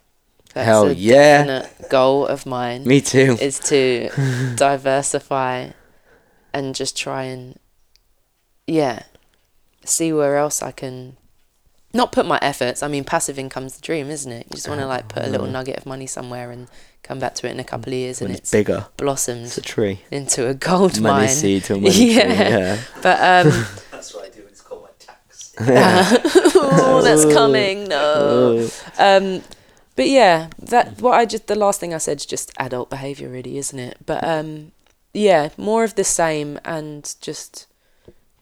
Speaker 3: That's
Speaker 2: Hell
Speaker 3: a
Speaker 2: yeah.
Speaker 3: definite goal of mine
Speaker 2: Me too.
Speaker 3: is to diversify and just try and yeah see where else I can not put my efforts I mean passive income's the dream isn't it you just want to like put a little
Speaker 2: Mm.
Speaker 3: nugget of money somewhere and come back to it in a couple of years
Speaker 2: When
Speaker 3: and
Speaker 2: it's
Speaker 3: it's
Speaker 2: bigger.
Speaker 3: blossomed
Speaker 2: It's a tree.
Speaker 3: into a gold
Speaker 2: Money
Speaker 3: mine
Speaker 2: seed to a money tree.
Speaker 3: Yeah.
Speaker 2: Yeah.
Speaker 3: but um
Speaker 4: That's what I do. It's called my tax.
Speaker 3: oh, that's coming no um but yeah that what i just the last thing i said is just adult behavior really isn't it but um yeah more of the same and just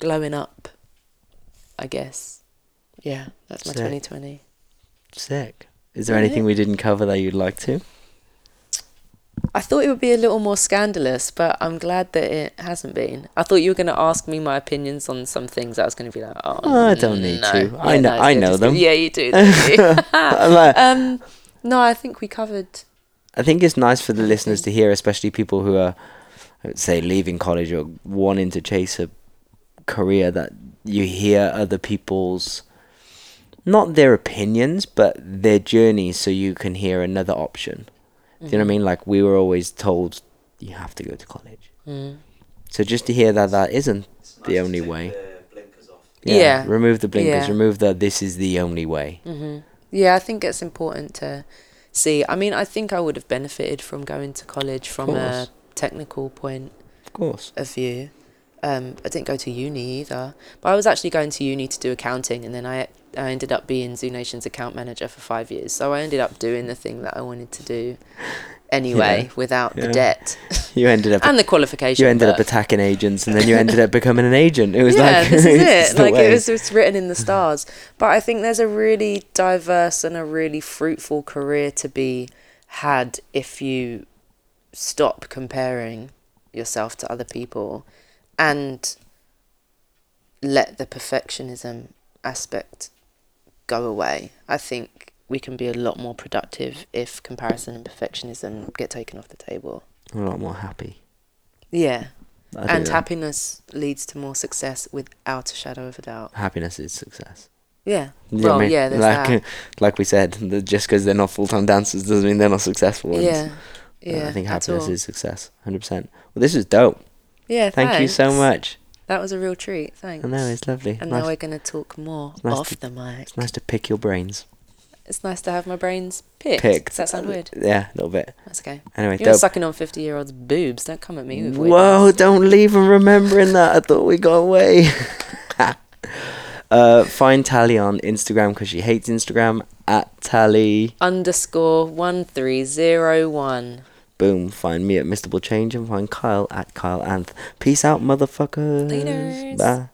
Speaker 3: glowing up i guess yeah that's my
Speaker 2: Sick.
Speaker 3: 2020
Speaker 2: Sick. Is there
Speaker 3: Yeah.
Speaker 2: anything we didn't cover that you'd like to?
Speaker 3: i thought it would be a little more scandalous but i'm glad that it hasn't been i thought you were going to ask me my opinions on some things i was going to be like oh
Speaker 2: Oh, I don't need
Speaker 3: no.
Speaker 2: to. I know-
Speaker 3: no,
Speaker 2: I know
Speaker 3: just-
Speaker 2: them.
Speaker 3: yeah you do you? Um no i think we covered
Speaker 2: I think it's nice for the listeners to hear, especially people who are, say, leaving college or wanting to chase a career, that you hear other people's, not their opinions, but their journeys, so you can hear another option. Do you know what I mean? Like we were always told, you have to go to college.
Speaker 3: Mm.
Speaker 2: So just to hear that that isn't
Speaker 4: It's
Speaker 2: The only way.
Speaker 4: The blinkers off.
Speaker 3: Yeah.
Speaker 2: Remove the blinkers.
Speaker 3: Yeah.
Speaker 2: Remove the this is the only way.
Speaker 3: hmm Yeah, I think it's important to see. I mean, I think I would have benefited from going to college from a technical point
Speaker 2: Of course.
Speaker 3: of view. Um, I didn't go to uni either, but I was actually going to uni to do accounting, and then I I ended up being Zoo Nation's account manager for five years. So I ended up doing the thing that I wanted to do anyway,
Speaker 2: Yeah.
Speaker 3: without
Speaker 2: Yeah.
Speaker 3: the debt
Speaker 2: You ended up
Speaker 3: and the qualification.
Speaker 2: you ended up attacking agents, and then you ended up becoming an agent. It was
Speaker 3: yeah,
Speaker 2: like
Speaker 3: this is it. Like
Speaker 2: way.
Speaker 3: it was, it's written in the stars. But I think there's a really diverse and a really fruitful career to be had if you stop comparing yourself to other people and let the perfectionism aspect go away. I think we can be a lot more productive if comparison and perfectionism get taken off the table.
Speaker 2: A lot more happy.
Speaker 3: Yeah. And
Speaker 2: that
Speaker 3: happiness leads to more success without a shadow of a doubt.
Speaker 2: happiness is success.
Speaker 3: Yeah.
Speaker 2: You
Speaker 3: well,
Speaker 2: I mean?
Speaker 3: yeah,
Speaker 2: like,
Speaker 3: that.
Speaker 2: like we said, just because they're not full time dancers doesn't mean they're not successful. ones.
Speaker 3: Yeah. Yeah.
Speaker 2: I think happiness is success, hundred percent. Well, this is dope.
Speaker 3: Yeah.
Speaker 2: Thank you so much.
Speaker 3: That was a real treat. Thanks.
Speaker 2: I know it's lovely.
Speaker 3: And
Speaker 2: nice,
Speaker 3: now we're going to talk more
Speaker 2: nice
Speaker 3: off
Speaker 2: to-
Speaker 3: the mic.
Speaker 2: it's nice to pick your brains.
Speaker 3: It's nice to have my brains picked.
Speaker 2: Picked.
Speaker 3: Does that sound weird?
Speaker 2: Yeah, a little bit.
Speaker 3: That's okay.
Speaker 2: Anyway,
Speaker 3: You're
Speaker 2: dope.
Speaker 3: sucking on 50 year olds' boobs. Don't come at me with weird
Speaker 2: Whoa!
Speaker 3: ones.
Speaker 2: Don't leave them remembering that. I thought we got away. uh, find Tali on Instagram because she hates Instagram at Tali.
Speaker 3: Underscore 1301.
Speaker 2: Boom. Find me at Mr. Change and find Kyle at Kyle Anth. Peace out, motherfuckers.
Speaker 3: Laters.
Speaker 2: Bye.